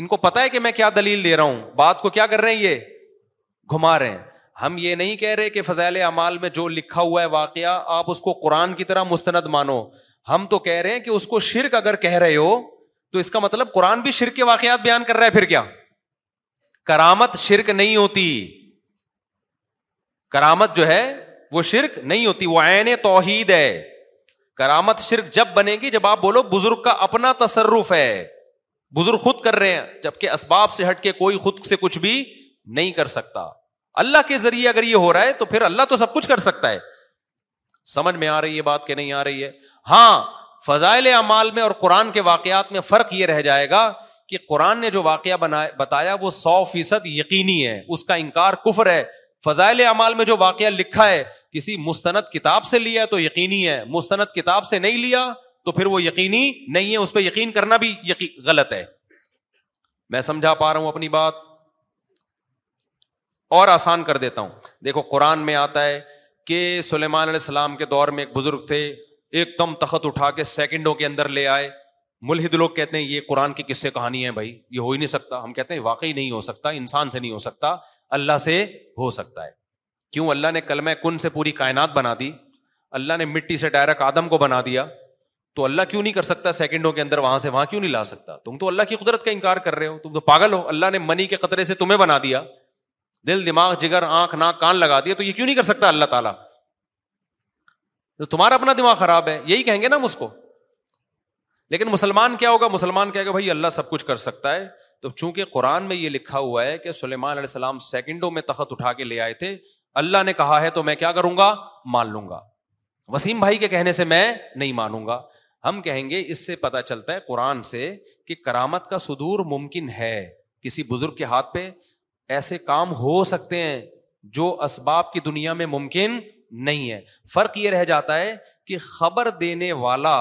ان کو پتا ہے کہ میں کیا دلیل دے رہا ہوں بات کو کیا کر رہے ہیں یہ گھما رہے ہیں ہم یہ نہیں کہہ رہے کہ فضائل امال میں جو لکھا ہوا ہے واقعہ آپ اس کو قرآن کی طرح مستند مانو ہم تو کہہ رہے ہیں کہ اس کو شرک اگر کہہ رہے ہو تو اس کا مطلب قرآن بھی شرک کے واقعات بیان کر رہا ہے پھر کیا کرامت شرک نہیں ہوتی کرامت جو ہے وہ شرک نہیں ہوتی وہ آئین توحید ہے کرامت شرک جب بنے گی جب آپ بولو بزرگ کا اپنا تصرف ہے بزرگ خود کر رہے ہیں جبکہ اسباب سے ہٹ کے کوئی خود سے کچھ بھی نہیں کر سکتا اللہ کے ذریعے اگر یہ ہو رہا ہے تو پھر اللہ تو سب کچھ کر سکتا ہے سمجھ میں آ رہی ہے بات کہ نہیں آ رہی ہے ہاں فضائل اعمال میں اور قرآن کے واقعات میں فرق یہ رہ جائے گا کہ قرآن نے جو واقعہ بتایا وہ سو فیصد یقینی ہے اس کا انکار کفر ہے فضائل اعمال میں جو واقعہ لکھا ہے کسی مستند کتاب سے لیا تو یقینی ہے مستند کتاب سے نہیں لیا تو پھر وہ یقینی نہیں ہے اس پہ یقین کرنا بھی غلط ہے میں سمجھا پا رہا ہوں اپنی بات اور آسان کر دیتا ہوں دیکھو قرآن میں آتا ہے کہ سلیمان علیہ السلام کے دور میں ایک بزرگ تھے ایک دم تخت اٹھا کے سیکنڈوں کے اندر لے آئے ملحد لوگ کہتے ہیں یہ قرآن کی کس سے کہانی ہے بھائی یہ ہو ہی نہیں سکتا ہم کہتے ہیں واقعی نہیں ہو سکتا انسان سے نہیں ہو سکتا اللہ سے ہو سکتا ہے کیوں اللہ نے کلم کن سے پوری کائنات بنا دی اللہ نے مٹی سے ڈائریکٹ آدم کو بنا دیا تو اللہ کیوں نہیں کر سکتا سیکنڈوں کے اندر وہاں سے وہاں کیوں نہیں لا سکتا تم تو اللہ کی قدرت کا انکار کر رہے ہو تم تو پاگل ہو اللہ نے منی کے قطرے سے تمہیں بنا دیا دل دماغ جگر آنکھ ناک کان لگا دیا تو یہ کیوں نہیں کر سکتا اللہ تعالیٰ تو تمہارا اپنا دماغ خراب ہے یہی کہیں گے نا اس کو لیکن مسلمان کیا ہوگا مسلمان کہے گا بھائی اللہ سب کچھ کر سکتا ہے تو چونکہ قرآن میں یہ لکھا ہوا ہے کہ سلیمان علیہ السلام سیکنڈوں میں تخت اٹھا کے لے آئے تھے اللہ نے کہا ہے تو میں کیا کروں گا مان لوں گا وسیم بھائی کے کہنے سے میں نہیں مانوں گا ہم کہیں گے اس سے پتا چلتا ہے قرآن سے کہ کرامت کا سدور ممکن ہے کسی بزرگ کے ہاتھ پہ ایسے کام ہو سکتے ہیں جو اسباب کی دنیا میں ممکن نہیں ہے فرق یہ رہ جاتا ہے کہ خبر دینے والا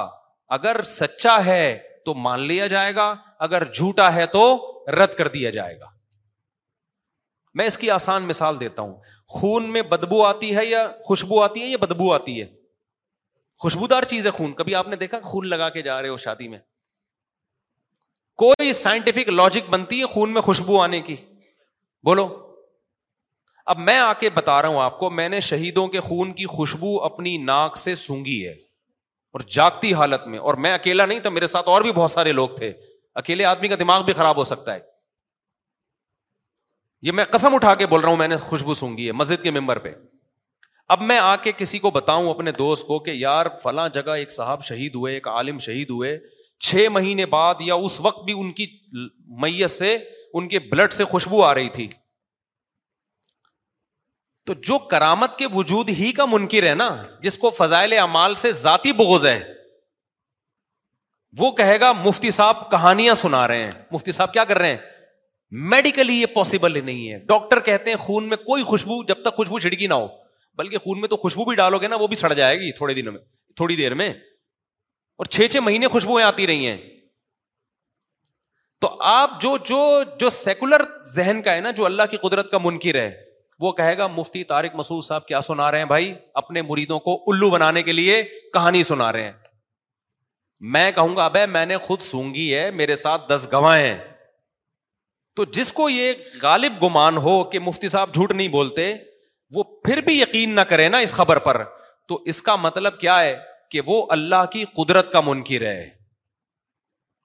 اگر سچا ہے تو مان لیا جائے گا اگر جھوٹا ہے تو رد کر دیا جائے گا میں اس کی آسان مثال دیتا ہوں خون میں بدبو آتی ہے یا خوشبو آتی ہے یا بدبو آتی ہے خوشبودار چیز ہے خون کبھی آپ نے دیکھا خون لگا کے جا رہے ہو شادی میں کوئی سائنٹیفک لاجک بنتی ہے خون میں خوشبو آنے کی بولو اب میں آ کے بتا رہا ہوں آپ کو میں نے شہیدوں کے خون کی خوشبو اپنی ناک سے سونگی ہے اور جاگتی حالت میں اور میں اکیلا نہیں تھا میرے ساتھ اور بھی بہت سارے لوگ تھے اکیلے آدمی کا دماغ بھی خراب ہو سکتا ہے یہ میں قسم اٹھا کے بول رہا ہوں میں نے خوشبو سونگی ہے مسجد کے ممبر پہ اب میں آ کے کسی کو بتاؤں اپنے دوست کو کہ یار فلاں جگہ ایک صاحب شہید ہوئے ایک عالم شہید ہوئے چھ مہینے بعد یا اس وقت بھی ان کی میت سے ان کے بلڈ سے خوشبو آ رہی تھی تو جو کرامت کے وجود ہی کا منکر ہے نا جس کو فضائل امال سے ذاتی بغض ہے وہ کہے گا مفتی صاحب کہانیاں سنا رہے ہیں مفتی صاحب کیا کر رہے ہیں میڈیکلی یہ پاسبل ہی نہیں ہے ڈاکٹر کہتے ہیں خون میں کوئی خوشبو جب تک خوشبو چھڑکی نہ ہو بلکہ خون میں تو خوشبو بھی ڈالو گے نا وہ بھی سڑ جائے گی تھوڑے دنوں میں تھوڑی دیر میں اور چھ چھ مہینے خوشبوئیں آتی رہی ہیں تو آپ جو جو جو سیکولر ذہن کا ہے نا جو اللہ کی قدرت کا منکر ہے وہ کہے گا مفتی تارک مسعود صاحب کیا سنا رہے ہیں بھائی اپنے مریدوں کو الو بنانے کے لیے کہانی سنا رہے ہیں میں کہوں گا ابے میں نے خود سونگی ہے میرے ساتھ دس ہیں تو جس کو یہ غالب گمان ہو کہ مفتی صاحب جھوٹ نہیں بولتے وہ پھر بھی یقین نہ کرے نا اس خبر پر تو اس کا مطلب کیا ہے کہ وہ اللہ کی قدرت کا منکر ہے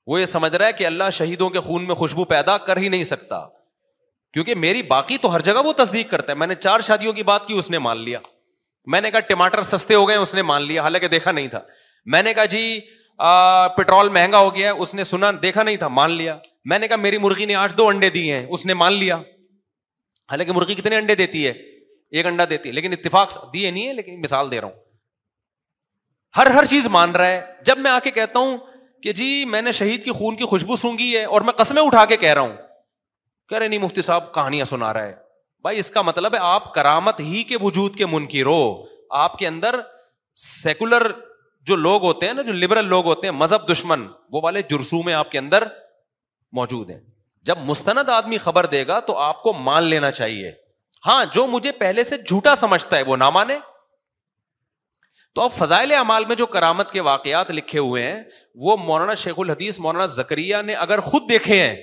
وہ یہ سمجھ رہا ہے کہ اللہ شہیدوں کے خون میں خوشبو پیدا کر ہی نہیں سکتا کیونکہ میری باقی تو ہر جگہ وہ تصدیق کرتا ہے میں نے چار شادیوں کی بات کی اس نے مان لیا میں نے کہا ٹماٹر سستے ہو گئے اس نے مان لیا حالانکہ دیکھا نہیں تھا میں نے کہا جی پیٹرول مہنگا ہو گیا اس نے سنا دیکھا نہیں تھا مان لیا میں نے کہا میری مرغی نے آج دو انڈے دیے ہیں اس نے مان لیا حالانکہ مرغی کتنے انڈے دیتی ہے ایک انڈا دیتی ہے لیکن اتفاق دیے نہیں ہے لیکن مثال دے رہا ہوں ہر ہر چیز مان رہا ہے جب میں آ کے کہتا ہوں کہ جی میں نے شہید کی خون کی خوشبو سونگی ہے اور میں قسمیں اٹھا کے کہہ رہا ہوں کہہ رہے نہیں مفتی صاحب کہانیاں سنا رہا ہے بھائی اس کا مطلب ہے آپ کرامت ہی کے وجود کے منکر ہو آپ کے اندر سیکولر جو لوگ ہوتے ہیں نا جو لبرل لوگ ہوتے ہیں مذہب دشمن وہ والے جرسو میں آپ کے اندر موجود ہیں جب مستند آدمی خبر دے گا تو آپ کو مان لینا چاہیے ہاں جو مجھے پہلے سے جھوٹا سمجھتا ہے وہ نہ مانے تو اب فضائل اعمال میں جو کرامت کے واقعات لکھے ہوئے ہیں وہ مولانا شیخ الحدیث مولانا زکریہ نے اگر خود دیکھے ہیں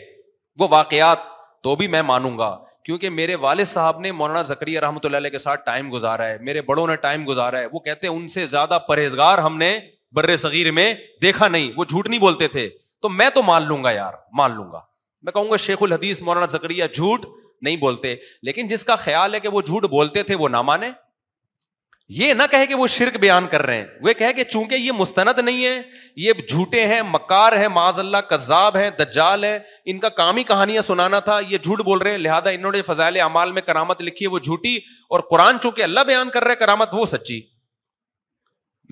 وہ واقعات تو بھی میں مانوں گا کیونکہ میرے والد صاحب نے مولانا زکری رحمۃ اللہ علیہ کے ساتھ ٹائم گزارا ہے میرے بڑوں نے ٹائم گزارا ہے وہ کہتے ہیں ان سے زیادہ پرہیزگار ہم نے بر صغیر میں دیکھا نہیں وہ جھوٹ نہیں بولتے تھے تو میں تو مان لوں گا یار مان لوں گا میں کہوں گا شیخ الحدیث مولانا زکریہ جھوٹ نہیں بولتے لیکن جس کا خیال ہے کہ وہ جھوٹ بولتے تھے وہ نہ مانے یہ نہ کہے کہ وہ شرک بیان کر رہے ہیں وہ کہے کہ چونکہ یہ مستند نہیں ہے یہ جھوٹے ہیں مکار ہے معاذ اللہ دجال ہے ان کا کام ہی کہانیاں سنانا تھا یہ جھوٹ بول رہے ہیں لہٰذا انہوں نے فضائل اعمال میں کرامت لکھی ہے وہ جھوٹی اور قرآن چونکہ اللہ بیان کر رہے کرامت وہ سچی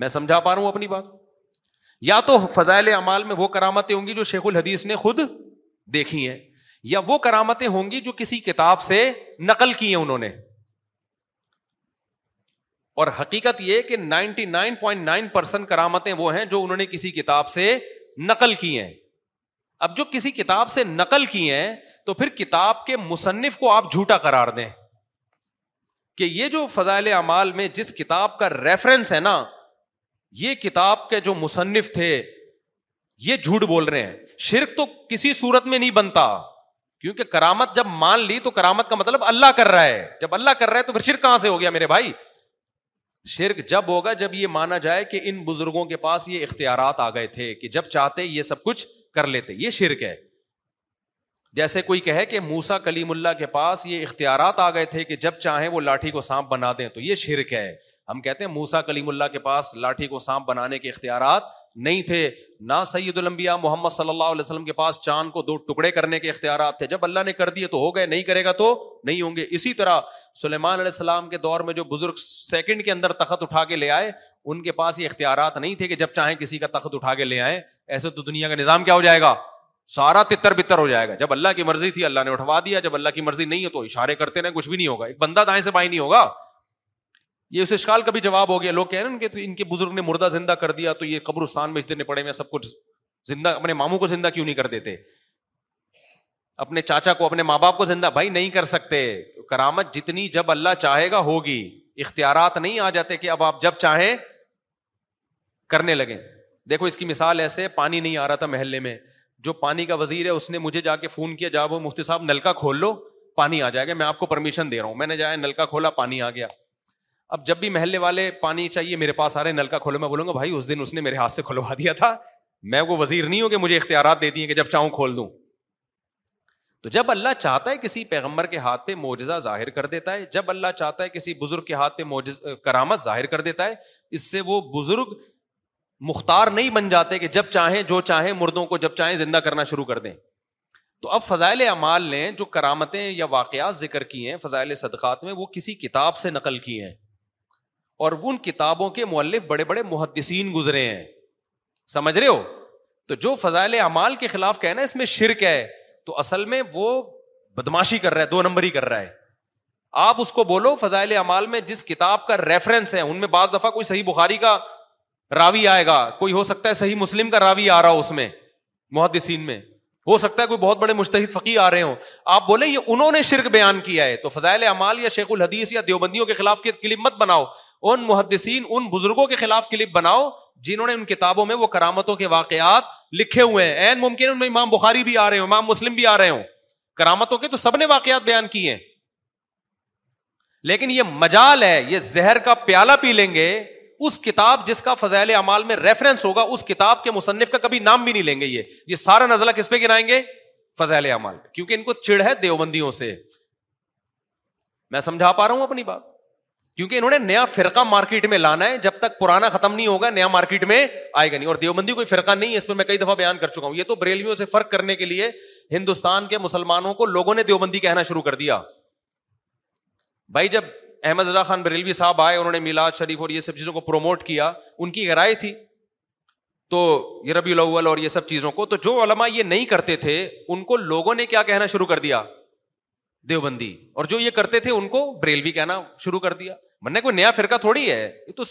میں سمجھا پا رہا ہوں اپنی بات یا تو فضائل اعمال میں وہ کرامتیں ہوں گی جو شیخ الحدیث نے خود دیکھی ہیں یا وہ کرامتیں ہوں گی جو کسی کتاب سے نقل کی ہیں انہوں نے اور حقیقت یہ کہ ninety nine point nine percent کرامتیں وہ ہیں جو انہوں نے کسی کتاب سے نقل کی ہیں اب جو کسی کتاب سے نقل کی ہیں تو پھر کتاب کے مصنف کو آپ جھوٹا کرار دیں کہ یہ جو فضائل اعمال میں جس کتاب کا ریفرنس ہے نا یہ کتاب کے جو مصنف تھے یہ جھوٹ بول رہے ہیں شرک تو کسی صورت میں نہیں بنتا کیونکہ کرامت جب مان لی تو کرامت کا مطلب اللہ کر رہا ہے جب اللہ کر رہا ہے تو پھر شرک کہاں سے ہو گیا میرے بھائی شرک جب ہوگا جب یہ مانا جائے کہ ان بزرگوں کے پاس یہ اختیارات آ گئے تھے کہ جب چاہتے یہ سب کچھ کر لیتے یہ شرک ہے جیسے کوئی کہے کہ موسا کلیم اللہ کے پاس یہ اختیارات آ گئے تھے کہ جب چاہیں وہ لاٹھی کو سانپ بنا دیں تو یہ شرک ہے ہم کہتے ہیں موسا کلیم اللہ کے پاس لاٹھی کو سانپ بنانے کے اختیارات نہیں تھے نہ سید المبیا محمد صلی اللہ علیہ وسلم کے پاس چاند کو دو ٹکڑے کرنے کے اختیارات تھے جب اللہ نے کر دیے تو ہو گئے نہیں کرے گا تو نہیں ہوں گے اسی طرح سلیمان علیہ السلام کے دور میں جو بزرگ سیکنڈ کے اندر تخت اٹھا کے لے آئے ان کے پاس یہ اختیارات نہیں تھے کہ جب چاہیں کسی کا تخت اٹھا کے لے آئے ایسے تو دنیا کا نظام کیا ہو جائے گا سارا تتر بتر ہو جائے گا جب اللہ کی مرضی تھی اللہ نے اٹھوا دیا جب اللہ کی مرضی نہیں ہے تو اشارے کرتے رہے کچھ بھی نہیں ہوگا ایک بندہ دائیں سے بائیں نہیں ہوگا یہ اس اشکال کا بھی جواب ہو گیا لوگ کہہ رہے ہیں کہ ان کے بزرگ نے مردہ زندہ کر دیا تو یہ قبرستان میں پڑے ہوئے سب کچھ زندہ اپنے ماموں کو زندہ کیوں نہیں کر دیتے اپنے چاچا کو اپنے ماں باپ کو زندہ بھائی نہیں کر سکتے کرامت جتنی جب اللہ چاہے گا ہوگی اختیارات نہیں آ جاتے کہ اب آپ جب چاہیں کرنے لگے دیکھو اس کی مثال ایسے پانی نہیں آ رہا تھا محلے میں جو پانی کا وزیر ہے اس نے مجھے جا کے فون کیا جاب وہ مفتی صاحب نلکا کھول لو پانی آ جائے گا میں آپ کو پرمیشن دے رہا ہوں میں نے جایا نلکا کھولا پانی آ گیا اب جب بھی محلے والے پانی چاہیے میرے پاس آ رہے نل کا کھولو میں بولوں گا بھائی اس دن اس نے میرے ہاتھ سے کھلوا دیا تھا میں وہ وزیر نہیں ہوں کہ مجھے اختیارات دیتی ہیں کہ جب چاہوں کھول دوں تو جب اللہ چاہتا ہے کسی پیغمبر کے ہاتھ پہ معجزہ ظاہر کر دیتا ہے جب اللہ چاہتا ہے کسی بزرگ کے ہاتھ پہ کرامت ظاہر کر دیتا ہے اس سے وہ بزرگ مختار نہیں بن جاتے کہ جب چاہیں جو چاہیں مردوں کو جب چاہیں زندہ کرنا شروع کر دیں تو اب فضائل اعمال نے جو کرامتیں یا واقعات ذکر کی ہیں فضائل صدقات میں وہ کسی کتاب سے نقل کیے ہیں اور ان کتابوں کے بڑے بڑے محدثین گزرے ہیں سمجھ رہے ہو تو جو فضائل اعمال کے خلاف کہنا اس میں شرک ہے تو اصل میں وہ بدماشی کر رہا ہے دو نمبر ہی کر رہا ہے آپ اس کو بولو فضائل اعمال میں جس کتاب کا ریفرنس ہے ان میں بعض دفعہ کوئی صحیح بخاری کا راوی آئے گا کوئی ہو سکتا ہے صحیح مسلم کا راوی آ رہا ہو اس میں محدثین میں ہو سکتا ہے کوئی بہت بڑے مشتحد فقی آ رہے ہوں آپ بولے یہ انہوں نے شرک بیان کیا ہے تو فضائل امال یا شیخ الحدیث یا دیوبندیوں کے خلاف کلپ مت بناؤ ان محدثین ان بزرگوں کے خلاف کلپ بناؤ جنہوں نے ان کتابوں میں وہ کرامتوں کے واقعات لکھے ہوئے ہیں این ممکن ان میں امام بخاری بھی آ رہے ہوں امام مسلم بھی آ رہے ہوں کرامتوں کے تو سب نے واقعات بیان کیے ہیں لیکن یہ مجال ہے یہ زہر کا پیالہ پی لیں گے اس کتاب جس کا فضائل اعمال میں ریفرنس ہوگا اس کتاب کے مصنف کا کبھی نام بھی نہیں لیں گے یہ سارا نزلہ کس پہ گرائیں گے فضائل کیونکہ ان کو چڑ ہے دیوبندیوں سے میں سمجھا پا رہا ہوں اپنی بات کیونکہ انہوں نے نیا فرقہ مارکیٹ میں لانا ہے جب تک پرانا ختم نہیں ہوگا نیا مارکیٹ میں آئے گا نہیں اور دیوبندی کوئی فرقہ نہیں اس پہ میں کئی دفعہ بیان کر چکا ہوں یہ تو بریلویوں سے فرق کرنے کے لیے ہندوستان کے مسلمانوں کو لوگوں نے دیوبندی کہنا شروع کر دیا بھائی جب احمد رضا خان بریلوی صاحب آئے انہوں نے میلاد شریف اور یہ سب چیزوں کو پروموٹ کیا ان کی رائے تھی تو یہ ربی الاول اور یہ سب چیزوں کو تو جو علما یہ نہیں کرتے تھے ان کو لوگوں نے کیا کہنا شروع کر دیا دیوبندی اور جو یہ کرتے تھے ان کو بریلوی کہنا شروع کر دیا نے کوئی نیا فرقہ تھوڑی ہے یہ تو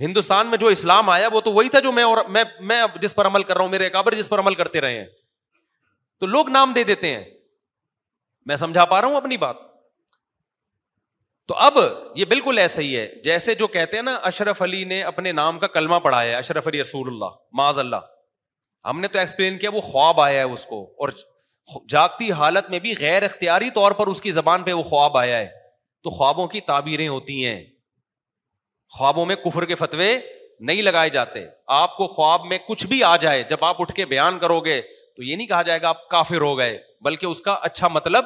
ہندوستان میں جو اسلام آیا وہ تو وہی تھا جو میں اور میں میں جس پر عمل کر رہا ہوں میرے اکابر جس پر عمل کرتے رہے ہیں تو لوگ نام دے دیتے ہیں میں سمجھا پا رہا ہوں اپنی بات تو اب یہ بالکل ایسا ہی ہے جیسے جو کہتے ہیں نا اشرف علی نے اپنے نام کا کلمہ پڑھایا اشرف علی رسول اللہ معاذ اللہ ہم نے تو ایکسپلین کیا وہ خواب آیا ہے اس کو اور جاگتی حالت میں بھی غیر اختیاری طور پر اس کی زبان پہ وہ خواب آیا ہے تو خوابوں کی تعبیریں ہوتی ہیں خوابوں میں کفر کے فتوے نہیں لگائے جاتے آپ کو خواب میں کچھ بھی آ جائے جب آپ اٹھ کے بیان کرو گے تو یہ نہیں کہا جائے گا آپ کافر ہو گئے بلکہ اس کا اچھا مطلب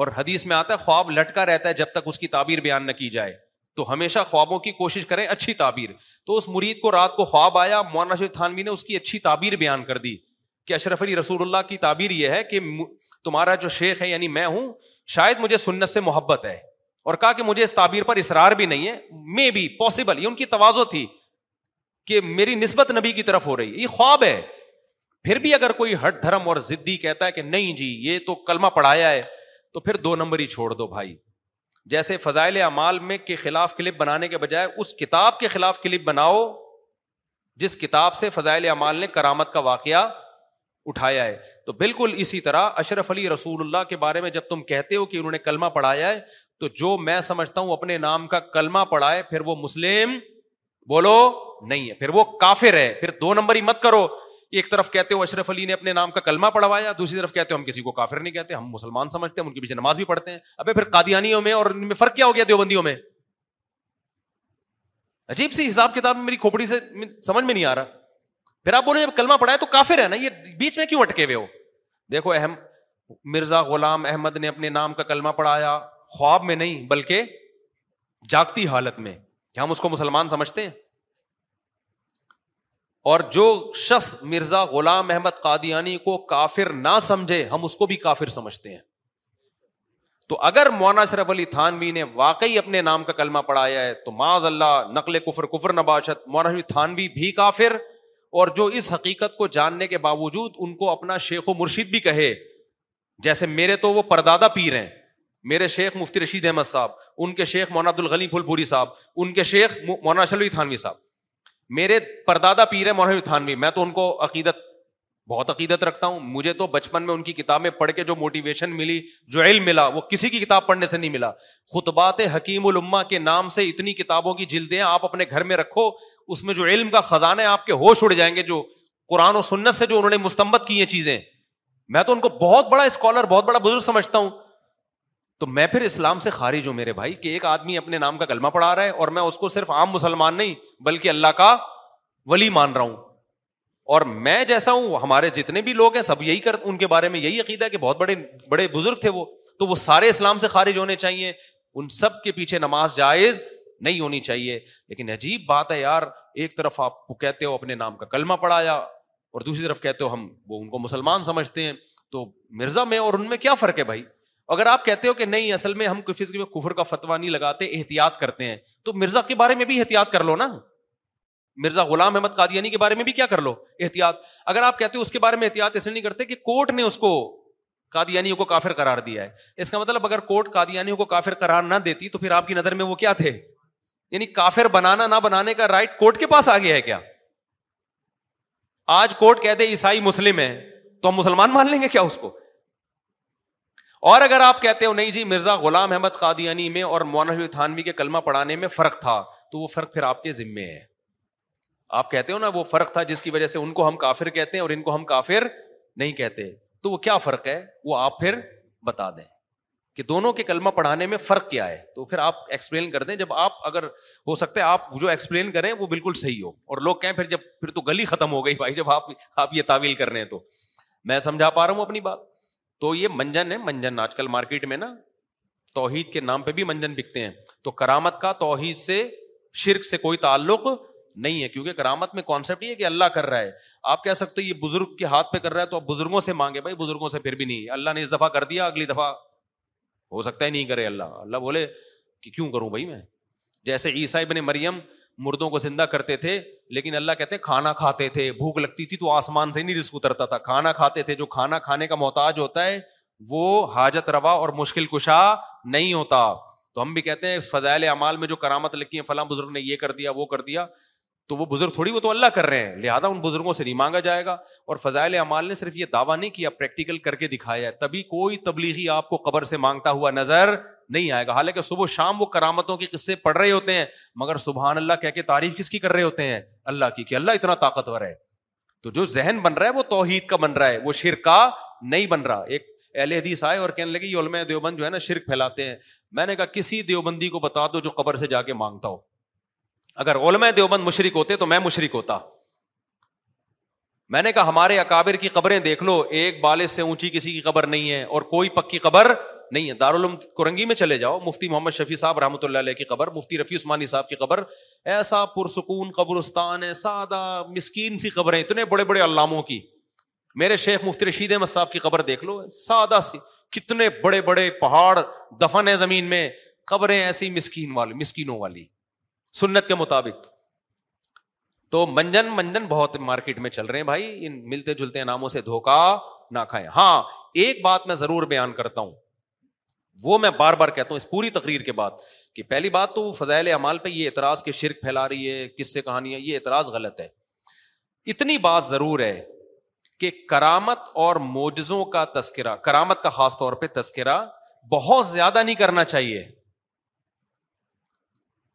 اور حدیث میں آتا ہے خواب لٹکا رہتا ہے جب تک اس کی تعبیر بیان نہ کی جائے تو ہمیشہ خوابوں کی کوشش کریں اچھی تعبیر تو اس مرید کو رات کو خواب آیا مولانا شریف تھانوی نے اس کی اچھی تعبیر بیان کر دی کہ اشرف علی رسول اللہ کی تعبیر یہ ہے کہ تمہارا جو شیخ ہے یعنی میں ہوں شاید مجھے سنت سے محبت ہے اور کہا کہ مجھے اس تعبیر پر اصرار بھی نہیں ہے پاسبل یہ ان کی توازو تھی کہ میری نسبت نبی کی طرف ہو رہی یہ خواب ہے پھر بھی اگر کوئی ہٹ دھرم اور ضدی کہتا ہے کہ نہیں جی یہ تو کلمہ پڑھایا ہے تو پھر دو نمبر ہی چھوڑ دو بھائی جیسے فضائل اعمال میں کے خلاف کلپ بنانے کے بجائے اس کتاب کے خلاف کلپ بناؤ جس کتاب سے فضائل اعمال نے کرامت کا واقعہ اٹھایا ہے تو بالکل اسی طرح اشرف علی رسول اللہ کے بارے میں جب تم کہتے ہو کہ انہوں نے کلمہ پڑھایا ہے تو جو میں سمجھتا ہوں اپنے نام کا کلمہ پڑھائے پھر وہ مسلم بولو نہیں ہے پھر وہ کافر ہے پھر دو نمبر ہی مت کرو ایک طرف کہتے ہو اشرف علی نے اپنے نام کا کلمہ پڑھوایا دوسری طرف کہتے ہو ہم کسی کو کافر نہیں کہتے ہم مسلمان سمجھتے ہیں ان کے پیچھے نماز بھی پڑھتے ہیں پھر قادیانیوں میں اور ان میں فرق کیا ہو گیا دیوبندیوں میں میں عجیب سی حساب کتاب میری کھوپڑی سے سمجھ میں نہیں آ رہا پھر آپ بولے کلمہ پڑھایا تو کافر ہے نا یہ بیچ میں کیوں اٹکے ہوئے ہو دیکھو اہم مرزا غلام احمد نے اپنے نام کا کلمہ پڑھایا خواب میں نہیں بلکہ جاگتی حالت میں کیا ہم اس کو مسلمان سمجھتے ہیں اور جو شخص مرزا غلام احمد قادیانی کو کافر نہ سمجھے ہم اس کو بھی کافر سمجھتے ہیں تو اگر مولانا شرف علی تھانوی نے واقعی اپنے نام کا کلمہ پڑھایا ہے تو معاذ اللہ نقل کفر کفر نباشت مولانا اشرف تھانوی بھی کافر اور جو اس حقیقت کو جاننے کے باوجود ان کو اپنا شیخ و مرشید بھی کہے جیسے میرے تو وہ پردادا پیر ہیں میرے شیخ مفتی رشید احمد صاحب ان کے شیخ مولانا عبد الغنی پھول پوری صاحب ان کے شیخ مولانا اشرف علی تھانوی صاحب میرے پردادا پیر ہے تھانوی میں تو ان کو عقیدت بہت عقیدت رکھتا ہوں مجھے تو بچپن میں ان کی کتابیں پڑھ کے جو موٹیویشن ملی جو علم ملا وہ کسی کی کتاب پڑھنے سے نہیں ملا خطبات حکیم الما کے نام سے اتنی کتابوں کی جلدیں آپ اپنے گھر میں رکھو اس میں جو علم کا خزانہ آپ کے ہوش اڑ جائیں گے جو قرآن و سنت سے جو انہوں نے مستمت کی ہیں چیزیں میں تو ان کو بہت بڑا اسکالر بہت بڑا بزرگ سمجھتا ہوں تو میں پھر اسلام سے خارج ہوں میرے بھائی کہ ایک آدمی اپنے نام کا کلمہ پڑھا رہا ہے اور میں اس کو صرف عام مسلمان نہیں بلکہ اللہ کا ولی مان رہا ہوں اور میں جیسا ہوں ہمارے جتنے بھی لوگ ہیں سب یہی کر ان کے بارے میں یہی عقیدہ ہے کہ بہت بڑے بڑے بزرگ تھے وہ تو وہ سارے اسلام سے خارج ہونے چاہیے ان سب کے پیچھے نماز جائز نہیں ہونی چاہیے لیکن عجیب بات ہے یار ایک طرف آپ کہتے ہو اپنے نام کا کلمہ پڑھایا اور دوسری طرف کہتے ہو ہم وہ ان کو مسلمان سمجھتے ہیں تو مرزا میں اور ان میں کیا فرق ہے بھائی اگر آپ کہتے ہو کہ نہیں اصل میں ہم کفیز میں کفر کا فتوا نہیں لگاتے احتیاط کرتے ہیں تو مرزا کے بارے میں بھی احتیاط کر لو نا مرزا غلام احمد قادیانی کے بارے میں بھی کیا کر لو احتیاط اگر آپ کہتے ہو اس کے بارے میں احتیاط اس لیے نہیں کرتے کہ کورٹ نے اس کو قادیانیوں کو کافر قرار دیا ہے اس کا مطلب اگر کورٹ قادیانیوں کو کافر قرار نہ دیتی تو پھر آپ کی نظر میں وہ کیا تھے یعنی کافر بنانا نہ بنانے کا رائٹ کورٹ کے پاس آ گیا ہے کیا آج کورٹ کہتے عیسائی مسلم ہے تو ہم مسلمان مان لیں گے کیا اس کو اور اگر آپ کہتے ہو نہیں جی مرزا غلام احمد قادیانی میں اور مولانا تھانوی کے کلمہ پڑھانے میں فرق تھا تو وہ فرق پھر آپ کے ذمے ہے آپ کہتے ہو نا وہ فرق تھا جس کی وجہ سے ان کو ہم کافر کہتے ہیں اور ان کو ہم کافر نہیں کہتے تو وہ کیا فرق ہے وہ آپ پھر بتا دیں کہ دونوں کے کلمہ پڑھانے میں فرق کیا ہے تو پھر آپ ایکسپلین کر دیں جب آپ اگر ہو سکتا ہے آپ جو ایکسپلین کریں وہ بالکل صحیح ہو اور لوگ کہیں پھر جب پھر تو گلی ختم ہو گئی بھائی جب آپ آپ یہ تعویل کر رہے ہیں تو میں سمجھا پا رہا ہوں اپنی بات تو یہ منجن ہے منجن آج کل مارکیٹ میں نا توحید کے نام پہ بھی منجن بکتے ہیں تو کرامت کا توحید سے شرک سے کوئی تعلق نہیں ہے کیونکہ کرامت میں کانسیپٹ ہے کہ اللہ کر رہا ہے آپ کہہ سکتے یہ بزرگ کے ہاتھ پہ کر رہا ہے تو آپ بزرگوں سے مانگے بھائی بزرگوں سے پھر بھی نہیں اللہ نے اس دفعہ کر دیا اگلی دفعہ ہو سکتا ہے نہیں کرے اللہ اللہ بولے کہ کیوں کروں بھائی میں جیسے عیسائی بنے مریم مردوں کو زندہ کرتے تھے لیکن اللہ کہتے ہیں کھانا کھاتے تھے بھوک لگتی تھی تو آسمان سے نہیں رسک اترتا تھا کھانا کھاتے تھے جو کھانا کھانے کا محتاج ہوتا ہے وہ حاجت روا اور مشکل کشا نہیں ہوتا تو ہم بھی کہتے ہیں فضائل اعمال میں جو کرامت لکھی ہیں فلاں بزرگ نے یہ کر دیا وہ کر دیا تو وہ بزرگ تھوڑی وہ تو اللہ کر رہے ہیں لہٰذا ان بزرگوں سے نہیں مانگا جائے گا اور فضائل اعمال نے صرف یہ دعویٰ نہیں کیا پریکٹیکل کر کے دکھایا ہے تبھی کوئی تبلیغی آپ کو قبر سے مانگتا ہوا نظر نہیں آئے گا حالانکہ صبح شام وہ کرامتوں کے قصے پڑھ رہے ہوتے ہیں مگر سبحان اللہ کہہ کے تعریف کس کی کر رہے ہوتے ہیں اللہ کی کہ اللہ اتنا طاقتور ہے تو جو ذہن بن رہا ہے وہ توحید کا بن رہا ہے وہ شرکا نہیں بن رہا ایک اہل حدیث آئے اور کہنے لگے یہ علماء دیوبند جو ہے نا شرک پھیلاتے ہیں میں نے کہا کسی دیوبندی کو بتا دو جو قبر سے جا کے مانگتا ہو اگر علماء دیوبند مشرق ہوتے تو میں مشرق ہوتا میں نے کہا ہمارے اکابر کی قبریں دیکھ لو ایک بالے سے اونچی کسی کی قبر نہیں ہے اور کوئی پکی قبر نہیں ہے دارالعلوم کرنگی میں چلے جاؤ مفتی محمد شفیع صاحب رحمۃ اللہ علیہ کی قبر مفتی رفیع عثمانی صاحب کی قبر ایسا پرسکون قبرستان ہے سادہ مسکین سی قبریں اتنے بڑے بڑے علاموں کی میرے شیخ مفتی رشید احمد صاحب کی قبر دیکھ لو سادہ سی کتنے بڑے بڑے پہاڑ دفن ہے زمین میں قبریں ایسی مسکین والی مسکینوں والی سنت کے مطابق تو منجن منجن بہت مارکیٹ میں چل رہے ہیں بھائی ان ملتے جلتے ناموں سے دھوکا نہ کھائیں ہاں ایک بات میں ضرور بیان کرتا ہوں وہ میں بار بار کہتا ہوں اس پوری تقریر کے بعد کہ پہلی بات تو فضائل اعمال پہ یہ اعتراض کے شرک پھیلا رہی ہے کس سے کہانی ہے یہ اعتراض غلط ہے اتنی بات ضرور ہے کہ کرامت اور موجزوں کا تذکرہ کرامت کا خاص طور پہ تذکرہ بہت زیادہ نہیں کرنا چاہیے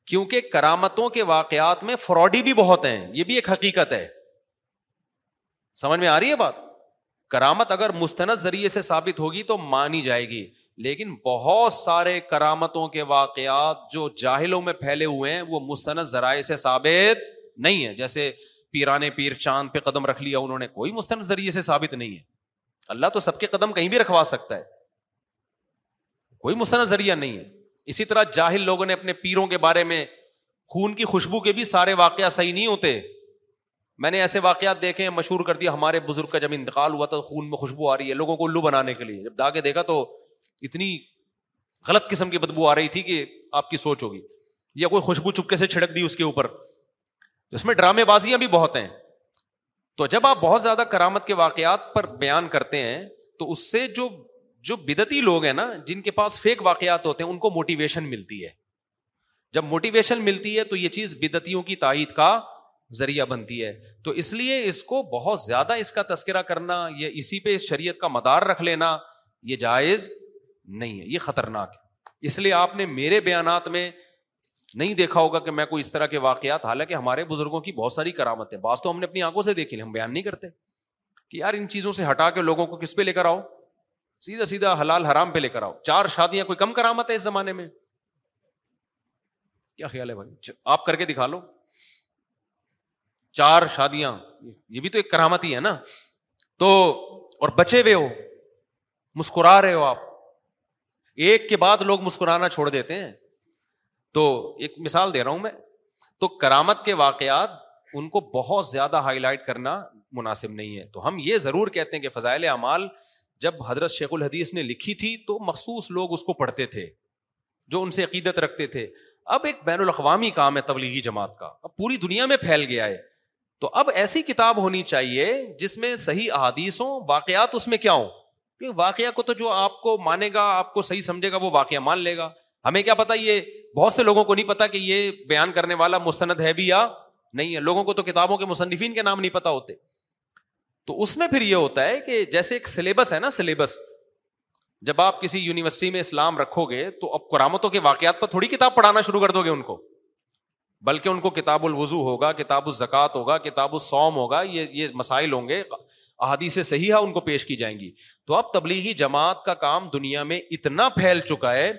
کیونکہ کرامتوں کے واقعات میں فراڈی بھی بہت ہیں یہ بھی ایک حقیقت ہے سمجھ میں آ رہی ہے بات کرامت اگر مستند ذریعے سے ثابت ہوگی تو مانی جائے گی لیکن بہت سارے کرامتوں کے واقعات جو جاہلوں میں پھیلے ہوئے ہیں وہ مستند ذرائع سے ثابت نہیں ہے جیسے پیرانے پیر چاند پہ قدم رکھ لیا انہوں نے کوئی مستند ذریعے سے ثابت نہیں ہے اللہ تو سب کے قدم کہیں بھی رکھوا سکتا ہے کوئی مستند ذریعہ نہیں ہے اسی طرح جاہل لوگوں نے اپنے پیروں کے بارے میں خون کی خوشبو کے بھی سارے واقعات صحیح نہیں ہوتے میں نے ایسے واقعات دیکھے مشہور کر دیا ہمارے بزرگ کا جب انتقال ہوا تو خون میں خوشبو آ رہی ہے لوگوں کو الو بنانے کے لیے جب داغے دیکھا تو اتنی غلط قسم کی بدبو آ رہی تھی کہ آپ کی سوچ ہوگی یا کوئی خوشبو چپکے سے چھڑک دی اس کے اوپر اس میں ڈرامے بازیاں بھی بہت ہیں تو جب آپ بہت زیادہ کرامت کے واقعات پر بیان کرتے ہیں تو اس سے جو جو بدتی لوگ ہیں نا جن کے پاس فیک واقعات ہوتے ہیں ان کو موٹیویشن ملتی ہے جب موٹیویشن ملتی ہے تو یہ چیز بدتیوں کی تائید کا ذریعہ بنتی ہے تو اس لیے اس کو بہت زیادہ اس کا تذکرہ کرنا یا اسی پہ شریعت کا مدار رکھ لینا یہ جائز نہیں ہے یہ خطرناک ہے اس لیے آپ نے میرے بیانات میں نہیں دیکھا ہوگا کہ میں کوئی اس طرح کے واقعات حالانکہ ہمارے بزرگوں کی بہت ساری کرامت ہے بعض تو ہم نے اپنی آنکھوں سے دیکھی لی ہم بیان نہیں کرتے کہ یار ان چیزوں سے ہٹا کے لوگوں کو کس پہ لے کر آؤ سیدھا سیدھا حلال حرام پہ لے کر آؤ چار شادیاں کوئی کم کرامت ہے اس زمانے میں کیا خیال ہے بھائی آپ کر کے دکھا لو چار شادیاں یہ بھی تو ایک کرامت ہی ہے نا تو اور بچے ہوئے ہو مسکرا رہے ہو آپ ایک کے بعد لوگ مسکرانا چھوڑ دیتے ہیں تو ایک مثال دے رہا ہوں میں تو کرامت کے واقعات ان کو بہت زیادہ ہائی لائٹ کرنا مناسب نہیں ہے تو ہم یہ ضرور کہتے ہیں کہ فضائل اعمال جب حضرت شیخ الحدیث نے لکھی تھی تو مخصوص لوگ اس کو پڑھتے تھے جو ان سے عقیدت رکھتے تھے اب ایک بین الاقوامی کام ہے تبلیغی جماعت کا اب پوری دنیا میں پھیل گیا ہے تو اب ایسی کتاب ہونی چاہیے جس میں صحیح احادیث ہوں واقعات اس میں کیا ہوں واقعہ کو تو جو آپ کو مانے گا آپ کو صحیح سمجھے گا وہ واقعہ مان لے گا ہمیں کیا پتا یہ بہت سے لوگوں کو نہیں پتا کہ یہ بیان کرنے والا مستند ہے بھی یا نہیں ہے لوگوں کو تو کتابوں کے مصنفین کے نام نہیں پتا ہوتے تو اس میں پھر یہ ہوتا ہے کہ جیسے ایک سلیبس ہے نا سلیبس جب آپ کسی یونیورسٹی میں اسلام رکھو گے تو اب قرآمتوں کے واقعات پر تھوڑی کتاب پڑھانا شروع کر دو گے ان کو بلکہ ان کو کتاب الوضو ہوگا کتاب الزکات ہوگا کتاب السوم ہوگا یہ یہ مسائل ہوں گے احادی سے صحیح ہے ان کو پیش کی جائیں گی تو اب تبلیغی جماعت کا کام دنیا میں اتنا پھیل چکا ہے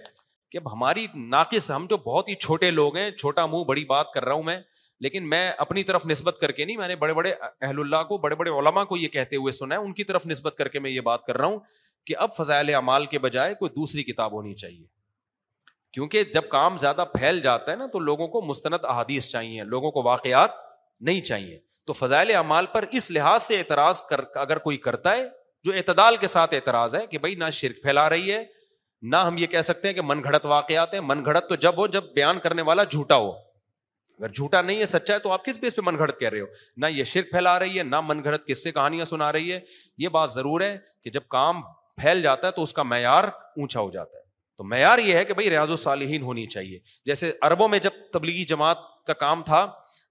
کہ اب ہماری ناقص ہم جو بہت ہی چھوٹے لوگ ہیں چھوٹا منہ بڑی بات کر رہا ہوں میں لیکن میں اپنی طرف نسبت کر کے نہیں میں نے بڑے بڑے اہل اللہ کو بڑے بڑے علما کو یہ کہتے ہوئے سنا ہے ان کی طرف نسبت کر کے میں یہ بات کر رہا ہوں کہ اب فضائل اعمال کے بجائے کوئی دوسری کتاب ہونی چاہیے کیونکہ جب کام زیادہ پھیل جاتا ہے نا تو لوگوں کو مستند احادیث چاہیے لوگوں کو واقعات نہیں چاہیے تو فضائل اعمال پر اس لحاظ سے اعتراض کر اگر کوئی کرتا ہے جو اعتدال کے ساتھ اعتراض ہے کہ بھائی نہ شرک پھیلا رہی ہے نہ ہم یہ کہہ سکتے ہیں کہ من گھڑت واقعات ہیں من گھڑت تو جب ہو جب بیان کرنے والا جھوٹا ہو اگر جھوٹا نہیں ہے سچا ہے تو آپ کس بیس پہ من گھڑت کہہ رہے ہو نہ یہ شرک پھیلا رہی ہے نہ من گھڑت کس سے کہانیاں سنا رہی ہے یہ بات ضرور ہے کہ جب کام پھیل جاتا ہے تو اس کا معیار اونچا ہو جاتا ہے تو معیار یہ ہے کہ بھائی ریاض و صالحین ہونی چاہیے جیسے عربوں میں جب تبلیغی جماعت کا کام تھا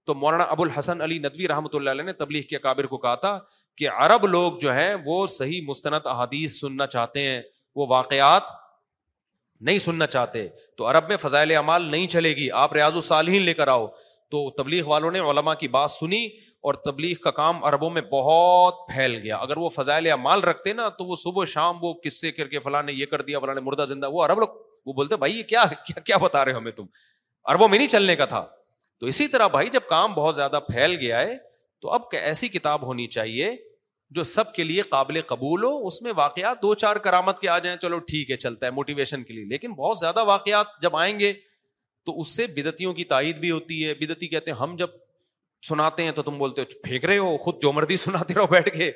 تو مولانا ابو الحسن علی ندوی رحمۃ اللہ علیہ نے تبلیغ کے اکابر کو کہا تھا کہ عرب لوگ جو ہیں وہ صحیح مستند احادیث سننا چاہتے ہیں وہ واقعات نہیں سننا چاہتے تو عرب میں فضائل اعمال نہیں چلے گی آپ ریاض لے کر آؤ تو تبلیغ والوں نے علماء کی بات سنی اور تبلیغ کا کام عربوں میں بہت پھیل گیا اگر وہ فضائل اعمال رکھتے نا تو وہ صبح شام وہ کس سے کر کے فلاں نے یہ کر دیا فلاں نے مردہ زندہ وہ عرب لوگ وہ بولتے بھائی یہ کیا کیا, کیا بتا رہے ہمیں تم عربوں میں نہیں چلنے کا تھا تو اسی طرح بھائی جب کام بہت زیادہ پھیل گیا ہے تو اب ایسی کتاب ہونی چاہیے جو سب کے لیے قابل قبول ہو اس میں واقعات دو چار کرامت کے آ جائیں چلو ٹھیک ہے چلتا ہے موٹیویشن کے لیے لیکن بہت زیادہ واقعات جب آئیں گے تو اس سے بدتیوں کی تائید بھی ہوتی ہے بدتی کہتے ہیں ہم جب سناتے ہیں تو تم بولتے ہو پھینک رہے ہو خود جو مردی سناتے رہو بیٹھ کے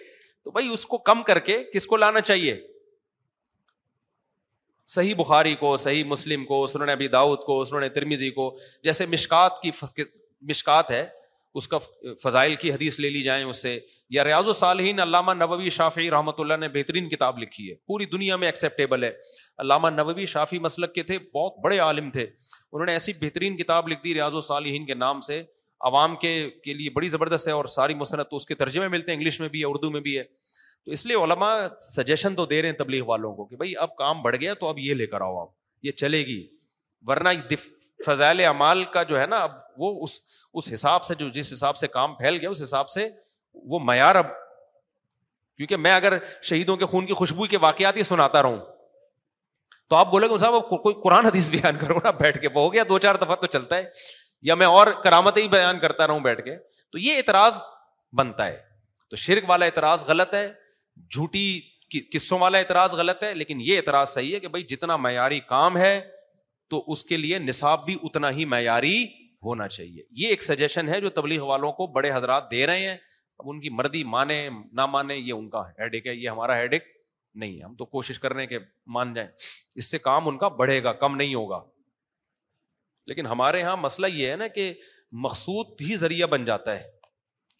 تو بھائی اس کو کم کر کے کس کو لانا چاہیے صحیح بخاری کو صحیح مسلم کو سنن ابھی داؤد کو سنن ترمیزی کو جیسے مشکات کی مشکات ہے اس کا فضائل کی حدیث لے لی جائیں اس سے یا ریاض و صالحین علامہ نبوی شافی رحمۃ اللہ نے بہترین کتاب لکھی ہے پوری دنیا میں ایکسیپٹیبل ہے علامہ نبوی شافی مسلک کے تھے بہت بڑے عالم تھے انہوں نے ایسی بہترین کتاب لکھ دی ریاض و صالحین کے نام سے عوام کے کے لیے بڑی زبردست ہے اور ساری مصنف تو اس کے ترجمے ملتے ہیں انگلش میں بھی ہے اردو میں بھی ہے تو اس لیے علماء سجیشن تو دے رہے ہیں تبلیغ والوں کو کہ بھائی اب کام بڑھ گیا تو اب یہ لے کر آؤ آپ یہ چلے گی ورنہ فضائل اعمال کا جو ہے نا اب وہ اس اس حساب سے جو جس حساب سے کام پھیل گیا اس حساب سے وہ معیار اب کیونکہ میں اگر شہیدوں کے خون کی خوشبو کے واقعات ہی سناتا رہوں تو آپ بولے گا صاحب اب کوئی قرآن حدیث بیان کرو نا بیٹھ کے وہ ہو گیا دو چار دفعہ تو چلتا ہے یا میں اور کرامتیں بیان کرتا رہوں بیٹھ کے تو یہ اعتراض بنتا ہے تو شرک والا اعتراض غلط ہے جھوٹی قصوں والا اعتراض غلط ہے لیکن یہ اعتراض صحیح ہے کہ بھائی جتنا معیاری کام ہے تو اس کے لیے نصاب بھی اتنا ہی معیاری ہونا چاہیے یہ ایک سجیشن ہے جو تبلیغ والوں کو بڑے حضرات دے رہے ہیں اب ان کی مردی مانے نہ مانے یہ ان کا ہیڈک ہے یہ ہمارا ہیڈک نہیں ہے ہم تو کوشش کر رہے ہیں کہ مان جائیں اس سے کام ان کا بڑھے گا کم نہیں ہوگا لیکن ہمارے یہاں مسئلہ یہ ہے نا کہ مقصود ہی ذریعہ بن جاتا ہے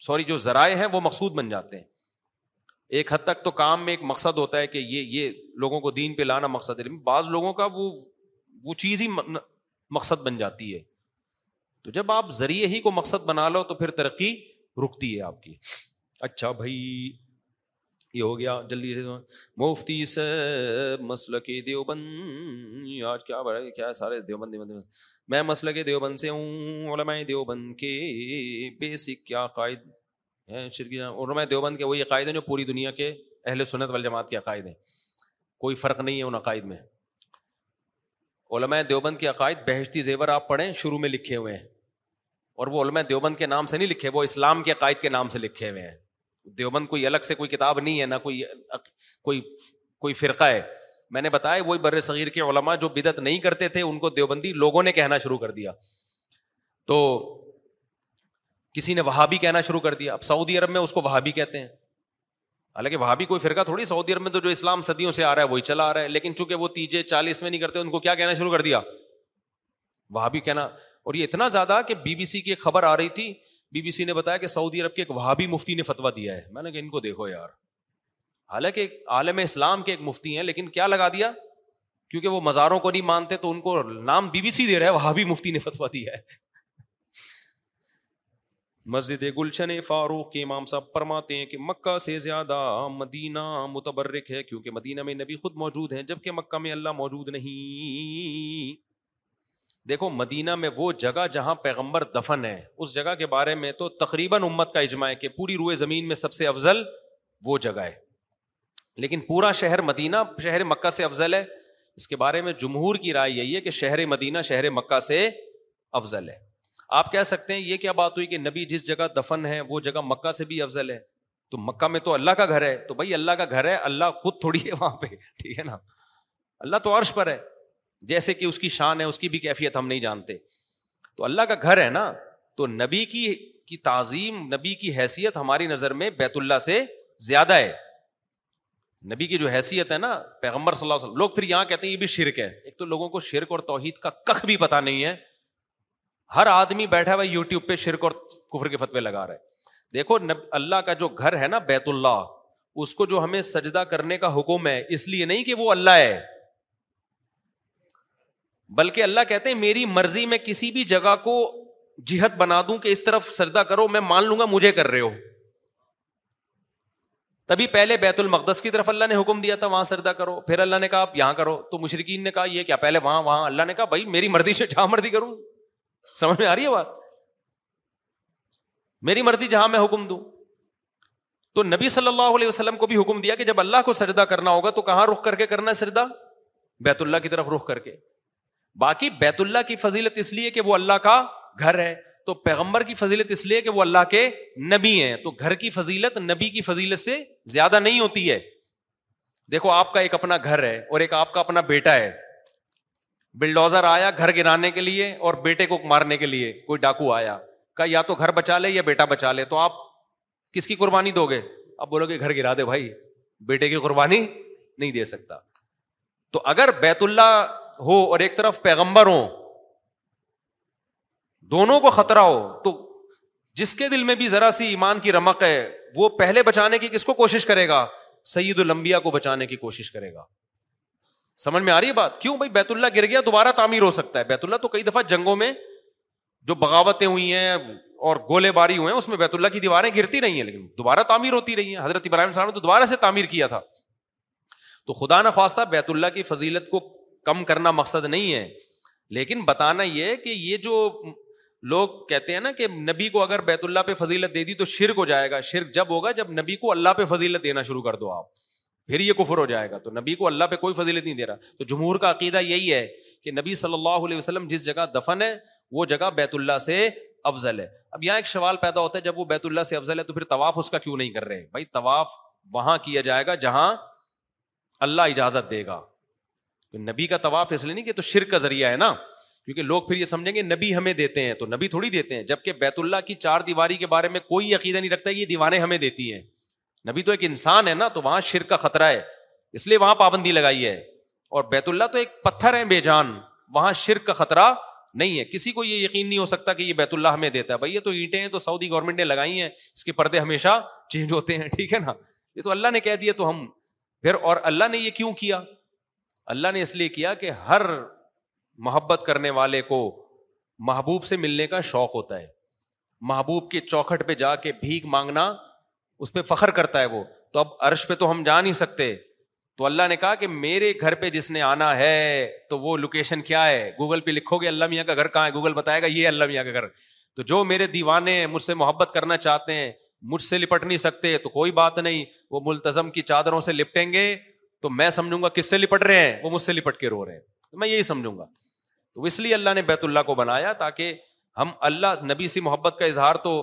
سوری جو ذرائع ہیں وہ مقصود بن جاتے ہیں ایک حد تک تو کام میں ایک مقصد ہوتا ہے کہ یہ یہ لوگوں کو دین پہ لانا مقصد ہے بعض لوگوں کا وہ وہ چیز ہی مقصد بن جاتی ہے تو جب آپ ذریعے ہی کو مقصد بنا لو تو پھر ترقی رکتی ہے آپ کی اچھا بھائی یہ ہو گیا جلدی سے مفتی مسل کے دیوبند آج کیا بڑا کیا ہے سارے دیوبند دیوبند میں مسل کے دیوبند سے ہوں علماء دیوبند کے بیسک کیا قائد ہیں علماء دیوبند کے وہی عقائد ہیں جو پوری دنیا کے اہل سنت والجماعت کے عقائد ہیں کوئی فرق نہیں ہے ان عقائد میں علماء دیوبند کے عقائد بہشتی زیور آپ پڑھیں شروع میں لکھے ہوئے ہیں اور وہ علماء دیوبند کے نام سے نہیں لکھے وہ اسلام کے عقائد کے نام سے لکھے ہوئے ہیں دیوبند کوئی الگ سے کوئی کتاب نہیں ہے نہ کوئی کوئی کوئی فرقہ ہے میں نے بتایا وہی بر صغیر کے علماء جو بدعت نہیں کرتے تھے ان کو دیوبندی لوگوں نے کہنا شروع کر دیا تو کسی نے وہابی کہنا شروع کر دیا اب سعودی عرب میں اس کو وہابی کہتے ہیں حالانکہ وہاں بھی کوئی فرقہ تھوڑی سعودی عرب میں تو جو اسلام صدیوں سے آ رہا ہے وہی چلا آ رہا ہے لیکن چونکہ وہ تیجے چالیس میں نہیں کرتے ان کو کیا کہنا شروع کر دیا وہاں بھی کہنا اور یہ اتنا زیادہ کہ بی بی سی کی ایک خبر آ رہی تھی بی بی سی نے بتایا کہ سعودی عرب کے ایک وہابی مفتی نے فتوا دیا ہے میں نے کہ ان کو دیکھو یار حالانکہ عالم اسلام کے ایک مفتی ہیں لیکن کیا لگا دیا کیونکہ وہ مزاروں کو نہیں مانتے تو ان کو نام بی بی سی دے ہے وہاں وہابی مفتی نے فتوا دیا ہے مسجد گلشن فاروق کے امام صاحب فرماتے ہیں کہ مکہ سے زیادہ مدینہ متبرک ہے کیونکہ مدینہ میں نبی خود موجود ہیں جبکہ مکہ میں اللہ موجود نہیں دیکھو مدینہ میں وہ جگہ جہاں پیغمبر دفن ہے اس جگہ کے بارے میں تو تقریباً امت کا اجماع ہے کہ پوری روئے زمین میں سب سے افضل وہ جگہ ہے لیکن پورا شہر مدینہ شہر مکہ سے افضل ہے اس کے بارے میں جمہور کی رائے یہی ہے کہ شہر مدینہ شہر مکہ سے افضل ہے آپ کہہ سکتے ہیں یہ کیا بات ہوئی کہ نبی جس جگہ دفن ہے وہ جگہ مکہ سے بھی افضل ہے تو مکہ میں تو اللہ کا گھر ہے تو بھائی اللہ کا گھر ہے اللہ خود تھوڑی ہے وہاں پہ ٹھیک ہے نا اللہ تو عرش پر ہے جیسے کہ اس کی شان ہے اس کی بھی کیفیت ہم نہیں جانتے تو اللہ کا گھر ہے نا تو نبی کی کی تعظیم نبی کی حیثیت ہماری نظر میں بیت اللہ سے زیادہ ہے نبی کی جو حیثیت ہے نا پیغمبر صلی اللہ علیہ وسلم لوگ پھر یہاں کہتے ہیں یہ بھی شرک ہے ایک تو لوگوں کو شرک اور توحید کا کخ بھی پتہ نہیں ہے ہر آدمی بیٹھا ہوا یو ٹیوب پہ شرک اور کفر کے فتوے لگا رہے دیکھو نب اللہ کا جو گھر ہے نا بیت اللہ اس کو جو ہمیں سجدہ کرنے کا حکم ہے اس لیے نہیں کہ وہ اللہ ہے بلکہ اللہ کہتے ہیں میری مرضی میں کسی بھی جگہ کو جہت بنا دوں کہ اس طرف سجدہ کرو میں مان لوں گا مجھے کر رہے ہو تبھی پہلے بیت المقدس کی طرف اللہ نے حکم دیا تھا وہاں سجدہ کرو پھر اللہ نے کہا آپ یہاں کرو تو مشرقین نے کہا یہ کیا پہلے وہاں وہاں اللہ نے کہا بھائی میری مرضی سے جہاں مرضی کروں سمجھ میں آ رہی ہے بات میری مرضی جہاں میں حکم دوں تو نبی صلی اللہ علیہ وسلم کو بھی حکم دیا کہ جب اللہ کو سجدہ کرنا ہوگا تو کہاں رخ کر کے کرنا ہے سجدہ بیت اللہ کی طرف رخ کر کے باقی بیت اللہ کی فضیلت اس لیے کہ وہ اللہ کا گھر ہے تو پیغمبر کی فضیلت اس لیے کہ وہ اللہ کے نبی ہیں تو گھر کی فضیلت نبی کی فضیلت سے زیادہ نہیں ہوتی ہے دیکھو آپ کا ایک اپنا گھر ہے اور ایک آپ کا اپنا بیٹا ہے بلڈوزر آیا گھر گرانے کے لیے اور بیٹے کو مارنے کے لیے کوئی ڈاکو آیا کہ یا تو گھر بچا لے یا بیٹا بچا لے تو آپ کس کی قربانی دو گے آپ بولو گے گھر گرا دے بھائی بیٹے کی قربانی نہیں دے سکتا تو اگر بیت اللہ ہو اور ایک طرف پیغمبر ہو دونوں کو خطرہ ہو تو جس کے دل میں بھی ذرا سی ایمان کی رمق ہے وہ پہلے بچانے کی کس کو کوشش کرے گا سعید المبیا کو بچانے کی کوشش کرے گا سمجھ میں آ رہی ہے بات کیوں بھائی بیت اللہ گر گیا دوبارہ تعمیر ہو سکتا ہے بیت اللہ تو کئی دفعہ جنگوں میں جو بغاوتیں ہوئی ہیں اور گولے باری ہوئے ہیں اس میں بیت اللہ کی دیواریں گرتی رہی ہیں لیکن دوبارہ تعمیر ہوتی رہی ہیں حضرت ابراہیم صاحب نے تو دوبارہ سے تعمیر کیا تھا تو خدا نہ بیت اللہ کی فضیلت کو کم کرنا مقصد نہیں ہے لیکن بتانا یہ کہ یہ جو لوگ کہتے ہیں نا کہ نبی کو اگر بیت اللہ پہ فضیلت دے دی تو شرک ہو جائے گا شرک جب ہوگا جب نبی کو اللہ پہ فضیلت دینا شروع کر دو آپ پھر یہ کفر ہو جائے گا تو نبی کو اللہ پہ کوئی فضیلت نہیں دے رہا تو جمہور کا عقیدہ یہی ہے کہ نبی صلی اللہ علیہ وسلم جس جگہ دفن ہے وہ جگہ بیت اللہ سے افضل ہے اب یہاں ایک سوال پیدا ہوتا ہے جب وہ بیت اللہ سے افضل ہے تو پھر طواف طواف اس کا کیوں نہیں کر رہے بھائی وہاں کیا جائے گا جہاں اللہ اجازت دے گا نبی کا طواف اس لیے نہیں کہ تو شرک کا ذریعہ ہے نا کیونکہ لوگ پھر یہ سمجھیں گے نبی ہمیں دیتے ہیں تو نبی تھوڑی دیتے ہیں جبکہ بیت اللہ کی چار دیواری کے بارے میں کوئی عقیدہ نہیں رکھتا یہ دیوانے ہمیں دیتی ہیں نبی تو ایک انسان ہے نا تو وہاں شر کا خطرہ ہے اس لیے وہاں پابندی لگائی ہے اور بیت اللہ تو ایک پتھر ہے بے جان وہاں شرک کا خطرہ نہیں ہے کسی کو یہ یقین نہیں ہو سکتا کہ یہ بیت اللہ ہمیں دیتا ہے بھائی یہ تو اینٹیں ہیں تو سعودی گورنمنٹ نے لگائی ہیں اس کے پردے ہمیشہ چینج ہوتے ہیں ٹھیک ہے نا یہ تو اللہ نے کہہ دیا تو ہم پھر اور اللہ نے یہ کیوں کیا اللہ نے اس لیے کیا کہ ہر محبت کرنے والے کو محبوب سے ملنے کا شوق ہوتا ہے محبوب کے چوکھٹ پہ جا کے بھیک مانگنا اس پہ فخر کرتا ہے وہ تو اب عرش پہ تو ہم جا نہیں سکتے تو اللہ نے کہا کہ میرے گھر پہ جس نے آنا ہے تو وہ لوکیشن کیا ہے گوگل پہ لکھو گے اللہ میاں کا گھر کہاں ہے گوگل بتائے گا یہ اللہ میاں کا گھر تو جو میرے دیوانے مجھ سے محبت کرنا چاہتے ہیں مجھ سے لپٹ نہیں سکتے تو کوئی بات نہیں وہ ملتظم کی چادروں سے لپٹیں گے تو میں سمجھوں گا کس سے لپٹ رہے ہیں وہ مجھ سے لپٹ کے رو رہے ہیں تو میں یہی سمجھوں گا تو اس لیے اللہ نے بیت اللہ کو بنایا تاکہ ہم اللہ نبی سی محبت کا اظہار تو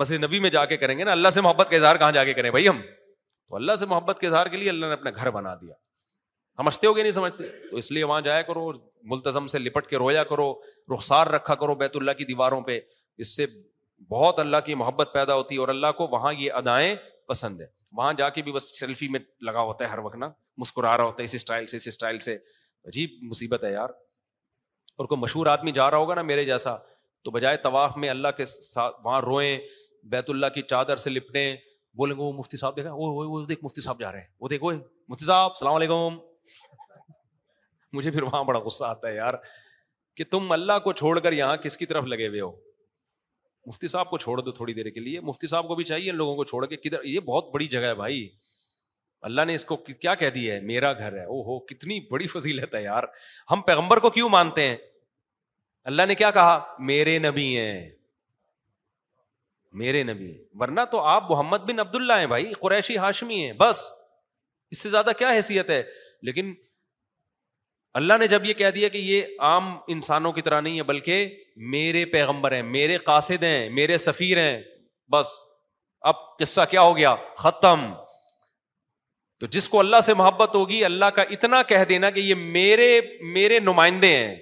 مسجد نبی میں جا کے کریں گے نا اللہ سے محبت کا اظہار کہاں جا کے کریں بھائی ہم تو اللہ سے محبت کے اظہار کے لیے اللہ نے اپنا گھر بنا دیا سمجھتے ہو گے نہیں سمجھتے تو اس لیے وہاں جایا کرو ملتظم سے لپٹ کے رویا کرو رخسار رکھا کرو بیت اللہ کی دیواروں پہ اس سے بہت اللہ کی محبت پیدا ہوتی ہے اور اللہ کو وہاں یہ ادائیں پسند ہے وہاں جا کے بھی بس سیلفی میں لگا ہوتا ہے ہر وقت نا مسکرا رہا ہوتا ہے اس اسٹائل سے اس اسٹائل سے عجیب مصیبت ہے یار اور کوئی مشہور آدمی جا رہا ہوگا نا میرے جیسا تو بجائے طواف میں اللہ کے ساتھ وہاں روئیں بیت اللہ کی چادر سے لپٹے بولیں گے وہ مفتی صاحب دیکھا وہ دیکھ مفتی صاحب جا رہے ہیں وہ مفتی صاحب السلام علیکم *laughs* مجھے پھر وہاں بڑا غصہ آتا ہے یار کہ تم اللہ کو چھوڑ کر یہاں کس کی طرف لگے ہوئے ہو مفتی صاحب کو چھوڑ دو تھوڑی دیر کے لیے مفتی صاحب کو بھی چاہیے ان لوگوں کو چھوڑ کے کدھر یہ بہت بڑی جگہ ہے بھائی اللہ نے اس کو کیا کہہ دیا ہے میرا گھر ہے او ہو کتنی بڑی فضیلت ہے یار ہم پیغمبر کو کیوں مانتے ہیں اللہ نے کیا کہا میرے نبی ہیں میرے نبی ہیں ورنہ تو آپ محمد بن عبد اللہ ہیں بھائی قریشی ہاشمی ہیں بس اس سے زیادہ کیا حیثیت ہے لیکن اللہ نے جب یہ کہہ دیا کہ یہ عام انسانوں کی طرح نہیں ہے بلکہ میرے پیغمبر ہیں میرے قاصد ہیں میرے سفیر ہیں بس اب قصہ کیا ہو گیا ختم تو جس کو اللہ سے محبت ہوگی اللہ کا اتنا کہہ دینا کہ یہ میرے میرے نمائندے ہیں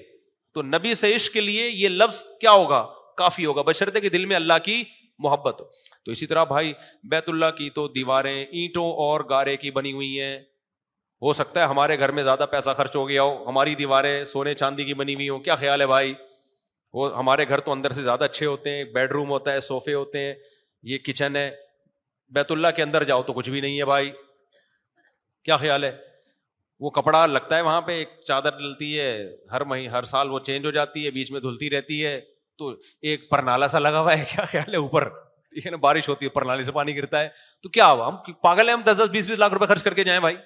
تو نبی سے عشق کے لیے یہ لفظ کیا ہوگا کافی ہوگا بشرطے کے دل میں اللہ کی محبت تو اسی طرح بھائی بیت اللہ کی تو دیواریں اینٹوں اور گارے کی بنی ہوئی ہیں ہو سکتا ہے ہمارے گھر میں زیادہ پیسہ خرچ ہو گیا ہو ہماری دیواریں سونے چاندی کی بنی ہوئی ہوں کیا خیال ہے بھائی وہ ہمارے گھر تو اندر سے زیادہ اچھے ہوتے ہیں بیڈ روم ہوتا ہے سوفے ہوتے ہیں یہ کچن ہے بیت اللہ کے اندر جاؤ تو کچھ بھی نہیں ہے بھائی کیا خیال ہے وہ کپڑا لگتا ہے وہاں پہ ایک چادر ڈلتی ہے ہر مہینے ہر سال وہ چینج ہو جاتی ہے بیچ میں دھلتی رہتی ہے تو ایک پرنالا سا لگا ہوا ہے کیا خیال ہے اوپر ٹھیک ہے نا بارش ہوتی ہے پرنالے سے پانی گرتا ہے تو کیا ہوا ہم پاگل ہیں ہم دس دس بیس بیس لاکھ روپے خرچ کر کے جائیں بھائی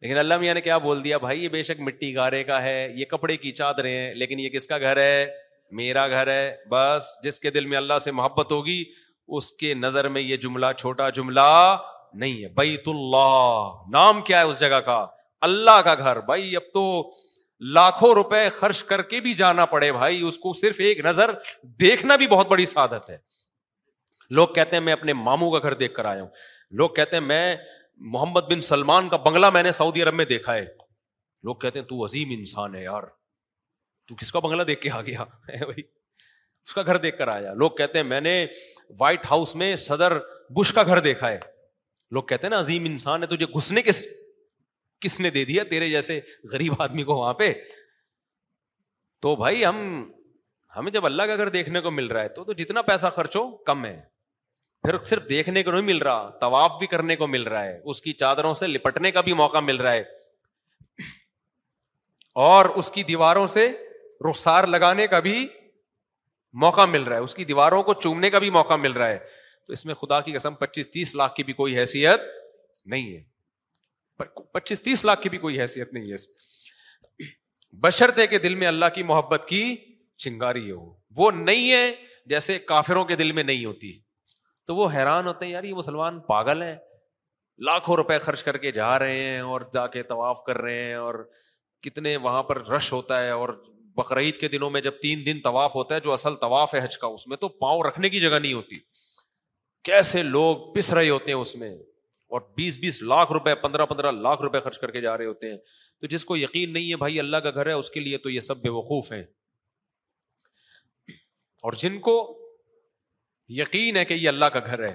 لیکن اللہ میاں نے کیا بول دیا بھائی یہ بے شک مٹی گارے کا ہے یہ کپڑے کی چادریں ہیں لیکن یہ کس کا گھر ہے میرا گھر ہے بس جس کے دل میں اللہ سے محبت ہوگی اس کے نظر میں یہ جملہ چھوٹا جملہ نہیں ہے بیت اللہ نام کیا ہے اس جگہ کا اللہ کا گھر بھائی اب تو لاکھوں روپے خرچ کر کے بھی جانا پڑے بھائی اس کو صرف ایک نظر دیکھنا بھی بہت بڑی سادت ہے لوگ کہتے ہیں میں اپنے ماموں کا گھر دیکھ کر آیا ہوں لوگ کہتے ہیں میں محمد بن سلمان کا بنگلہ میں نے سعودی عرب میں دیکھا ہے لوگ کہتے ہیں تو عظیم انسان ہے یار تو کس کا بنگلہ دیکھ کے آ گیا *laughs* اس کا گھر دیکھ کر آیا لوگ کہتے ہیں میں نے وائٹ ہاؤس میں صدر بش کا گھر دیکھا ہے لوگ کہتے ہیں نا عظیم انسان ہے تجھے گھسنے کے کس نے دے دیا تیرے جیسے غریب آدمی کو وہاں پہ تو بھائی ہم ہمیں جب اللہ کا گھر دیکھنے کو مل رہا ہے تو تو جتنا پیسہ خرچو کم ہے پھر صرف دیکھنے کو نہیں مل رہا طواف بھی کرنے کو مل رہا ہے اس کی چادروں سے لپٹنے کا بھی موقع مل رہا ہے اور اس کی دیواروں سے رخسار لگانے کا بھی موقع مل رہا ہے اس کی دیواروں کو چومنے کا بھی موقع مل رہا ہے تو اس میں خدا کی قسم پچیس تیس لاکھ کی بھی کوئی حیثیت نہیں ہے پچیس تیس لاکھ کی بھی کوئی حیثیت نہیں ہے بشرتے کے دل میں اللہ کی محبت کی چنگاری ہو وہ نہیں ہے جیسے کافروں کے دل میں نہیں ہوتی تو وہ حیران ہوتے ہیں یار یہ مسلمان پاگل ہیں لاکھوں روپے خرچ کر کے جا رہے ہیں اور جا کے طواف کر رہے ہیں اور کتنے وہاں پر رش ہوتا ہے اور بقرعید کے دنوں میں جب تین دن طواف ہوتا ہے جو اصل طواف ہے حج کا اس میں تو پاؤں رکھنے کی جگہ نہیں ہوتی کیسے لوگ پس رہے ہوتے ہیں اس میں اور بیس بیس لاکھ روپے پندرہ پندرہ لاکھ روپے خرچ کر کے جا رہے ہوتے ہیں تو جس کو یقین نہیں ہے بھائی اللہ کا گھر ہے اس کے لیے تو یہ سب بے وقوف ہیں اور جن کو یقین ہے کہ یہ اللہ کا گھر ہے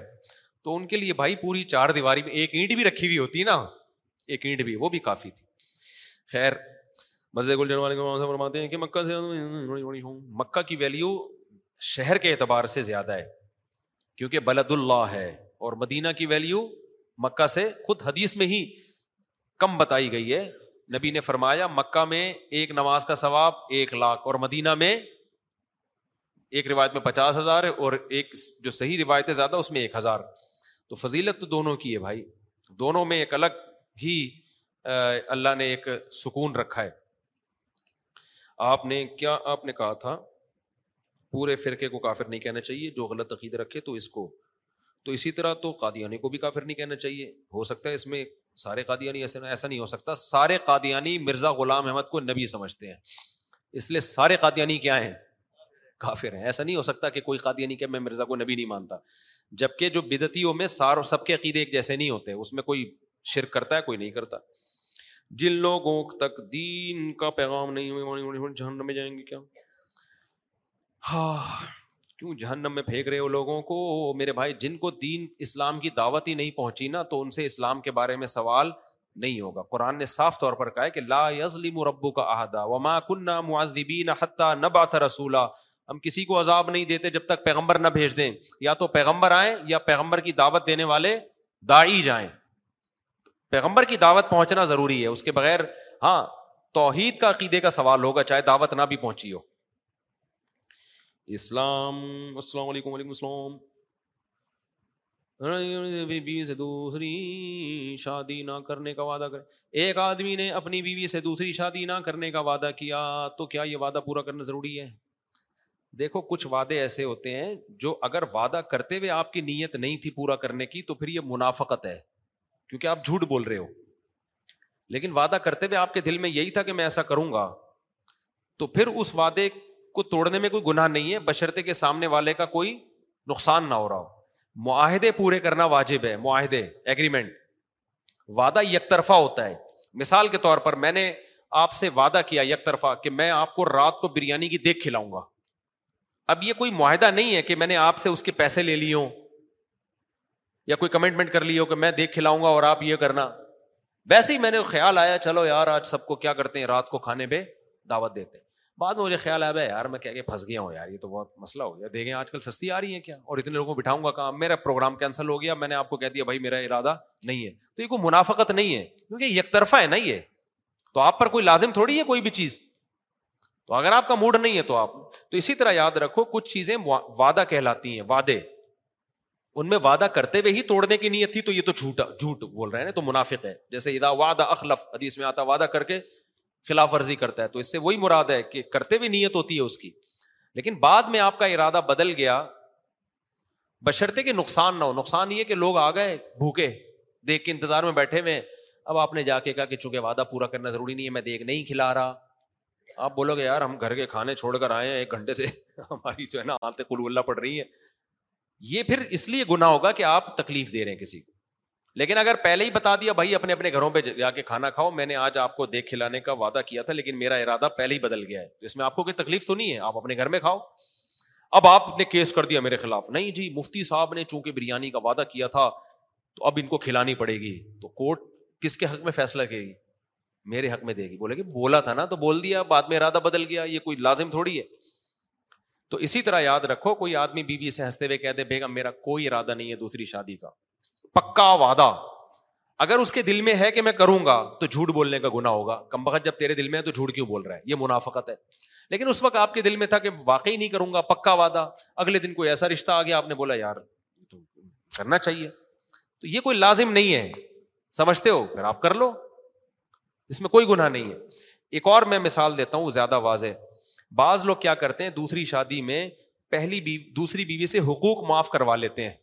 تو ان کے لیے بھائی پوری چار دیواری میں ایک اینٹ بھی رکھی ہوئی ہوتی نا ایک اینٹ بھی وہ بھی کافی تھی خیر مزے گل فرماتے ہیں کہ مکہ سے مکہ کی ویلیو شہر کے اعتبار سے زیادہ ہے کیونکہ بلد اللہ ہے اور مدینہ کی ویلیو مکہ سے خود حدیث میں ہی کم بتائی گئی ہے نبی نے فرمایا مکہ میں ایک نماز کا ثواب ایک لاکھ اور مدینہ میں ایک روایت میں پچاس ہزار اور ایک جو صحیح روایت ہے زیادہ اس میں ایک ہزار تو فضیلت تو دونوں کی ہے بھائی دونوں میں ایک الگ ہی اللہ نے ایک سکون رکھا ہے آپ نے کیا آپ نے کہا تھا پورے فرقے کو کافر نہیں کہنا چاہیے جو غلط عقید رکھے تو اس کو تو اسی طرح تو قادیانی کو بھی کافر نہیں کہنا چاہیے ہو سکتا ہے اس میں سارے قادیانی ایسے ایسا نہیں ہو سکتا سارے قادیانی مرزا غلام احمد کو نبی سمجھتے ہیں اس لیے سارے قادیانی کیا ہیں کافر ہیں ایسا نہیں ہو سکتا کہ کوئی قادیانی کہ میں مرزا کو نبی نہیں مانتا جبکہ جو بدتیوں میں سار سب کے عقیدے ایک جیسے نہیں ہوتے اس میں کوئی شرک کرتا ہے کوئی نہیں کرتا جن لوگوں تک دین کا پیغام نہیں ہوئے جہنم میں جائیں گے کیا ہاں کیوں جہنم میں پھینک رہے ہو لوگوں کو میرے بھائی جن کو دین اسلام کی دعوت ہی نہیں پہنچی نا تو ان سے اسلام کے بارے میں سوال نہیں ہوگا قرآن نے صاف طور پر کہا کہ لا یزلیم ربو کا احدہ وما کنہ معذبین حتیٰ نہ رسولہ ہم کسی کو عذاب نہیں دیتے جب تک پیغمبر نہ بھیج دیں یا تو پیغمبر آئیں یا پیغمبر کی دعوت دینے والے داعی جائیں پیغمبر کی دعوت پہنچنا ضروری ہے اس کے بغیر ہاں توحید کا عقیدے کا سوال ہوگا چاہے دعوت نہ بھی پہنچی ہو اسلام السلام السلام علیکم سے دوسری شادی نہ کرنے کا وعدہ ایک آدمی نے اپنی بیوی سے دوسری شادی نہ کرنے کا وعدہ کیا تو کیا یہ وعدہ پورا کرنا ضروری ہے دیکھو کچھ وعدے ایسے ہوتے ہیں جو اگر وعدہ کرتے ہوئے آپ کی نیت نہیں تھی پورا کرنے کی تو پھر یہ منافقت ہے کیونکہ آپ جھوٹ بول رہے ہو لیکن وعدہ کرتے ہوئے آپ کے دل میں یہی تھا کہ میں ایسا کروں گا تو پھر اس وعدے کو توڑنے میں کوئی گناہ نہیں ہے بشرطے کے سامنے والے کا کوئی نقصان نہ ہو رہا ہو معاہدے پورے کرنا واجب ہے معاہدے ایگریمنٹ وعدہ یک طرفہ ہوتا ہے مثال کے طور پر میں نے آپ سے وعدہ کیا یک طرفہ کہ میں آپ کو رات کو بریانی کی دیکھ کھلاؤں گا اب یہ کوئی معاہدہ نہیں ہے کہ میں نے آپ سے اس کے پیسے لے لی ہوں یا کوئی کمٹمنٹ کر لی ہو کہ میں دیکھ کھلاؤں گا اور آپ یہ کرنا ویسے ہی میں نے خیال آیا چلو یار آج سب کو کیا کرتے ہیں رات کو کھانے پہ دعوت دیتے ہیں بعد میں مجھے خیال آیا یار میں پھنس گیا ہوں یار یہ تو بہت مسئلہ ہو گیا دیکھیں آج کل سستی آ رہی ہے کیا اور اتنے لوگوں کو بٹھاؤں گا میرا پروگرام کینسل ہو گیا میں نے آپ کو کہہ دیا بھائی میرا ارادہ نہیں ہے تو یہ کوئی منافقت نہیں ہے کیونکہ یک طرفہ ہے نا یہ تو آپ پر کوئی لازم تھوڑی ہے کوئی بھی چیز تو اگر آپ کا موڈ نہیں ہے تو آپ تو اسی طرح یاد رکھو کچھ چیزیں وعدہ کہلاتی ہیں وعدے ان میں وعدہ کرتے ہوئے ہی توڑنے کی نیت تھی تو یہ تو جھوٹا جھوٹ بول رہے ہیں تو منافق ہے جیسے ادا وعدہ اخلف حدیث میں آتا وعدہ کر کے خلاف ورزی کرتا ہے تو اس سے وہی مراد ہے کہ کرتے بھی نیت ہوتی ہے اس کی لیکن بعد میں آپ کا ارادہ بدل گیا بشرتے کہ نقصان نہ ہو نقصان یہ کہ لوگ آ گئے بھوکے دیکھ کے انتظار میں بیٹھے ہوئے اب آپ نے جا کے کہا کہ چونکہ وعدہ پورا کرنا ضروری نہیں ہے میں دیکھ نہیں کھلا رہا آپ بولو گے یار ہم گھر کے کھانے چھوڑ کر آئے ہیں ایک گھنٹے سے *laughs* ہماری جو ہے نا آتے کلو اللہ پڑ رہی ہے یہ پھر اس لیے گنا ہوگا کہ آپ تکلیف دے رہے ہیں کسی کو لیکن اگر پہلے ہی بتا دیا بھائی اپنے اپنے گھروں پہ جا کے کھانا کھاؤ میں نے آج آپ کو دیکھ کھلانے کا وعدہ کیا تھا لیکن میرا ارادہ پہلے ہی بدل گیا ہے تو اس میں آپ کو کوئی تکلیف تو نہیں ہے آپ آپ اپنے گھر میں کھاؤ اب نے نے کیس کر دیا میرے خلاف نہیں جی مفتی صاحب چونکہ بریانی کا وعدہ کیا تھا تو اب ان کو کھلانی پڑے گی تو کورٹ کس کے حق میں فیصلہ کرے گی میرے حق میں دے گی بولے کہ بولا تھا نا تو بول دیا بعد میں ارادہ بدل گیا یہ کوئی لازم تھوڑی ہے تو اسی طرح یاد رکھو کوئی آدمی بیوی سے ہنستے ہوئے کہہ دے بیگم میرا کوئی ارادہ نہیں ہے دوسری شادی کا پکا وعدہ اگر اس کے دل میں ہے کہ میں کروں گا تو جھوٹ بولنے کا گنا ہوگا کم بخت جب تیرے دل میں ہے تو جھوٹ کیوں بول رہا ہے یہ منافقت ہے لیکن اس وقت آپ کے دل میں تھا کہ واقعی نہیں کروں گا پکا وعدہ اگلے دن کوئی ایسا رشتہ آ گیا آپ نے بولا یار تو کرنا چاہیے تو یہ کوئی لازم نہیں ہے سمجھتے ہو پھر آپ کر لو اس میں کوئی گناہ نہیں ہے ایک اور میں مثال دیتا ہوں زیادہ واضح بعض لوگ کیا کرتے ہیں دوسری شادی میں پہلی بیوی دوسری بیوی سے حقوق معاف کروا لیتے ہیں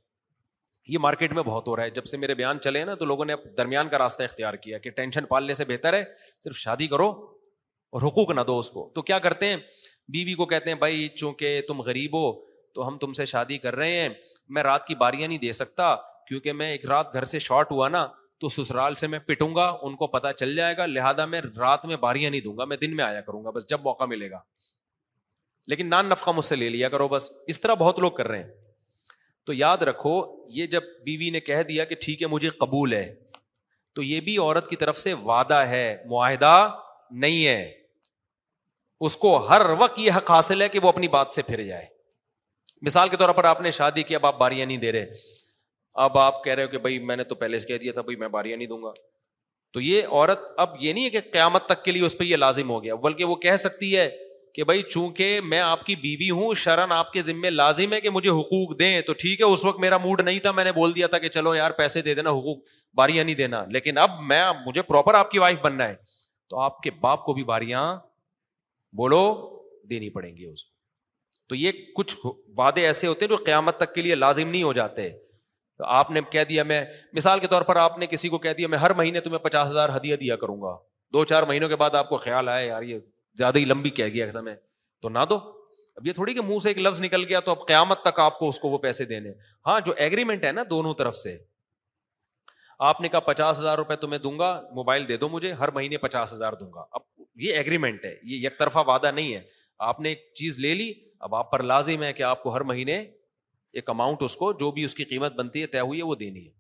یہ مارکیٹ میں بہت ہو رہا ہے جب سے میرے بیان چلے نا تو لوگوں نے درمیان کا راستہ اختیار کیا کہ ٹینشن پالنے سے بہتر ہے صرف شادی کرو اور حقوق نہ دو اس کو تو کیا کرتے ہیں بیوی بی کو کہتے ہیں بھائی چونکہ تم غریب ہو تو ہم تم سے شادی کر رہے ہیں میں رات کی باریاں نہیں دے سکتا کیونکہ میں ایک رات گھر سے شارٹ ہوا نا تو سسرال سے میں پٹوں گا ان کو پتا چل جائے گا لہٰذا میں رات میں باریاں نہیں دوں گا میں دن میں آیا کروں گا بس جب موقع ملے گا لیکن نان نفقہ مجھ سے لے لیا کرو بس اس طرح بہت لوگ کر رہے ہیں تو یاد رکھو یہ جب بیوی بی نے کہہ دیا کہ ٹھیک ہے مجھے قبول ہے تو یہ بھی عورت کی طرف سے وعدہ ہے معاہدہ نہیں ہے اس کو ہر وقت یہ حق حاصل ہے کہ وہ اپنی بات سے پھر جائے مثال کے طور پر آپ نے شادی کی اب آپ باریاں نہیں دے رہے اب آپ کہہ رہے ہو کہ بھائی میں نے تو پہلے سے کہہ دیا تھا بھائی میں باریاں نہیں دوں گا تو یہ عورت اب یہ نہیں ہے کہ قیامت تک کے لیے اس پہ یہ لازم ہو گیا بلکہ وہ کہہ سکتی ہے کہ بھائی چونکہ میں آپ کی بیوی ہوں شرن آپ کے ذمے لازم ہے کہ مجھے حقوق دیں تو ٹھیک ہے اس وقت میرا موڈ نہیں تھا میں نے بول دیا تھا کہ چلو یار پیسے دے دینا حقوق باریاں نہیں دینا لیکن اب میں مجھے پراپر آپ کی وائف بننا ہے تو آپ کے باپ کو بھی باریاں بولو دینی پڑیں گی اس کو تو یہ کچھ وعدے ایسے ہوتے ہیں جو قیامت تک کے لیے لازم نہیں ہو جاتے تو آپ نے کہہ دیا میں مثال کے طور پر آپ نے کسی کو کہہ دیا میں ہر مہینے تمہیں پچاس ہزار ہدیہ دیا کروں گا دو چار مہینوں کے بعد آپ کو خیال آیا یار یہ زیادہ ہی لمبی کہہ گیا تھا میں تو نہ دو اب یہ تھوڑی کہ منہ سے ایک لفظ نکل گیا تو اب قیامت تک آپ کو اس کو وہ پیسے دینے ہاں جو ایگریمنٹ ہے نا دونوں طرف سے آپ نے کہا پچاس ہزار روپے تمہیں دوں گا موبائل دے دو مجھے ہر مہینے پچاس ہزار دوں گا اب یہ ایگریمنٹ ہے یہ یک طرفہ وعدہ نہیں ہے آپ نے ایک چیز لے لی اب آپ پر لازم ہے کہ آپ کو ہر مہینے ایک اماؤنٹ اس کو جو بھی اس کی قیمت بنتی ہے طے ہوئی ہے وہ دینی ہے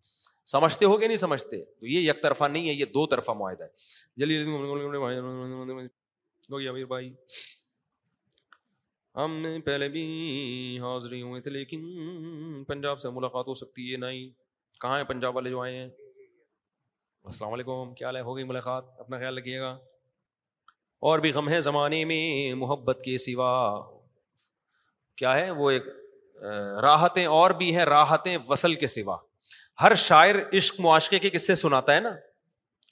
سمجھتے ہو گے نہیں سمجھتے تو یہ یک طرفہ نہیں ہے یہ دو طرفہ معاہدہ ہے جلدی بھائی ہم نے پہلے بھی حاضری ہوئے تھے لیکن پنجاب سے ملاقات ہو سکتی ہے نہیں کہاں ہیں پنجاب والے جو آئے ہیں السلام علیکم کیا ہو گئی ملاقات اپنا خیال رکھیے گا اور بھی غم ہے زمانے میں محبت کے سوا کیا ہے وہ ایک راحتیں اور بھی ہیں راحتیں وصل کے سوا ہر شاعر عشق معاشقے کے قصے سناتا ہے نا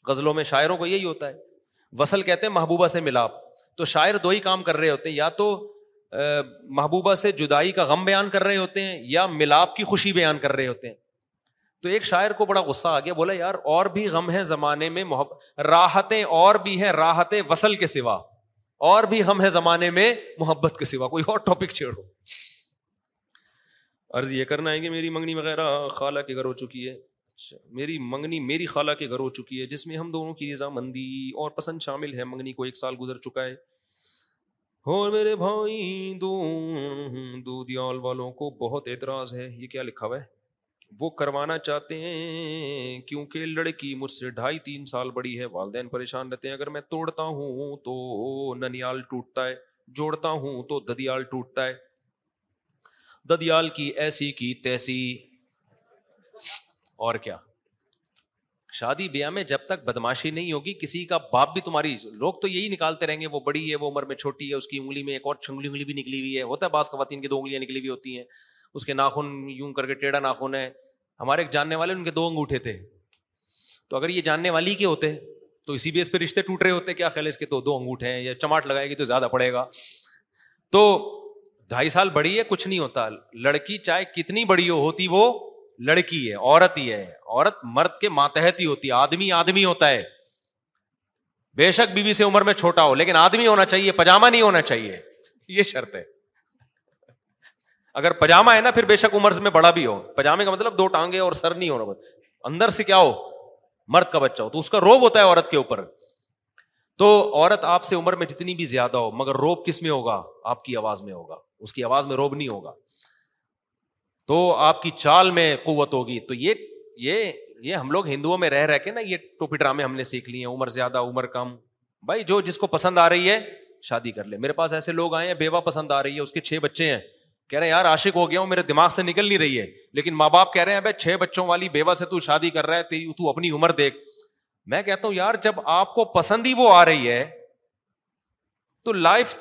غزلوں میں شاعروں کو یہی ہوتا ہے وصل کہتے ہیں محبوبہ سے ملاپ تو شاعر دو ہی کام کر رہے ہوتے ہیں یا تو محبوبہ سے جدائی کا غم بیان کر رہے ہوتے ہیں یا ملاپ کی خوشی بیان کر رہے ہوتے ہیں تو ایک شاعر کو بڑا غصہ آ گیا بولا یار اور بھی غم ہے زمانے میں محبت راحتیں اور بھی ہیں راحتیں وصل کے سوا اور بھی غم ہے زمانے میں محبت کے سوا کوئی اور ٹاپک چھیڑو عرض یہ کرنا ہے کہ میری منگنی وغیرہ خالہ کی گھر ہو چکی ہے اچھا، میری منگنی میری خالہ کے گھر ہو چکی ہے جس میں ہم دونوں کی رضامندی اور پسند شامل ہے منگنی کو ایک سال گزر چکا ہے اور میرے بھائی دو والوں کو بہت اعتراض ہے یہ کیا لکھا ہوا ہے وہ کروانا چاہتے ہیں کیونکہ لڑکی مجھ سے ڈھائی تین سال بڑی ہے والدین پریشان رہتے ہیں اگر میں توڑتا ہوں تو ننیال ٹوٹتا ہے جوڑتا ہوں تو ددیال ٹوٹتا ہے ددیال کی ایسی کی تیسی اور کیا شادی بیاہ میں جب تک بدماشی نہیں ہوگی کسی کا باپ بھی تمہاری لوگ تو یہی نکالتے رہیں گے وہ بڑی ہے وہ عمر میں چھوٹی ہے اس کی انگلی میں ایک اور چھنگلی انگلی بھی نکلی ہوئی ہے ہوتا ہے بعض خواتین کی دو انگلیاں نکلی ہوئی ہوتی ہیں اس کے ناخن یوں کر کے ٹیڑھا ناخن ہے ہمارے ایک جاننے والے ان کے دو انگوٹھے تھے تو اگر یہ جاننے والے کے ہوتے تو اسی بیس پہ رشتے ٹوٹ رہے ہوتے کیا خیال اس کے تو دو انگوٹھے ہیں یا چماٹ لگائے گی تو زیادہ پڑے گا تو ڈھائی سال بڑی ہے کچھ نہیں ہوتا لڑکی چاہے کتنی بڑی ہو ہوتی وہ لڑکی ہے عورت ہی ہے عورت مرد کے ماتحت ہی ہوتی ہے آدمی آدمی ہوتا ہے بے شک بیوی بی سے عمر میں چھوٹا ہو لیکن آدمی ہونا چاہیے پاجامہ نہیں ہونا چاہیے یہ شرط ہے اگر پاجامہ ہے نا پھر بے شک عمر میں بڑا بھی ہو پاجامے کا مطلب دو ٹانگے اور سر نہیں ہونا اندر سے کیا ہو مرد کا بچہ ہو تو اس کا روب ہوتا ہے عورت کے اوپر تو عورت آپ سے عمر میں جتنی بھی زیادہ ہو مگر روب کس میں ہوگا آپ کی آواز میں ہوگا اس کی آواز میں روب نہیں ہوگا تو آپ کی چال میں قوت ہوگی تو یہ یہ یہ ہم لوگ ہندوؤں میں رہ رہ کے نا یہ ٹوپی ڈرامے ہم نے سیکھ لیے ہیں عمر زیادہ عمر کم بھائی جو جس کو پسند آ رہی ہے شادی کر لے میرے پاس ایسے لوگ آئے ہیں بیوہ پسند آ رہی ہے اس کے چھ بچے ہیں کہہ رہے ہیں یار عاشق ہو گیا ہوں میرے دماغ سے نکل نہیں رہی ہے لیکن ماں باپ کہہ رہے ہیں بھائی چھ بچوں والی بیوہ سے تو شادی کر رہا ہے تو اپنی عمر دیکھ میں کہتا ہوں یار جب آپ کو پسند ہی وہ آ رہی ہے تو لائف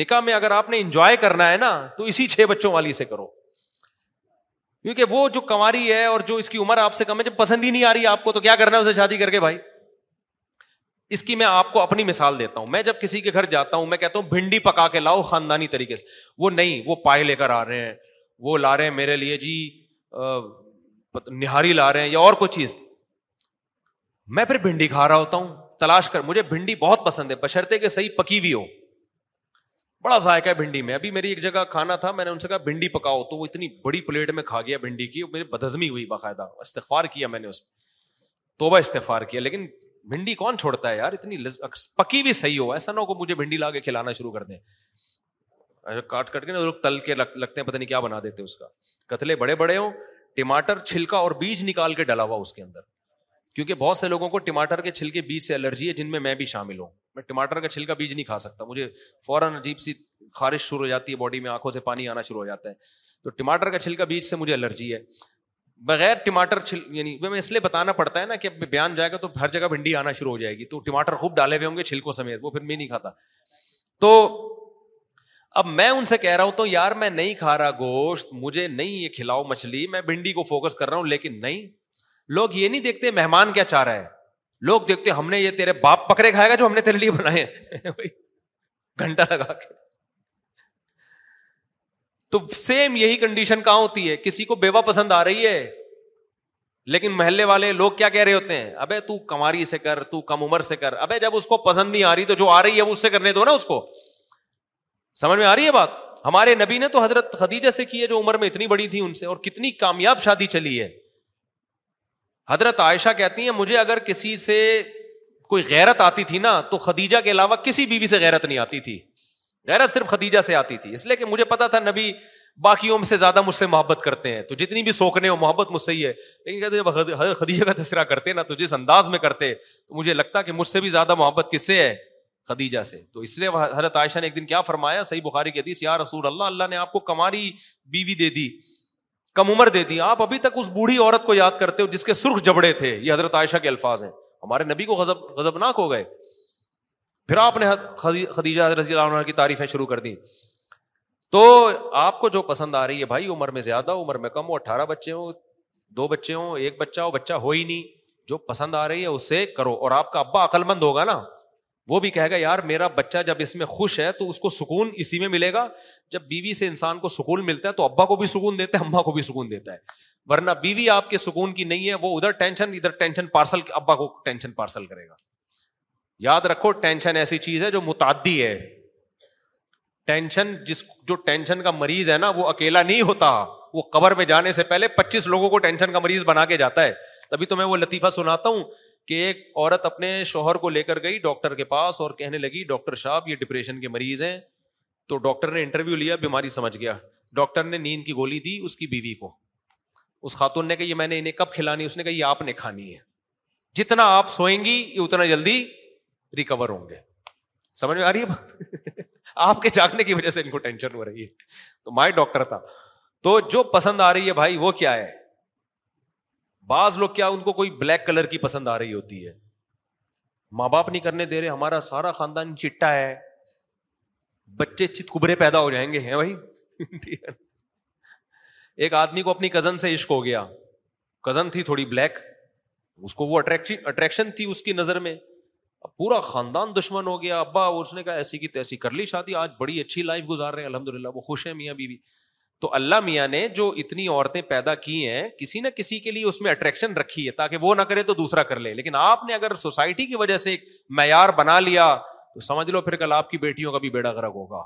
نکاح میں اگر آپ نے انجوائے کرنا ہے نا تو اسی چھ بچوں والی سے کرو کیونکہ وہ جو کماری ہے اور جو اس کی عمر آپ سے کم ہے جب پسند ہی نہیں آ رہی آپ کو تو کیا کرنا ہے اسے شادی کر کے بھائی اس کی میں آپ کو اپنی مثال دیتا ہوں میں جب کسی کے گھر جاتا ہوں میں کہتا ہوں بھنڈی پکا کے لاؤ خاندانی طریقے سے وہ نہیں وہ پائے لے کر آ رہے ہیں وہ لا رہے ہیں میرے لیے جی نہاری لا رہے ہیں یا اور کوئی چیز میں پھر بھنڈی کھا رہا ہوتا ہوں تلاش کر مجھے بھنڈی بہت پسند ہے بشرتے کہ صحیح پکی ہوئی ہو بڑا ذائقہ ہے بھنڈی میں ابھی میری ایک جگہ کھانا تھا میں نے ان سے کہا بھنڈی پکاؤ تو وہ اتنی بڑی پلیٹ میں کھا گیا بھنڈی کی میری بدزمی ہوئی باقاعدہ استفار کیا میں نے اس میں توبہ استفار کیا لیکن بھنڈی کون چھوڑتا ہے یار اتنی لز... پکی بھی صحیح ہو ایسا نہ ہو کہ مجھے بھنڈی لا کے کھلانا شروع کر دیں اچھا، کاٹ کٹ کے نا لوگ تل کے لگتے ہیں پتہ نہیں کیا بنا دیتے اس کا کتلے بڑے بڑے ہوں ٹماٹر چھلکا اور بیج نکال کے ڈلا ہوا اس کے اندر کیونکہ بہت سے لوگوں کو ٹماٹر کے چھلکے بیج سے الرجی ہے جن میں میں بھی شامل ہوں میں ٹماٹر کا چھلکا بیج نہیں کھا سکتا مجھے فوراً عجیب سی خارش شروع ہو جاتی ہے باڈی میں آنکھوں سے پانی آنا شروع ہو جاتا ہے تو ٹماٹر کا چھلکا بیج سے مجھے الرجی ہے بغیر ٹماٹر چھل یعنی میں اس لیے بتانا پڑتا ہے نا کہ اب بیان جائے گا تو ہر جگہ بھنڈی آنا شروع ہو جائے گی تو ٹماٹر خوب ڈالے ہوئے ہوں گے چھلکوں سمیت وہ پھر میں نہیں کھاتا تو اب میں ان سے کہہ رہا ہوں تو یار میں نہیں کھا رہا گوشت مجھے نہیں یہ کھلاؤ مچھلی میں بھنڈی کو فوکس کر رہا ہوں لیکن نہیں لوگ یہ نہیں دیکھتے مہمان کیا چاہ رہا ہے لوگ دیکھتے ہم نے یہ تیرے باپ پکڑے کھائے گا جو ہم نے تیرے لیے بنا ہے *laughs* گھنٹہ لگا کے تو سیم یہی کنڈیشن کہاں ہوتی ہے کسی کو بیوہ پسند آ رہی ہے لیکن محلے والے لوگ کیا کہہ رہے ہوتے ہیں ابے تو کماری سے کر تو کم عمر سے کر ابے جب اس کو پسند نہیں آ رہی تو جو آ رہی ہے وہ اس سے کرنے دو نا اس کو سمجھ میں آ رہی ہے بات ہمارے نبی نے تو حضرت خدیجہ سے کی ہے جو عمر میں اتنی بڑی تھی ان سے اور کتنی کامیاب شادی چلی ہے حضرت عائشہ کہتی ہیں مجھے اگر کسی سے کوئی غیرت آتی تھی نا تو خدیجہ کے علاوہ کسی بیوی سے غیرت نہیں آتی تھی غیرت صرف خدیجہ سے آتی تھی اس لیے کہ مجھے پتا تھا نبی باقیوں سے زیادہ مجھ سے محبت کرتے ہیں تو جتنی بھی سوکھنے ہو محبت مجھ سے ہی ہے لیکن کہتے جب حضرت خدیجہ کا تذکرہ کرتے نا تو جس انداز میں کرتے تو مجھے لگتا کہ مجھ سے بھی زیادہ محبت کس سے ہے خدیجہ سے تو اس لیے حضرت عائشہ نے ایک دن کیا فرمایا صحیح بخاری کے حدیث یا رسول اللہ اللہ نے آپ کو کماری بیوی دے دی کم عمر دے دی آپ ابھی تک اس بوڑھی عورت کو یاد کرتے ہو جس کے سرخ جبڑے تھے یہ حضرت عائشہ کے الفاظ ہیں ہمارے نبی کو ناک ہو گئے پھر آپ نے خدیجہ رضی اللہ عنہ کی تعریفیں شروع کر دیں تو آپ کو جو پسند آ رہی ہے بھائی عمر میں زیادہ عمر میں کم ہو اٹھارہ بچے ہوں دو بچے ہوں ایک بچہ ہو بچہ ہو ہی نہیں جو پسند آ رہی ہے اسے کرو اور آپ کا ابا عقل مند ہوگا نا وہ بھی کہے گا یار میرا بچہ جب اس میں خوش ہے تو اس کو سکون اسی میں ملے گا جب بیوی سے انسان کو سکون ملتا ہے تو ابا کو بھی سکون دیتا ہے اما کو بھی سکون دیتا ہے ورنہ بیوی آپ کے سکون کی نہیں ہے وہ ادھر ٹینشن ادھر ٹینشن پارسل ابا کو ٹینشن پارسل کرے گا یاد رکھو ٹینشن ایسی چیز ہے جو متعدی ہے ٹینشن جس جو ٹینشن کا مریض ہے نا وہ اکیلا نہیں ہوتا وہ قبر میں جانے سے پہلے پچیس لوگوں کو ٹینشن کا مریض بنا کے جاتا ہے تبھی تو میں وہ لطیفہ سناتا ہوں کہ ایک عورت اپنے شوہر کو لے کر گئی ڈاکٹر کے پاس اور کہنے لگی ڈاکٹر صاحب یہ ڈپریشن کے مریض ہیں تو ڈاکٹر نے انٹرویو لیا بیماری سمجھ گیا ڈاکٹر نے نیند کی گولی دی اس کی بیوی کو اس خاتون نے کہا یہ میں نے انہیں کب کھلانی اس نے کہا یہ آپ نے کھانی ہے جتنا آپ سوئیں گی یہ اتنا جلدی ریکور ہوں گے سمجھ میں آ رہی ہے *laughs* آپ کے جاگنے کی وجہ سے ان کو ٹینشن ہو رہی ہے تو مائی ڈاکٹر تھا تو جو پسند آ رہی ہے بھائی وہ کیا ہے بعض لوگ کیا ان کو کوئی بلیک کلر کی پسند آ رہی ہوتی ہے ماں باپ نہیں کرنے دے رہے ہمارا سارا خاندان چٹا ہے بچے چت کبرے پیدا ہو جائیں گے ہیں بھائی ایک آدمی کو اپنی کزن سے عشق ہو گیا کزن تھی تھوڑی بلیک اس کو وہ اٹریکشن تھی اس کی نظر میں پورا خاندان دشمن ہو گیا ابا اس نے کہا ایسی کی تیسی کر لی شادی آج بڑی اچھی لائف گزار رہے ہیں الحمد للہ وہ خوش ہیں میاں بیوی بی. تو اللہ میاں نے جو اتنی عورتیں پیدا کی ہیں کسی نہ کسی کے لیے اس میں اٹریکشن رکھی ہے تاکہ وہ نہ کرے تو دوسرا کر لے لیکن آپ نے اگر سوسائٹی کی وجہ سے ایک معیار بنا لیا تو سمجھ لو پھر کل آپ کی بیٹیوں کا بھی بیڑا گرگ ہوگا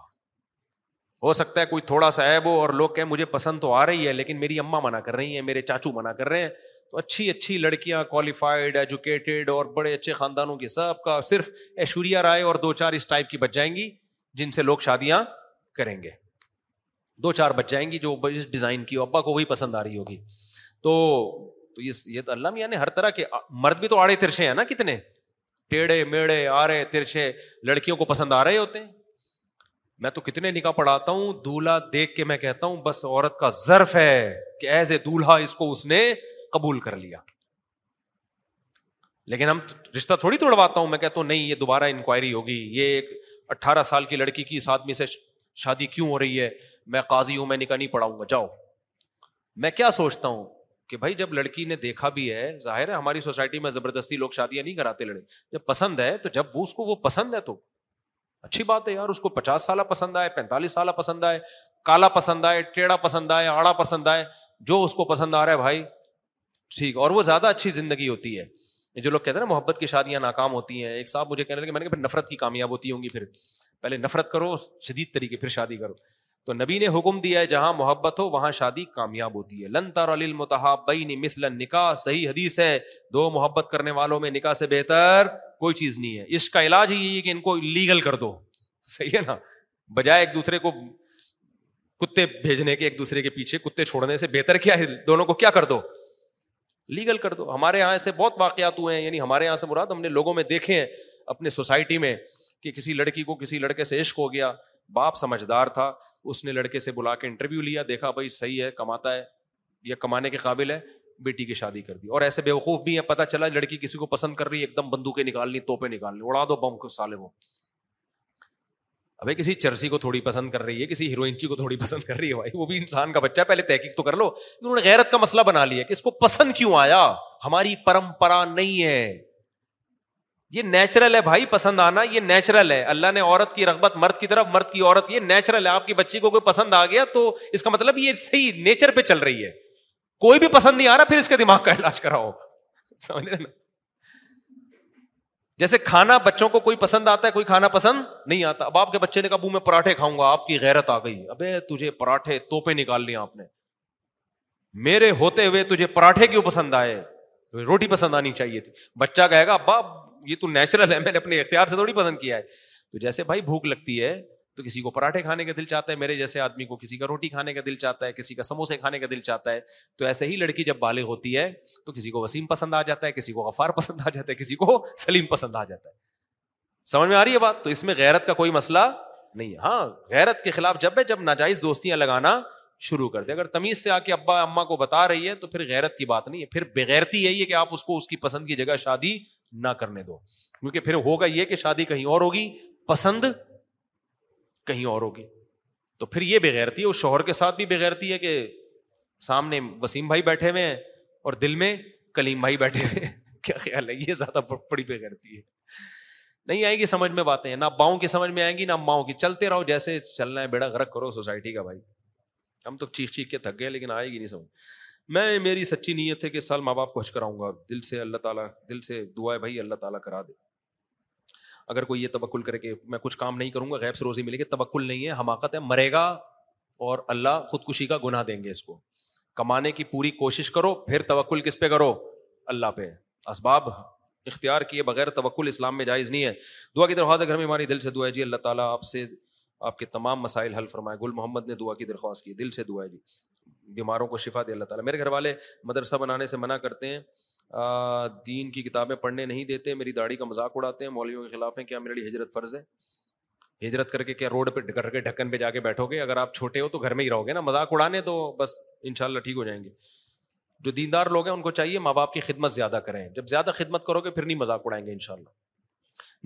ہو سکتا ہے کوئی تھوڑا سا ایب ہو اور لوگ کہیں مجھے پسند تو آ رہی ہے لیکن میری اماں منع کر رہی ہیں میرے چاچو منع کر رہے ہیں تو اچھی اچھی لڑکیاں کوالیفائڈ ایجوکیٹڈ اور بڑے اچھے خاندانوں کے سب کا صرف ایشوریہ رائے اور دو چار اس ٹائپ کی بچ جائیں گی جن سے لوگ شادیاں کریں گے دو چار بچ جائیں گی جو اس ڈیزائن کی ابا کو وہی پسند آ رہی ہوگی تو یہ یہ تو یعنی ہر طرح کے مرد بھی تو آڑے ہیں نا کتنے ٹیڑھے میڑے آرے ترچے لڑکیوں کو پسند آ رہے ہوتے ہیں میں تو کتنے نکاح پڑھاتا ہوں دولہا دیکھ کے میں کہتا ہوں بس عورت کا ضرف ہے کہ ایز اے دولہا اس کو اس نے قبول کر لیا لیکن ہم رشتہ تھوڑی توڑواتا ہوں میں کہتا ہوں نہیں یہ دوبارہ انکوائری ہوگی یہ ایک اٹھارہ سال کی لڑکی کی اس آدمی سے شادی کیوں ہو رہی ہے میں قاضی ہوں میں نکاح نہیں پڑھاؤں گا جاؤ میں کیا سوچتا ہوں کہ بھائی جب لڑکی نے دیکھا بھی ہے ظاہر ہے ہماری سوسائٹی میں زبردستی لوگ شادیاں نہیں کراتے لڑے جب پسند ہے تو جب وہ اس کو وہ پسند ہے تو اچھی بات ہے یار اس کو پچاس سالہ پسند آئے پینتالیس سالہ پسند آئے کالا پسند آئے ٹیڑھا پسند آئے آڑا پسند آئے جو اس کو پسند آ رہا ہے بھائی ٹھیک اور وہ زیادہ اچھی زندگی ہوتی ہے جو لوگ کہتے ہیں نا محبت کی شادیاں ناکام ہوتی ہیں ایک صاحب مجھے کہنے لگے میں نے کہا پھر نفرت کی کامیاب ہوتی ہوں گی پھر پہلے نفرت کرو شدید طریقے پھر شادی کرو تو نبی نے حکم دیا ہے جہاں محبت ہو وہاں شادی کامیاب ہوتی ہے لن مثل نکاح صحیح حدیث ہے دو محبت کرنے والوں میں نکاح سے بہتر کوئی چیز نہیں ہے عشق کا علاج یہی ہے کہ ان کو لیگل کر دو صحیح ہے نا بجائے ایک دوسرے کو کتے بھیجنے کے ایک دوسرے کے پیچھے کتے چھوڑنے سے بہتر کیا ہے دونوں کو کیا کر دو لیگل کر دو ہمارے یہاں سے بہت واقعات ہوئے ہیں یعنی ہمارے یہاں سے مراد ہم نے لوگوں میں دیکھے ہیں اپنے سوسائٹی میں کہ کسی لڑکی کو کسی لڑکے سے عشق ہو گیا باپ سمجھدار تھا اس نے لڑکے سے بلا کے انٹرویو لیا دیکھا بھائی صحیح ہے کماتا ہے یا کمانے کے قابل ہے بیٹی کی شادی کر دی اور ایسے بے وقوف بھی ہیں پتا چلا لڑکی کسی کو پسند کر رہی ہے ایک دم بندوقیں نکالنی توپے نکالنی اڑا دو بم کو سالے وہ ابھی کسی چرسی کو تھوڑی پسند کر رہی ہے کسی ہیروئن کی کو تھوڑی پسند کر رہی ہے بھائی وہ بھی انسان کا بچہ ہے پہلے تحقیق تو کر لو انہوں نے غیرت کا مسئلہ بنا لیا کہ اس کو پسند کیوں آیا ہماری پرمپرا نہیں ہے یہ نیچرل ہے بھائی پسند آنا یہ نیچرل ہے اللہ نے عورت کی رغبت مرد کی طرف مرد کی عورت یہ نیچرل ہے آپ کی بچی کو کوئی پسند آ گیا تو اس کا مطلب یہ صحیح نیچر پہ چل رہی ہے کوئی بھی پسند نہیں آ رہا پھر اس کے دماغ کا علاج کراؤ نا جیسے کھانا بچوں کو کوئی پسند آتا ہے کوئی کھانا پسند نہیں آتا اب آپ کے بچے نے کہا بو میں پراٹھے کھاؤں گا آپ کی غیرت آ گئی ابے تجھے پراٹھے توپے نکال لیا آپ نے میرے ہوتے ہوئے تجھے پراٹھے کیوں پسند آئے روٹی پسند آنی چاہیے تھی بچہ کہے گا ابا یہ تو نیچرل ہے میں نے اپنے اختیار سے تھوڑی پسند کیا ہے تو جیسے بھائی بھوک لگتی ہے تو کسی کو پراٹھے کھانے کا دل چاہتا ہے میرے جیسے آدمی کو کسی کا روٹی کھانے کا دل چاہتا ہے کسی کا سموسے کھانے کا دل چاہتا ہے تو ایسے ہی لڑکی جب بالغ ہوتی ہے تو کسی کو وسیم پسند آ جاتا ہے کسی کو غفار پسند آ جاتا ہے کسی کو سلیم پسند آ جاتا ہے سمجھ میں آ رہی ہے بات تو اس میں غیرت کا کوئی مسئلہ نہیں ہے ہاں غیرت کے خلاف جب ہے جب ناجائز دوستیاں لگانا شروع کر دے اگر تمیز سے آ کے ابا اما کو بتا رہی ہے تو پھر غیرت کی بات نہیں ہے پھر بغیرتی یہی ہے کہ آپ اس کو اس کی پسند کی جگہ شادی نہ کرنے دو کیونکہ پھر ہوگا یہ کہ شادی کہیں اور ہوگی پسند کہیں اور ہوگی تو پھر یہ بغیرتی ہے اس شوہر کے ساتھ بھی بغیرتی ہے کہ سامنے وسیم بھائی بیٹھے ہوئے ہیں اور دل میں کلیم بھائی بیٹھے ہوئے ہیں *laughs* کیا خیال ہے یہ زیادہ بڑی بغیرتی ہے نہیں آئے گی سمجھ میں باتیں نہ باؤں کی سمجھ میں آئیں گی نہ ماؤں کی چلتے رہو جیسے چلنا ہے بیڑا غرق کرو سوسائٹی کا بھائی ہم تو چیخ چیخ کے تھک گئے لیکن آئے گی نہیں سمجھ میں میری سچی نیت ہے کہ سال ماں باپ کو حج کراؤں گا دل سے اللہ تعالیٰ دل سے دعا ہے اللہ تعالیٰ کرا دے اگر کوئی یہ تبکل کرے کہ میں کچھ کام نہیں کروں گا غیب سے روزی ملے گی تبکل نہیں ہے حماقت ہے مرے گا اور اللہ خودکشی کا گناہ دیں گے اس کو کمانے کی پوری کوشش کرو پھر توکل کس پہ کرو اللہ پہ اسباب اختیار کیے بغیر توکل اسلام میں جائز نہیں ہے دعا کی درخواست اگر میں ہماری دل سے دعا ہے جی اللہ تعالیٰ آپ سے آپ کے تمام مسائل حل فرمائے گل محمد نے دعا کی درخواست کی دل سے دعا جی بیماروں کو شفا دے اللہ تعالیٰ میرے گھر والے مدرسہ بنانے سے منع کرتے ہیں دین کی کتابیں پڑھنے نہیں دیتے میری داڑھی کا مذاق اڑاتے ہیں مولویوں کے خلاف ہیں کیا میرے لیے ہجرت فرض ہے ہجرت کر کے کیا روڈ پہ کر کے ڈھکن پہ جا کے بیٹھو گے اگر آپ چھوٹے ہو تو گھر میں ہی رہو گے نا مذاق اڑانے تو بس ان شاء اللہ ٹھیک ہو جائیں گے جو دیندار لوگ ہیں ان کو چاہیے ماں باپ کی خدمت زیادہ کریں جب زیادہ خدمت کرو گے پھر نہیں مذاق اڑائیں گے ان شاء اللہ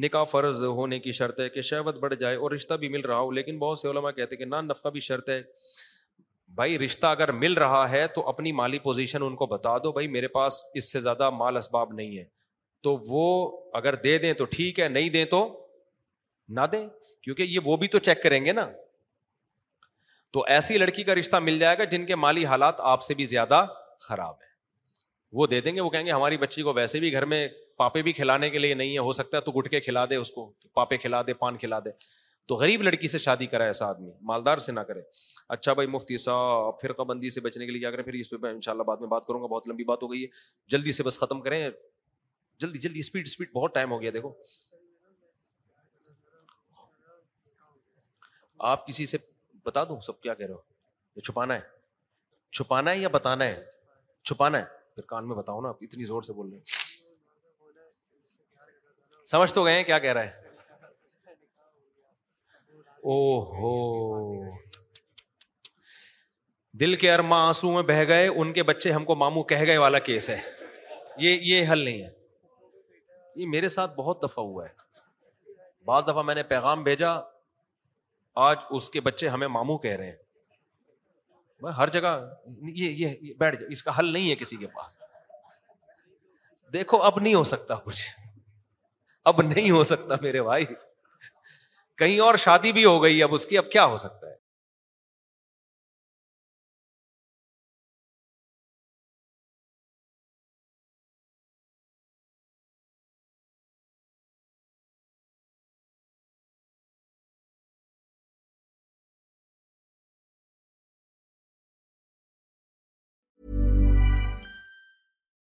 نکاح فرض ہونے کی شرط ہے کہ شہوت بڑھ جائے اور رشتہ بھی مل رہا ہو لیکن بہت سے علماء کہتے ہیں کہ نان نفقہ بھی شرط ہے بھائی رشتہ اگر مل رہا ہے تو اپنی مالی پوزیشن ان کو بتا دو بھائی میرے پاس اس سے زیادہ مال اسباب نہیں ہے تو وہ اگر دے دیں تو ٹھیک ہے نہیں دیں تو نہ دیں کیونکہ یہ وہ بھی تو چیک کریں گے نا تو ایسی لڑکی کا رشتہ مل جائے گا جن کے مالی حالات آپ سے بھی زیادہ خراب ہے وہ دے دیں گے وہ کہیں گے ہماری بچی کو ویسے بھی گھر میں پاپے بھی کھلانے کے لیے نہیں ہے ہو سکتا ہے تو گٹ کے کھلا دے اس کو پاپے کھلا دے پان کھلا دے تو غریب لڑکی سے شادی کرا ایسا آدمی مالدار سے نہ کرے اچھا بھائی مفتی صاحب پھر بندی سے بچنے کے لیے کیا کریں پھر اس میں ان شاء اللہ بعد میں بات کروں گا بہت لمبی بات ہو گئی ہے جلدی سے بس ختم کریں جلدی جلدی اسپیڈ اسپیڈ بہت ٹائم ہو گیا دیکھو آپ کسی سے بتا دوں سب کیا کہہ رہے ہو یہ چھپانا ہے چھپانا ہے یا بتانا ہے چھپانا ہے پھر کان میں بتاؤ نا آپ اتنی زور سے بول رہے ہیں سمجھ تو گئے کیا کہہ رہا ہے او ہو دل کے ارما آنسو میں بہہ گئے ان کے بچے ہم کو مامو کہہ گئے والا کیس ہے یہ یہ حل نہیں ہے یہ میرے ساتھ بہت دفعہ ہوا ہے بعض دفعہ میں نے پیغام بھیجا آج اس کے بچے ہمیں مامو کہہ رہے ہیں میں ہر جگہ یہ یہ بیٹھ جا اس کا حل نہیں ہے کسی کے پاس دیکھو اب نہیں ہو سکتا کچھ اب نہیں ہو سکتا میرے بھائی کہیں اور شادی بھی ہو گئی اب اس کی اب کیا ہو سکتا